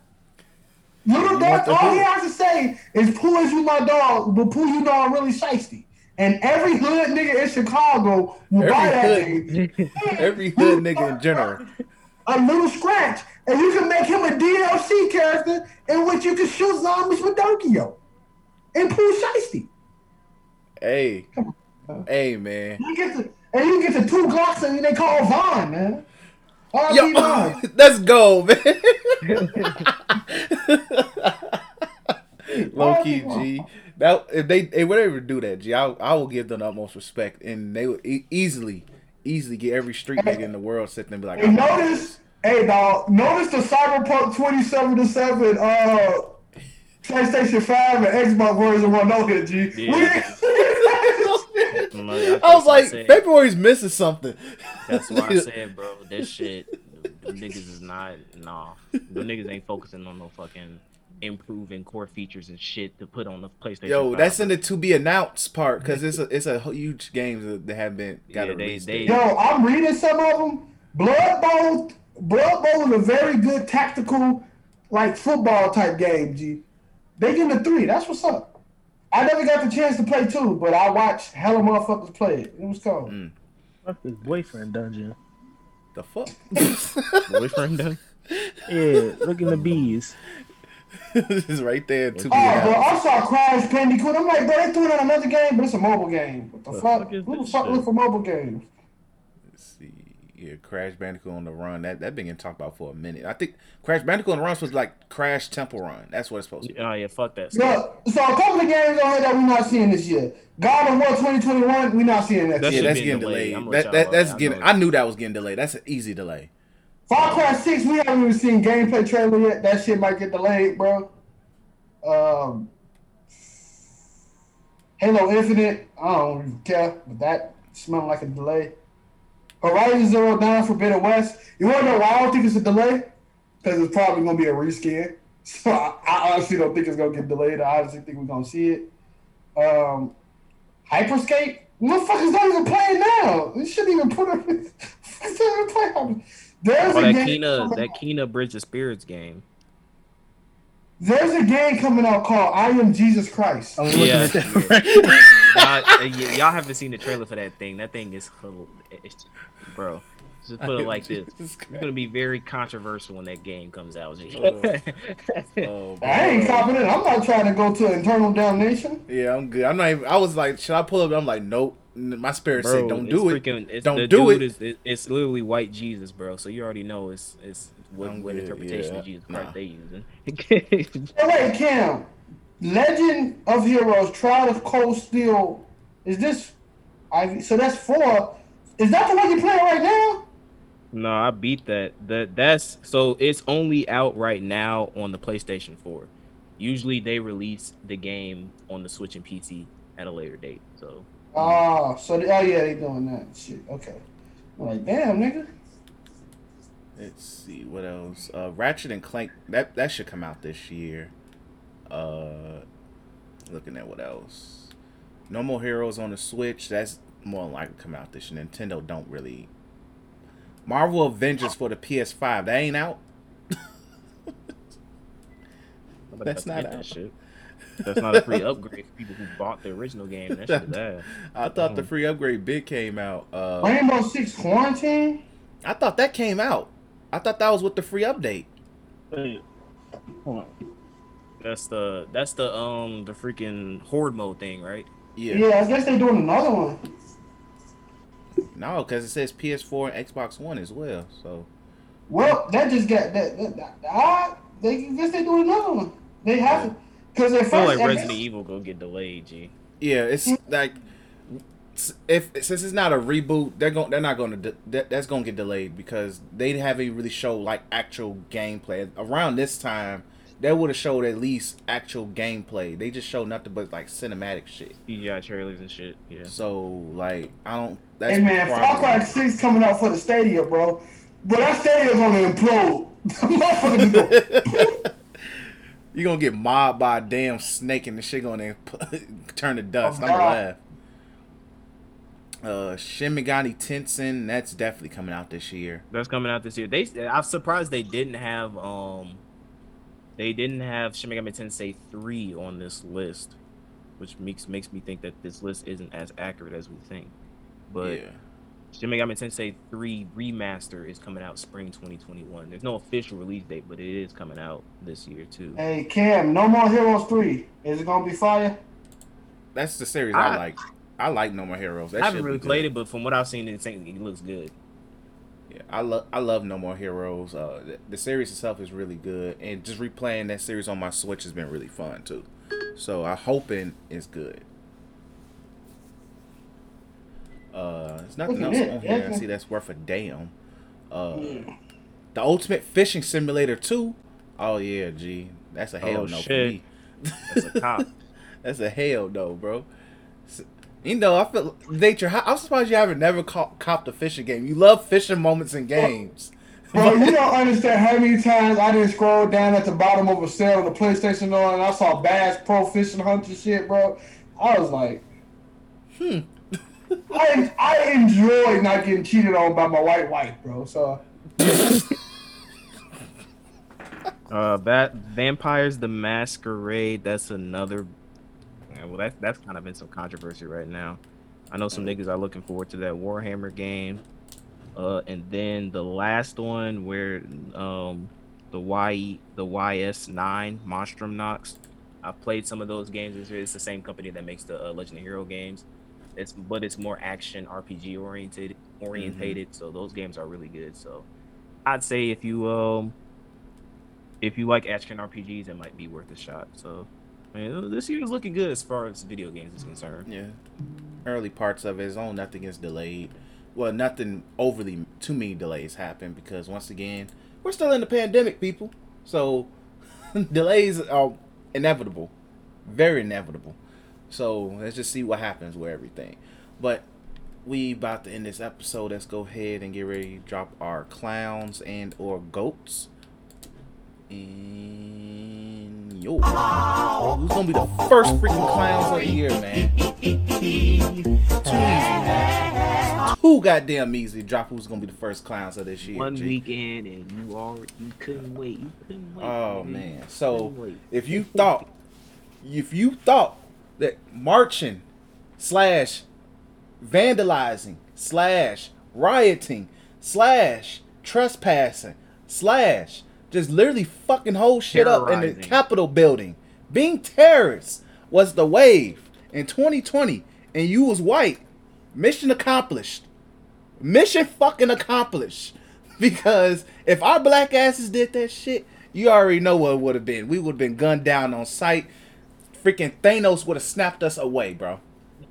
Little want all he has to say is Pooh is you my dog, but Pooh you know I'm really shiesty. And every hood nigga in Chicago will buy that Every thing. Every hood nigga in general. A little scratch, and you can make him a DLC character in which you can shoot zombies with Dokio and Pooh shiesty. Hey, hey, man. You get the and you get the two Glocks and they call Von, man. R.I.P. Yo, Von. let's go, man. Low key, G. That if they they would ever do that, G, I, I will give them the utmost respect, and they would e- easily, easily get every street nigga in the world sitting there and be like, And "I'm- notice, hey dog, notice the Cyberpunk 27 to 7 uh PlayStation 5 and Xbox version one no hit, G. Yeah. I was like, February's missing something. That's why I said, bro, this shit, them niggas is not, nah. The niggas ain't focusing on no fucking improving core features and shit to put on the PlayStation. Yo, 5. that's in the to be announced part because it's a it's a huge game that haven't been got Yeah, a they- release they- Yo, I'm reading some of them. Blood Bowl, Blood Bowl is a very good tactical, like football type game, G. They give it a three. That's what's up. I never got the chance to play too, but I watched hella motherfuckers play it. It was cool. Mm. Fuck this boyfriend dungeon. The fuck? boyfriend done. Yeah, look at the bees. this is right there to be Oh, bro, announced. I saw Crash Bandicoot. I'm like, bro, they threw it on another game, but it's a mobile game. What the fuck? fuck Who the fuck shit? look for mobile games? Let's. Yeah, Crash Bandicoot on the Run. That that been getting talked about for a minute. I think Crash Bandicoot on the Run was like Crash Temple Run. That's what it's supposed to be. Oh yeah, fuck that. Look, so a couple of games on here that we're not seeing this year. God of War 2021, we're not seeing next That Yeah, year. shit that's been getting delayed. delayed. That, that that's know. Getting. know. I knew that was getting delayed. That's an easy delay. Far Cry 6, we haven't even seen gameplay trailer yet. That shit might get delayed, bro. Um, Halo Infinite, I don't even care, but that smelled like a delay. Horizon Zero Dawn Forbidden West. You wanna know why I don't think it's a delay? Because it's probably gonna be a reskin. So I, I honestly don't think it's gonna get delayed. I honestly think we're gonna see it. Um, Hyperscape? Motherfuckers don't even play it now. They shouldn't even put it. They shouldn't even play. There's Oh, a that game Kena, coming that out- Kena Bridge of Spirits game. There's a game coming out called I Am Jesus Christ. I'm looking Yeah. at that right y'all, y- y'all haven't seen the trailer for that thing. That thing is, hell- it's, bro. Just put it like this: it's gonna be very controversial when that game comes out. G. Oh, I ain't bro. confident. I'm not trying to go to internal damnation. Yeah, I'm good. I'm not. Even, I was like, should I pull up? I'm like, nope. my spirit Bro, said, "Don't do it. freaking- it's- Don't do dude it." It- It's literally white Jesus, bro. So you already know it's it's what, I'm what good, interpretation yeah. of Jesus Christ Nah. they using. Hey, wait, Cam. Legend of Heroes, Trial of Cold Steel. Is this? I so that's four. Is that the one you're playing right now? no, I beat that. That that's so it's only out right now on the PlayStation 4. Usually they release the game on the Switch and PC at a later date. So Oh, so they, oh yeah, they doing that shit. Okay. I'm like, damn, nigga. Let's see what else. Uh, Ratchet and Clank that that should come out this year. Uh, looking at what else. No More Heroes on the Switch. That's more likely to come out this year. Nintendo don't really. Marvel Avengers for the PS5. That ain't out. nobody That's got to not get that out. shit. That's not a free upgrade for people who bought the original game. That shit is ass. I thought the free upgrade bid came out. Uh, Rainbow Six Quarantine. I thought that came out. I thought that was with the free update. Wait, hold on. That's the that's the um the freaking horde mode thing, right? Yeah. Yeah, I guess they're doing another one. No, because it says PS4 and Xbox One as well. So Well, that just got that. that, that ah, they I guess they doing another one. They have to because at I feel first like Resident guess- Evil gonna get delayed, G. yeah, it's like if since it's not a reboot, they're going they're not going to de- that, that's going to get delayed because they haven't really showed like actual gameplay around this time. They would have showed at least actual gameplay. They just showed nothing but like cinematic shit. CGI trailers and shit. Yeah. So like I don't. That's Hey man, Far probably- Cry Six coming out for the Stadia, bro. But that Stadia gonna implode. Motherfucker You're gonna get mobbed by a damn snake and the shit gonna turn to dust. Oh, I'm gonna laugh. Uh, Shin Megami Tensei, that's definitely coming out this year. That's coming out this year. They I'm surprised they didn't have um they didn't have Shin Megami Tensei 3 on this list, which makes makes me think that this list isn't as accurate as we think. But yeah. Shin Megami Tensei 3 remaster is coming out spring 2021. There's no official release date, but it is coming out this year too. hey Cam, No More Heroes Three. Is it gonna be fire? That's the series I, I- like. I like No More Heroes. That I haven't shit really played it, but from what I've seen, it, it looks good. Yeah, I love I love No More Heroes. Uh, the, the series itself is really good, and just replaying that series on my Switch has been really fun too. So I'm hoping it's good. Uh, there's nothing else on here. I see that's worth a damn. Uh, the Ultimate Fishing Simulator Two. Oh yeah, G, that's a hell Oh, no shit. for me. That's a cop. That's a hell no, bro. S- You know, I feel nature. I'm surprised you haven't never cop, copped a fishing game. You love fishing moments in games. Bro, you don't understand how many times I didn't scroll down at the bottom of a sale on the PlayStation Store and I saw Bass Pro Fishing Hunter shit, bro. I was like, Hmm. I I enjoy not getting cheated on by my white wife, bro. So Uh, that Vampires the Masquerade. That's another. Yeah, well, that's that's kind of in some controversy right now. I know some niggas are looking forward to that Warhammer game. Uh, and then the last one where um the Y the YS9 Monstrum Nox. I've played some of those games. It's, it's the same company that makes the uh, Legend of Hero games. It's but it's more action RPG oriented orientated. So those games are really good. So I'd say if you um if you like action RPGs, it might be worth a shot. So, I mean, this year is looking good as far as video games is concerned. Yeah. Early parts of it is on nothing is delayed. Well, nothing overly too many delays happen because once again, we're still in the pandemic, people. So delays are inevitable. Very inevitable. So let's just see what happens with everything. But we about to end this episode. Let's go ahead and get ready to drop our clowns and or goats. And yo, who's gonna be the first freaking clowns of the year, man? Too easy, man. Too goddamn easy. Drop who's gonna be the first clowns of this year. One G. weekend and you all you couldn't wait. You couldn't wait. Oh baby. man. So if you thought if you thought that marching slash vandalizing slash rioting slash trespassing slash just literally fucking whole shit up in the Capitol building, being terrorists was the wave in 2020, and you was white, mission accomplished. Mission fucking accomplished. Because if our black asses did that shit, you already know what it would have been. We would have been gunned down on sight. Freaking Thanos would have snapped us away, bro.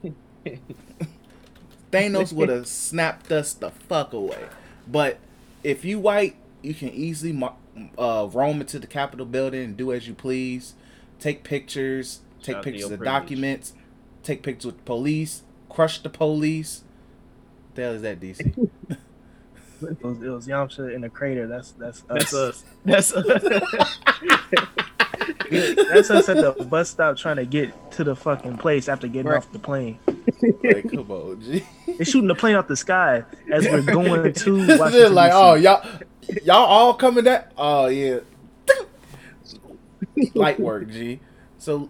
Thanos would have snapped us the fuck away. But if you white, you can easily mar- uh, roam into the Capitol building and do as you please. Take pictures, take Shout pictures of privilege. documents, take pictures with the police, crush the police. What The hell is that, DC? It was, it was Yamcha in the crater. That's that's That's us. us. That's us. That's us at the bus stop trying to get to the fucking place after getting Right. off the plane. like, come on, G. They're shooting the plane out the sky as we're going to They're Washington. like, DC. oh, y'all, y'all all coming that? Oh, yeah. Light work, G. So,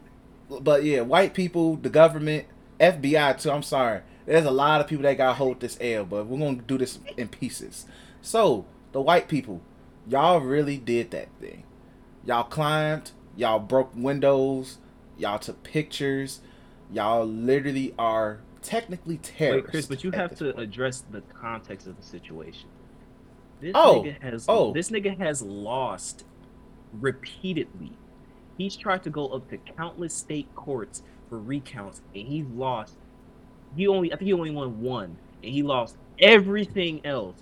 but yeah, white people, the government, FBI too. I'm sorry. There's a lot of people that got hold this L, but we're gonna do this in pieces. So, the white people, y'all really did that thing. Y'all climbed, y'all broke windows, y'all took pictures, y'all literally are technically terrorists. Wait, Chris, but you have to point. address the context of the situation. This Oh, nigga has oh. this nigga has lost repeatedly. He's tried to go up to countless state courts for recounts, and he's lost. He only, I think he only won one, and he lost everything else.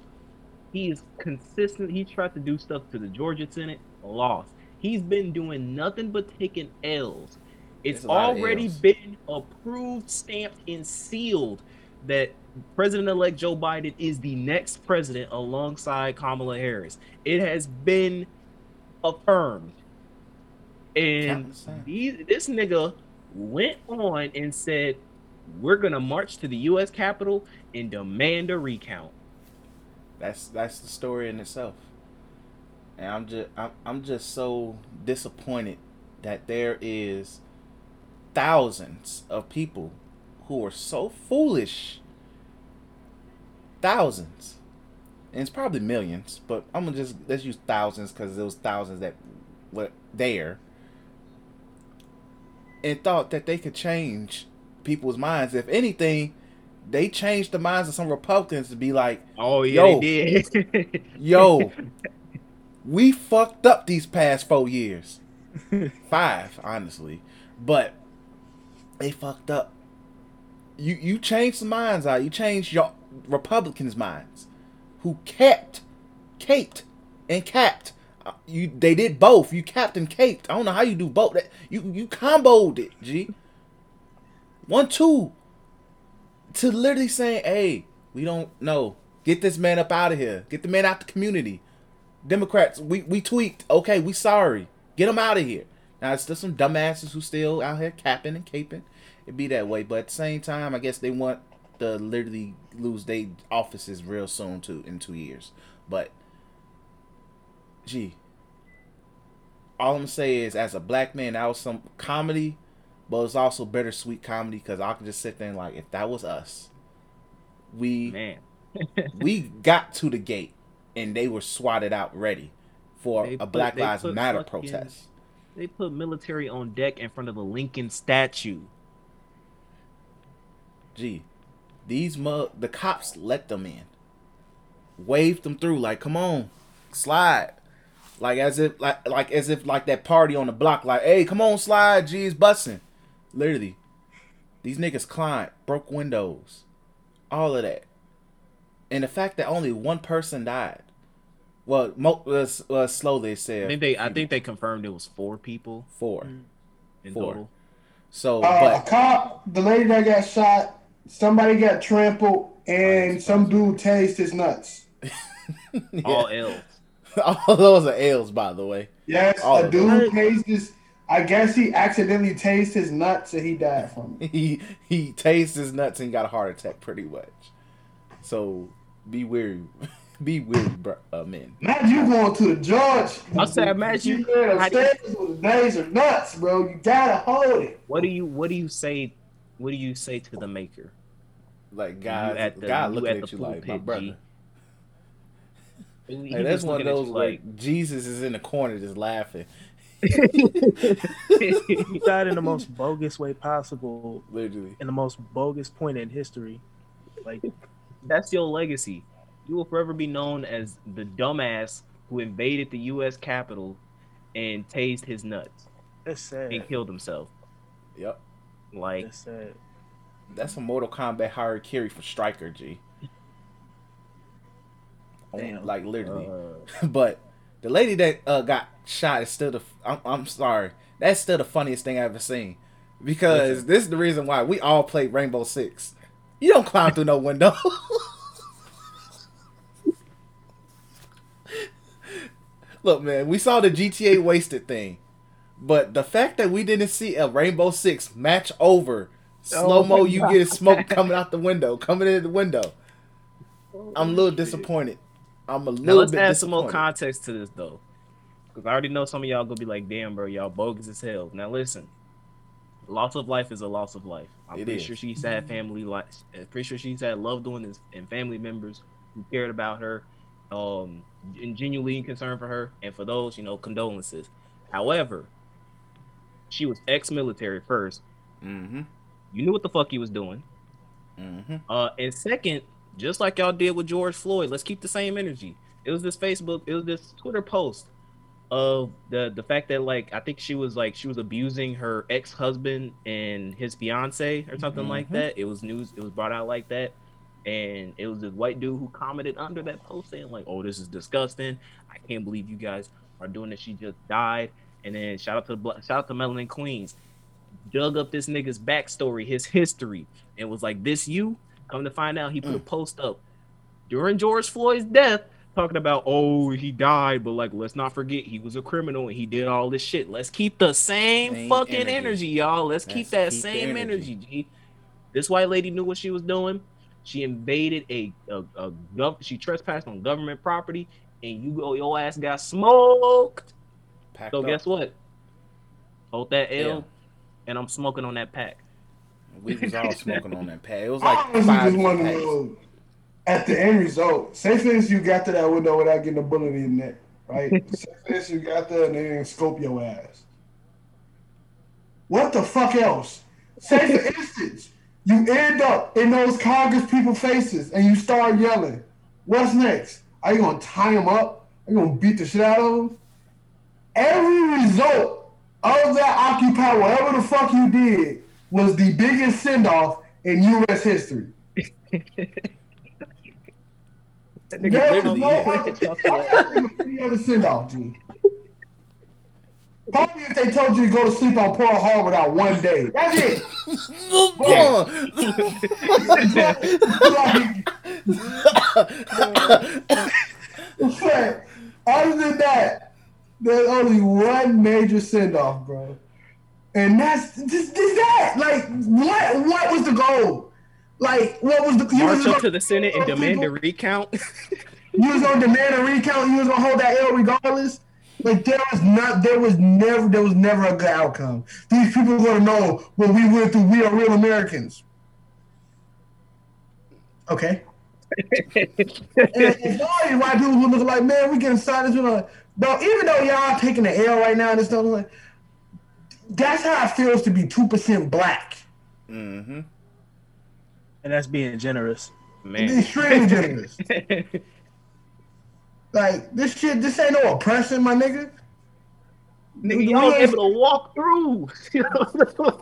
He is consistent. He tried to do stuff to the Georgia Senate, lost. He's been doing nothing but taking L's. It's It's a lot of already been approved, stamped, and sealed that President-elect Joe Biden is the next president alongside Kamala Harris. It has been affirmed. And these, this nigga went on and said, "We're gonna march to the U.S. Capitol and demand a recount." That's that's the story in itself. And I'm just I'm, I'm just so disappointed that there is thousands of people who are so foolish. Thousands. And it's probably millions, but I'm gonna just let's use thousands because was thousands that were there and thought that they could change people's minds. If anything, they changed the minds of some Republicans to be like, Oh yeah, Yo. they did. Yo, we fucked up these past four years. Five, honestly. But they fucked up. You you changed some minds out. You changed your Republicans' minds. Who kept, caped, and capped. Uh, You they did both. You capped and caped. I don't know how you do both. That you you comboed it, G. One two. To literally saying, hey, we don't know. Get this man up out of here. Get the man out the community. Democrats, we, we tweaked. Okay, we sorry. Get him out of here. Now, it's still some dumbasses who still out here capping and caping. It'd be that way. But at the same time, I guess they want to literally lose their offices real soon, too, in two years. But, gee. All I'm going to say is, as a black man, that was some comedy, but it's also bittersweet comedy because I can just sit there and, like, if that was us, we Man, we got to the gate and they were swatted out ready for They a put- Black Lives Matter fucking- protest. they put military on deck in front of the Lincoln statue. Gee, these mu- the cops let them in, waved them through like, "Come on, slide," like as if like like as if like that party on the block, like, "Hey, come on, slide." Gee, it's busting. Literally, these niggas climbed, broke windows, all of that, and the fact that only one person died. Well, mo- was uh, slowly it said. I think they, I think they confirmed it was four people four. in Four. total. So, Uh, a but cop, the lady that got shot, somebody got trampled, and some dude tased his nuts. All L's. all those are L's, by the way. Yes, All a of them. dude tased his. I guess he accidentally tased his nuts and he died from it. He he tased his nuts and got a heart attack, pretty much. So be weary, be weary, bro, uh, men. Imagine you going to the judge. I said, imagine you man how do you- upstairs with the days are nuts, bro. You gotta hold it. What do you what do you say what do you say to the maker? Like God, at the- God you looking at at, you like my brother. G. He Like, that's one of those you like Jesus is in the corner just laughing. he died in the most bogus way possible, Literally, in the most bogus point in history. Like that's your legacy. You will forever be known as the dumbass who invaded the U.S. Capitol and tased his nuts That's sad. and killed himself. Yep. Like That's sad. That's a Mortal Kombat Harakiri for Stryker, G. Damn. Like literally. uh, but the lady that uh, got shot is still the. I'm, I'm sorry. That's still the funniest thing I've ever seen. Because this is the reason why we all played Rainbow Six. You don't climb through no window. Look, man, we saw the GTA wasted thing. But the fact that we didn't see a Rainbow Six match over, slow mo, my you God. get smoke coming out the window, coming in the window. I'm a little disappointed. I'm a now little let's bit add some more context to this though, because I already know some of y'all gonna be like, "Damn, bro, y'all bogus as hell." Now listen, loss of life is a loss of life. I'm It pretty is. sure she's had family life. Pretty sure she's had loved ones and family members who cared about her, um, and genuinely concerned for her. And for those, you know, condolences. However, she was ex-military first. Mm-hmm. You knew what the fuck he was doing. Mm-hmm. Uh, and second, just like y'all did with George Floyd, let's keep the same energy. It was this Facebook, it was this Twitter post of the the fact that like I think she was like she was abusing her ex husband and his fiance or something like Mhm. that. It was news. It was brought out like that, and it was this white dude who commented under that post saying like, "Oh, this is disgusting. I can't believe you guys are doing this. She just died." And then shout out to the shout out to Melanin Queens, dug up this nigga's backstory, his history, and was like, "This you." Come to find out, he put a mm. post up during George Floyd's death, talking about, "Oh, he died," but like, let's not forget he was a criminal and he did all this shit. Let's keep the same, Same fucking energy. energy. y'all. Let's keep Let's that keep same energy. energy. G. This white lady knew what she was doing. She invaded a, a, a gov- she trespassed on government property, and you go, your ass got smoked. Packed So up. guess what? Hold that L, Yeah. and I'm smoking on that pack. We was all smoking on that pack. It was like honestly five just want to know at the end result. Say for instance you got to that window without getting a bullet in your neck, right? say for instance you got there and they didn't scope your ass. What the fuck else? Say for instance you end up in those Congress people faces and you start yelling. What's next? Are you gonna tie them up? Are you gonna beat the shit out of them? Every result of that Occupy, whatever the fuck you did, was the biggest send off in U.S. history. That nigga There's no other, send off, G. Probably if they told you to go to sleep on Pearl Harbor without one day. That's it. But other than that, there's only one major send off, bro. And that's just, just that. Like, what what was the goal? Like, what was the you was March up gonna- the Senate and demand a recount. you was gonna demand a recount, you was gonna hold that L regardless. Like there was not there was never there was never a good outcome. These people are gonna know what we went through, we are real Americans. Okay. and all these white people look like, man, we getting signed into the no, even though y'all taking the L right now and stuff like that's how it feels to be two percent black. mm-hmm. And that's being generous. Man. Extremely generous. Like this shit, this ain't no oppression, my nigga. Nigga, y'all able to walk through. You know?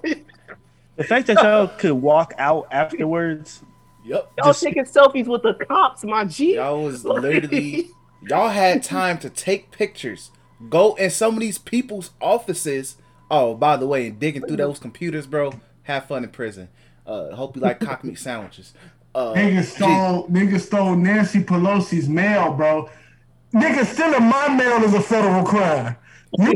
The fact that y'all could walk out afterwards, Yep. y'all Just- taking selfies with the cops, my G. Y'all was literally y'all had time to take pictures. Go in some of these people's offices. Oh, by the way, and digging through those computers, bro. Have fun in prison. Uh, hope you like cock meat sandwiches. Uh, Nigga gee, stole, nigga stole Nancy Pelosi's mail, bro. Nigga stealing my mail is a federal crime. You,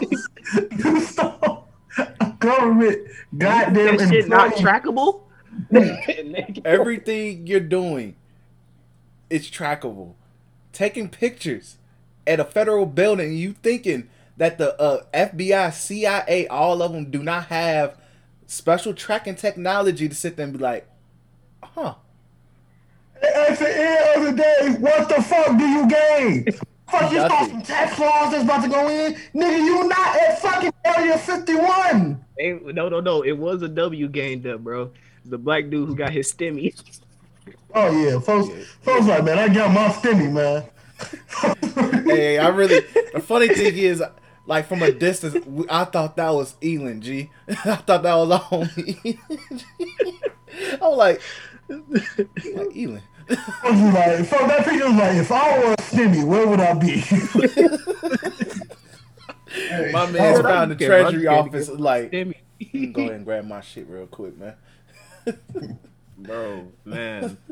you stole a government goddamn that shit not trackable. everything you're doing is trackable. Taking pictures at a federal building, you thinking that the uh, FBI, CIA, all of them do not have special tracking technology to sit there and be like, huh? At the end of the day, what the fuck do you gain? Fuck, you stole Nothing. some tax laws that's about to go in? Nigga, you not at fucking Area 51. Hey, no, no, no. It was a W game, up, bro. The black dude who got his stimmy. Oh yeah, folks. Folks like, man, I got my stimmy, man. hey, I really. The funny thing is, like from a distance, I thought that was Elon G. I thought that was a homie. I was like, like Elon. I was like, so that picture was like, if I were a stimmy, where would I be? Hey, My man's oh, found the get treasury office. Like, Damn go ahead and grab my shit real quick, man. Bro, man.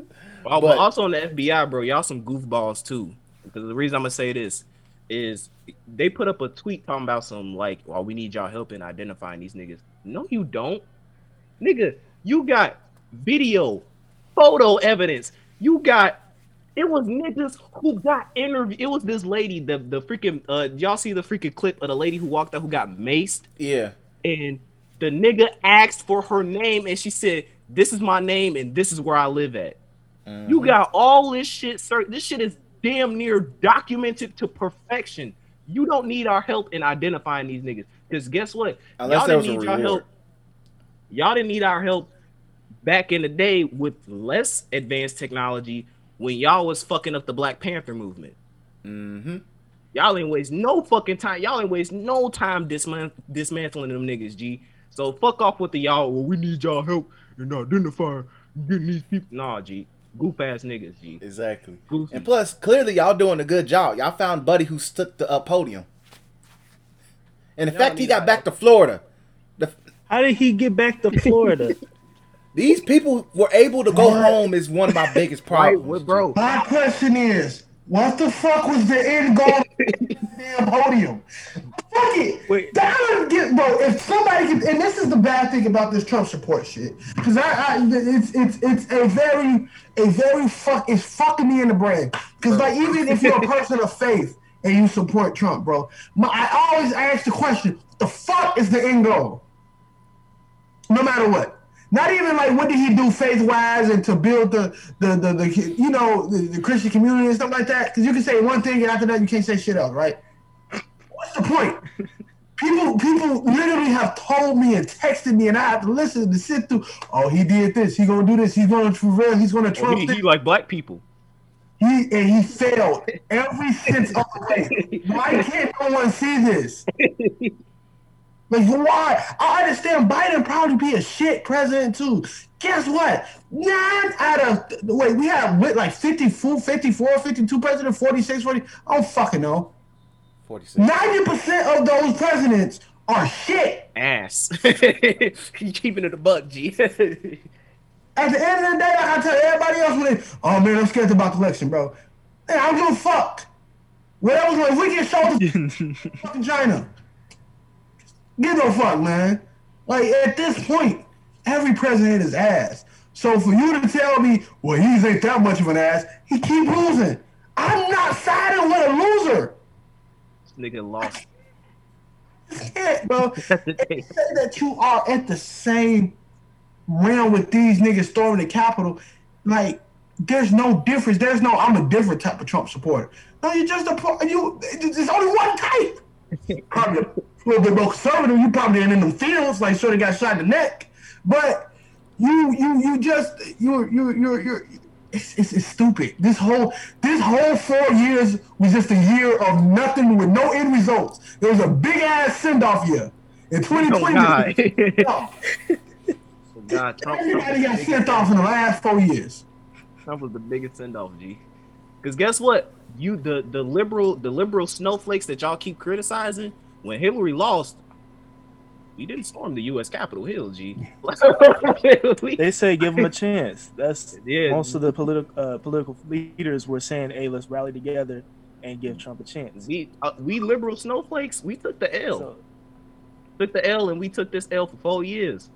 Oh, but, But- also on the FBI, bro, y'all some goofballs too. Because the reason I'm gonna say this is they put up a tweet talking about some like, well, we need y'all help in identifying these niggas. No, you don't, nigga. You got video, photo evidence. You got. It was niggas who got interviewed. It was this lady, the the freaking. Uh, y'all see the freaking clip of the lady who walked out who got maced Yeah. and the nigga asked for her name and she said this is my name and this is where i live at Mm-hmm. you got all this shit sir this shit is damn near documented to perfection you don't need our help in identifying these niggas because guess what Unless y'all didn't need our reward. help y'all didn't need our help back in the day with less advanced technology when y'all was fucking up the black panther movement Mm-hmm. Y'all ain't waste no fucking time. Y'all ain't waste no time disman- dismantling them niggas, G. So fuck off with the y'all. Well, we need y'all help in identifying getting these people. Nah, G. Goof ass niggas, G. Exactly. Goofy. And plus, clearly, y'all doing a good job. Y'all found Buddy who stuck the uh, podium. And in Y'all fact, he got our back to Florida. The, How did he get back to Florida? these people were able to go home is one of my biggest problems. with bro. My question is, what the fuck was the end goal damn podium? Fuck it. Wait. That would get bro. If somebody can, and this is the bad thing about this Trump support shit, because I, I, it's it's it's a very a very fuck. It's fucking me in the brain. Because like even if you're a person of faith and you support Trump, bro, my, I always ask the question: the fuck is the end goal? No matter what. Not even like what did he do faith wise and to build the the the, the you know the, the Christian community and stuff like that. Because you can say one thing and after that you can't say shit else, right? What's the point? People people literally have told me and texted me and I have to listen to sit through. Oh, he did this. He gonna do this. He's gonna prevail. He's gonna Trump he, he like black people. He and he failed every sense of the way. Why can't no one see this? Like why? I understand Biden probably be a shit president too. Guess what? Nine out of wait, we have what, like 54, 54, 52 president, 46, 40. I don't fucking know. 46. 90% of those presidents are shit. Ass. he keeping it a buck, G. At the end of the day, like I tell everybody else when they, oh man, I'm scared about the election, bro. Man, I don't give a fuck. Whatever's like, if we get showed fucking China. Give no fuck, man. Like at this point, every president is ass. So for you to tell me, well, he ain't that much of an ass, he keep losing. I'm not siding with a loser. this nigga lost. Yeah, bro. Say that you are at the same realm with these niggas storming the Capitol. Like, there's no difference. There's no, I'm a different type of Trump supporter. No, you're just a, you, there's only one type. Probably a little bit more conservative. You probably ain't in them fields, like, sure they got shot in the neck. But you, you, you just, you're, you're, you're, you're, it's, it's, it's stupid. This whole this whole four years was just a year of nothing with no end results. There was a big ass send off year in 2020. Oh, God. No, Oh, God, Trump, Trump, everybody was got the sent biggest- off in the last four years. Trump was the biggest send off, G. Because guess what? You the the liberal the liberal snowflakes that y'all keep criticizing. When Hillary lost, we didn't storm the U.S. Capitol Hill, G. They say give him a chance. That's Yeah. most of the political uh, political leaders were saying, "Hey, let's rally together and give Trump a chance." we uh, we liberal snowflakes, we took the L. So, took the L and we took this L for four years.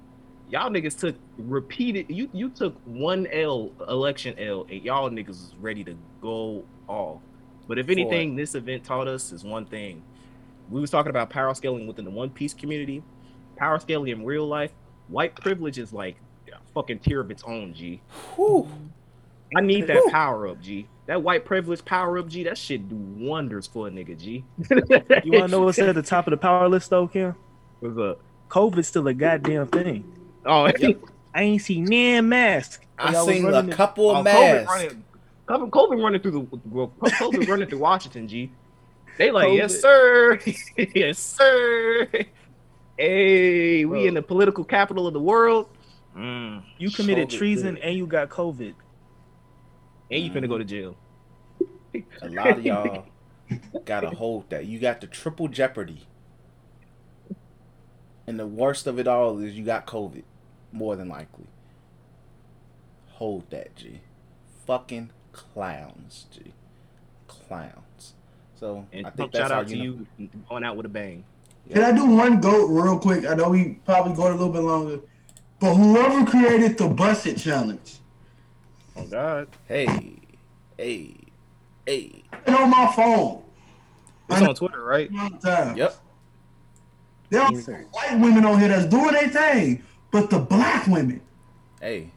Y'all niggas took repeated. You you took one L election L and y'all niggas was ready to go off. But if anything, this event taught us is one thing. We was talking about power scaling within the One Piece community. Power scaling in real life, white privilege is like a fucking tier of its own. G. Whew. I need that power up, G. That white privilege power up, G. That shit do wonders for a nigga, G. you want to know what's at the top of the power list, though, Kim? What's up? COVID's still a goddamn thing. Oh, I ain't seen nan mask. I seen a couple Oh, of COVID masks. running, COVID, COVID running through the well, COVID running through Washington. G, they like yes sir, yes sir. Hey, we in the political capital of the world. Mm. You committed COVID treason and you got COVID. And you finna go to jail. A lot of y'all gotta hold that. You got the triple jeopardy. And the worst of it all is you got COVID, more than likely. Hold that, G. Fucking clowns, G. Clowns. So And I think shout that's out to uni- you going out with a bang. Can I do one goat real quick? I know we probably go a little bit longer, but whoever created the busted challenge, Oh God, Hey, hey, hey. and on my phone, it's on Twitter, right? all the time. Yep. There are white women on here that's doing their thing, but the black women, Hey.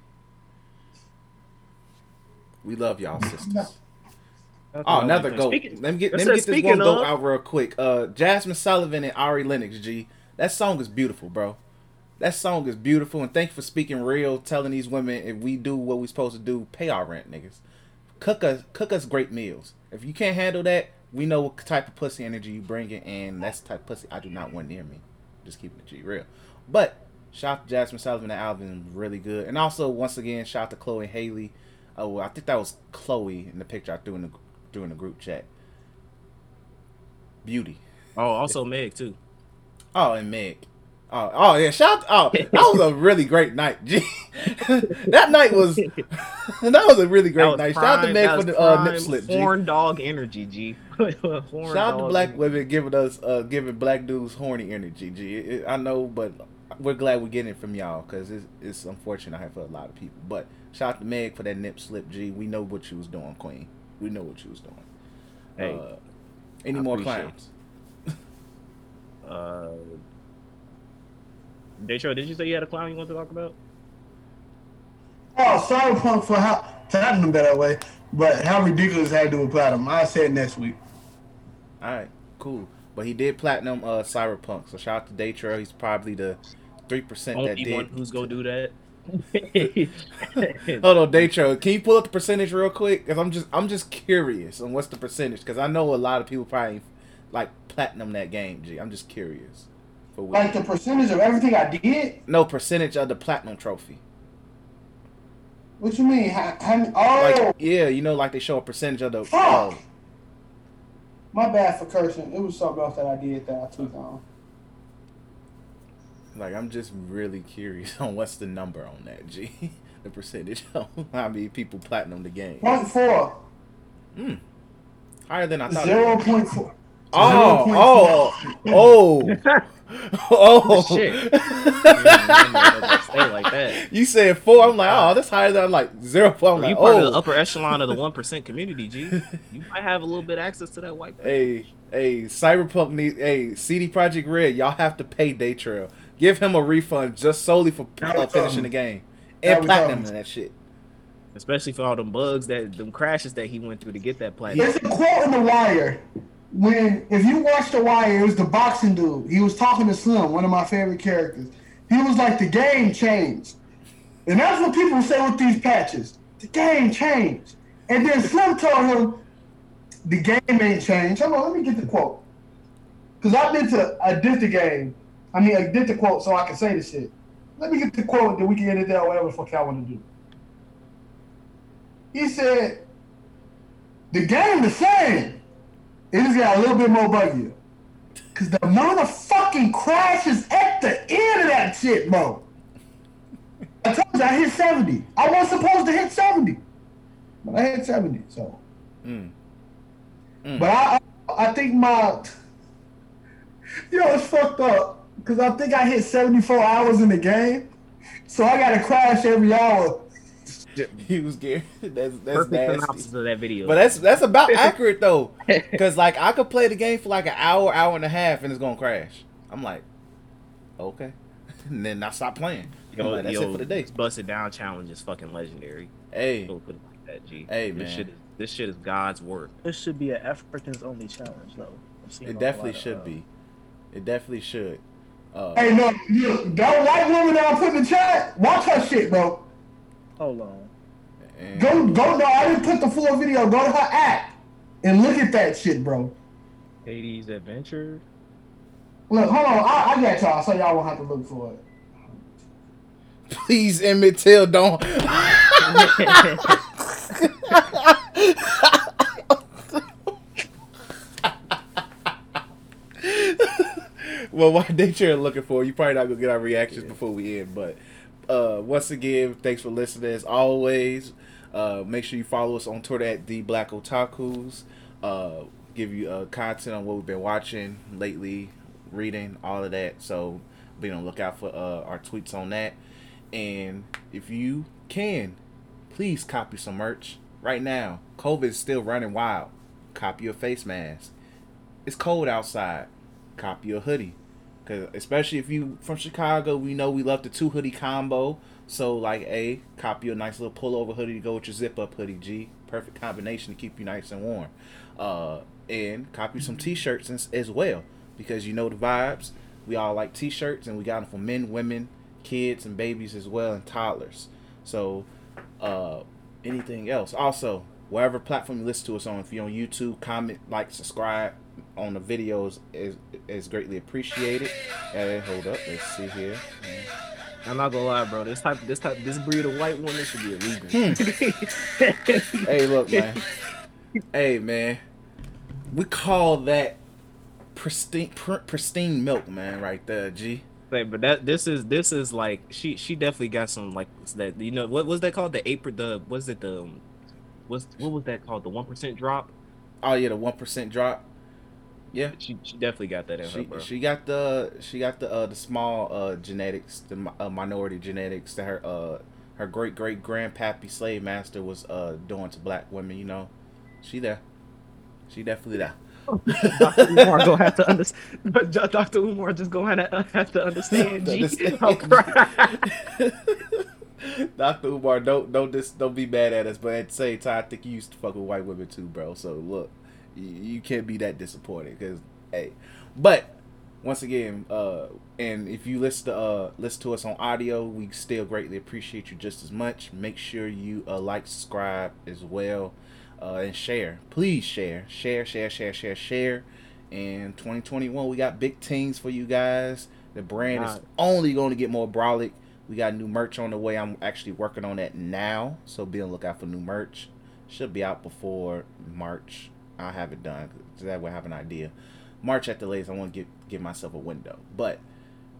We love y'all sisters. That's Oh, another goat. Speaking- let me get, let me get this one goat of- out real quick. Uh, Jazmine Sullivan and Ari Lennox, G. That song is beautiful, bro. That song is beautiful, and thank you for speaking real, telling these women if we do what we supposed to do, pay our rent, niggas. Cook us, cook us great meals. If you can't handle that, we know what type of pussy energy you bring in, and that's the type of pussy I do not want near me. Just keeping it G real. But shout out to Jazmine Sullivan, the album really good, and also once again shout out to Chloe Haley. Oh, I think that was Chloe in the picture I threw in the threw in the group chat. Beauty. Oh, also Meg too. Oh, and Meg. Oh, oh yeah. Shout. Oh, that was a really great night. G. that night was. that was a really great was night. Shout out to Meg for the uh, nip slip. G. Horn dog energy, G. Horn Shout out to dog black energy. women giving us, uh, giving black dudes horny energy. G. It- it- I know, but we're glad we're getting it from y'all because it's, it's unfortunate i for a lot of people. But shout out to Meg for that nip slip. G. We know what you was doing, Queen. We know what you was doing. Hey, Uh, any I more appreciate clowns? uh, Daytro, did you say you had a clown you want to talk about? oh, Cyberpunk for how platinum that way, but how ridiculous had to do with platinum. I said next week. All right, cool. But he did platinum uh Cyberpunk. So shout out to Daytrail. He's probably the three percent that Only one did. who's gonna do that. Hold on, Daytrail. Can you pull up the percentage real quick? Cause I'm just I'm just curious on what's the percentage. Cause I know a lot of people probably like platinum that game. G. I'm just curious. For Like the percentage of everything I did. no percentage of the platinum trophy. What you mean? How, how, oh, Like yeah, you know, like they show a percentage of the. Fuck. Uh, my bad for cursing. It was something else that I did that I took on. Like I'm just really curious on what's the number on that. G. the percentage of how many people platinum the game. Point four. Hmm. Higher than I thought. it Zero was. point. Oh, oh, oh, oh, Shit. Stay like that. You said four. I'm like, oh, that's higher than I'm like zero. I'm you like, part of the oh, upper echelon of the one percent community, G. You might have a little bit access to that white. hey, hey, Cyberpunk need, hey, CD Projekt Red, y'all have to pay Daytrail. Give him a refund just solely for uh, finishing the game and platinum and that shit. Especially for all them bugs that them crashes that he went through to get that platinum. There's a quote in The Wire when, if you watch The Wire, it was the boxing dude. He was talking to Slim, one of my favorite characters. He was like, the game changed. And that's what people say with these patches. The game changed. And then Slim told him, the game ain't changed. Hold on, let me get the quote. Because I've been to I did the game. I mean, I did the quote so I can say the shit. Let me get the quote that we can edit that or whatever the fuck I want to do. He said, the game the same. It just got a little bit more buggier. Cause the amount of fucking crashes at the end of that shit, bro. I told you I hit 70. I wasn't supposed to hit 70. But I hit 70, so. Mm. But I I think my Yo, it's fucked up. Cause I think I hit 74 hours in the game. So I gotta crash every hour. He was scared. That's that's Perfect nasty. synopsis of that video. But that's that's about accurate though, because like I could play the game for like an hour, hour and a half, and it's gonna crash. I'm like, okay, and then I stop playing. Yo, like, that's yo, it for the day. this busted down challenge is fucking legendary. Hey, Don't put it like that, G. Hey, this man. Shit is, this shit is God's work. This should be an Africans only challenge, though. It definitely lot of, should uh, be. It definitely should. Uh, Hey, no, you, that white woman that I put in the chat, watch her shit, bro. Hold on. And Go, go. No, I didn't put the full video. Go to her app and look at that shit, bro. Hades Adventure. Look, hold on. I, I got y'all, so y'all won't have to look for it. please, Emmett Till, don't. well, while nature looking for, you probably not gonna get our reactions before we end. But uh, once again, thanks for listening. As always, uh, make sure you follow us on Twitter at the Black Otakus. Uh, give you uh, content on what we've been watching lately, reading, all of that. So be on the lookout for uh, our tweets on that. And if you can, please copy some merch right now. COVID is still running wild. Copy your face mask. It's cold outside. Copy your hoodie. Cause especially if you from Chicago, we know we love the two hoodie combo. So like a copy a nice little pullover hoodie to go with your zip up hoodie. G perfect combination to keep you nice and warm. Uh, and copy some t-shirts as, as well because you know the vibes. We all like t-shirts and we got them for men, women, kids, and babies as well, and toddlers. So uh, anything else? Also, wherever platform you listen to us on, if you're on YouTube, comment, like, subscribe on the videos is is greatly appreciated. And hold up, let's see here. I'm not gonna lie, bro. This type, this type, this breed of white woman should be illegal. Hmm. Hey, look, man. hey, man. We call that pristine pr- pristine milk, man, right there, G. Say, but that this is this is like she she definitely got some like that. You know what was that called? The April the was it the what's what was that called? The one percent drop. Oh yeah, the one percent drop. Yeah, She she definitely got that in her, she bro. she got the she got the uh the small uh genetics, the uh, minority genetics that her uh her great great grandpappy slave master was uh doing to black women. You know, she there. She definitely there. Dr. Umar gonna have to understand. Dr. Umar just gonna have to, understand. G. Understand. I'm crying. Dr. Umar, don't don't this don't be mad at us, but at the same time, I think you used to fuck with white women too, bro. So look, you, you can't be that disappointed because hey, but once again, uh, and if you listen to uh listen to us on audio, we still greatly appreciate you just as much. Make sure you uh like, subscribe as well, uh, and share. Please share, share, share, share, share, share. And 2021, we got big things for you guys. The brand is only going to get more brolic. We got new merch on the way. I'm actually working on that now, so be on the lookout for new merch. Should be out before March. I'll have it done. Cause that way I have an idea. March at the latest, I want to get give myself a window. But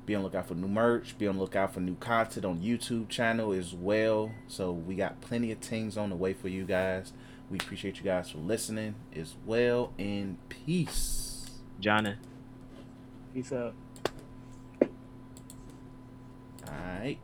be on lookout for new merch. Be on lookout for new content on YouTube channel as well. So we got plenty of things on the way for you guys. We appreciate you guys for listening as well. And peace. Johnny. Peace out. All right.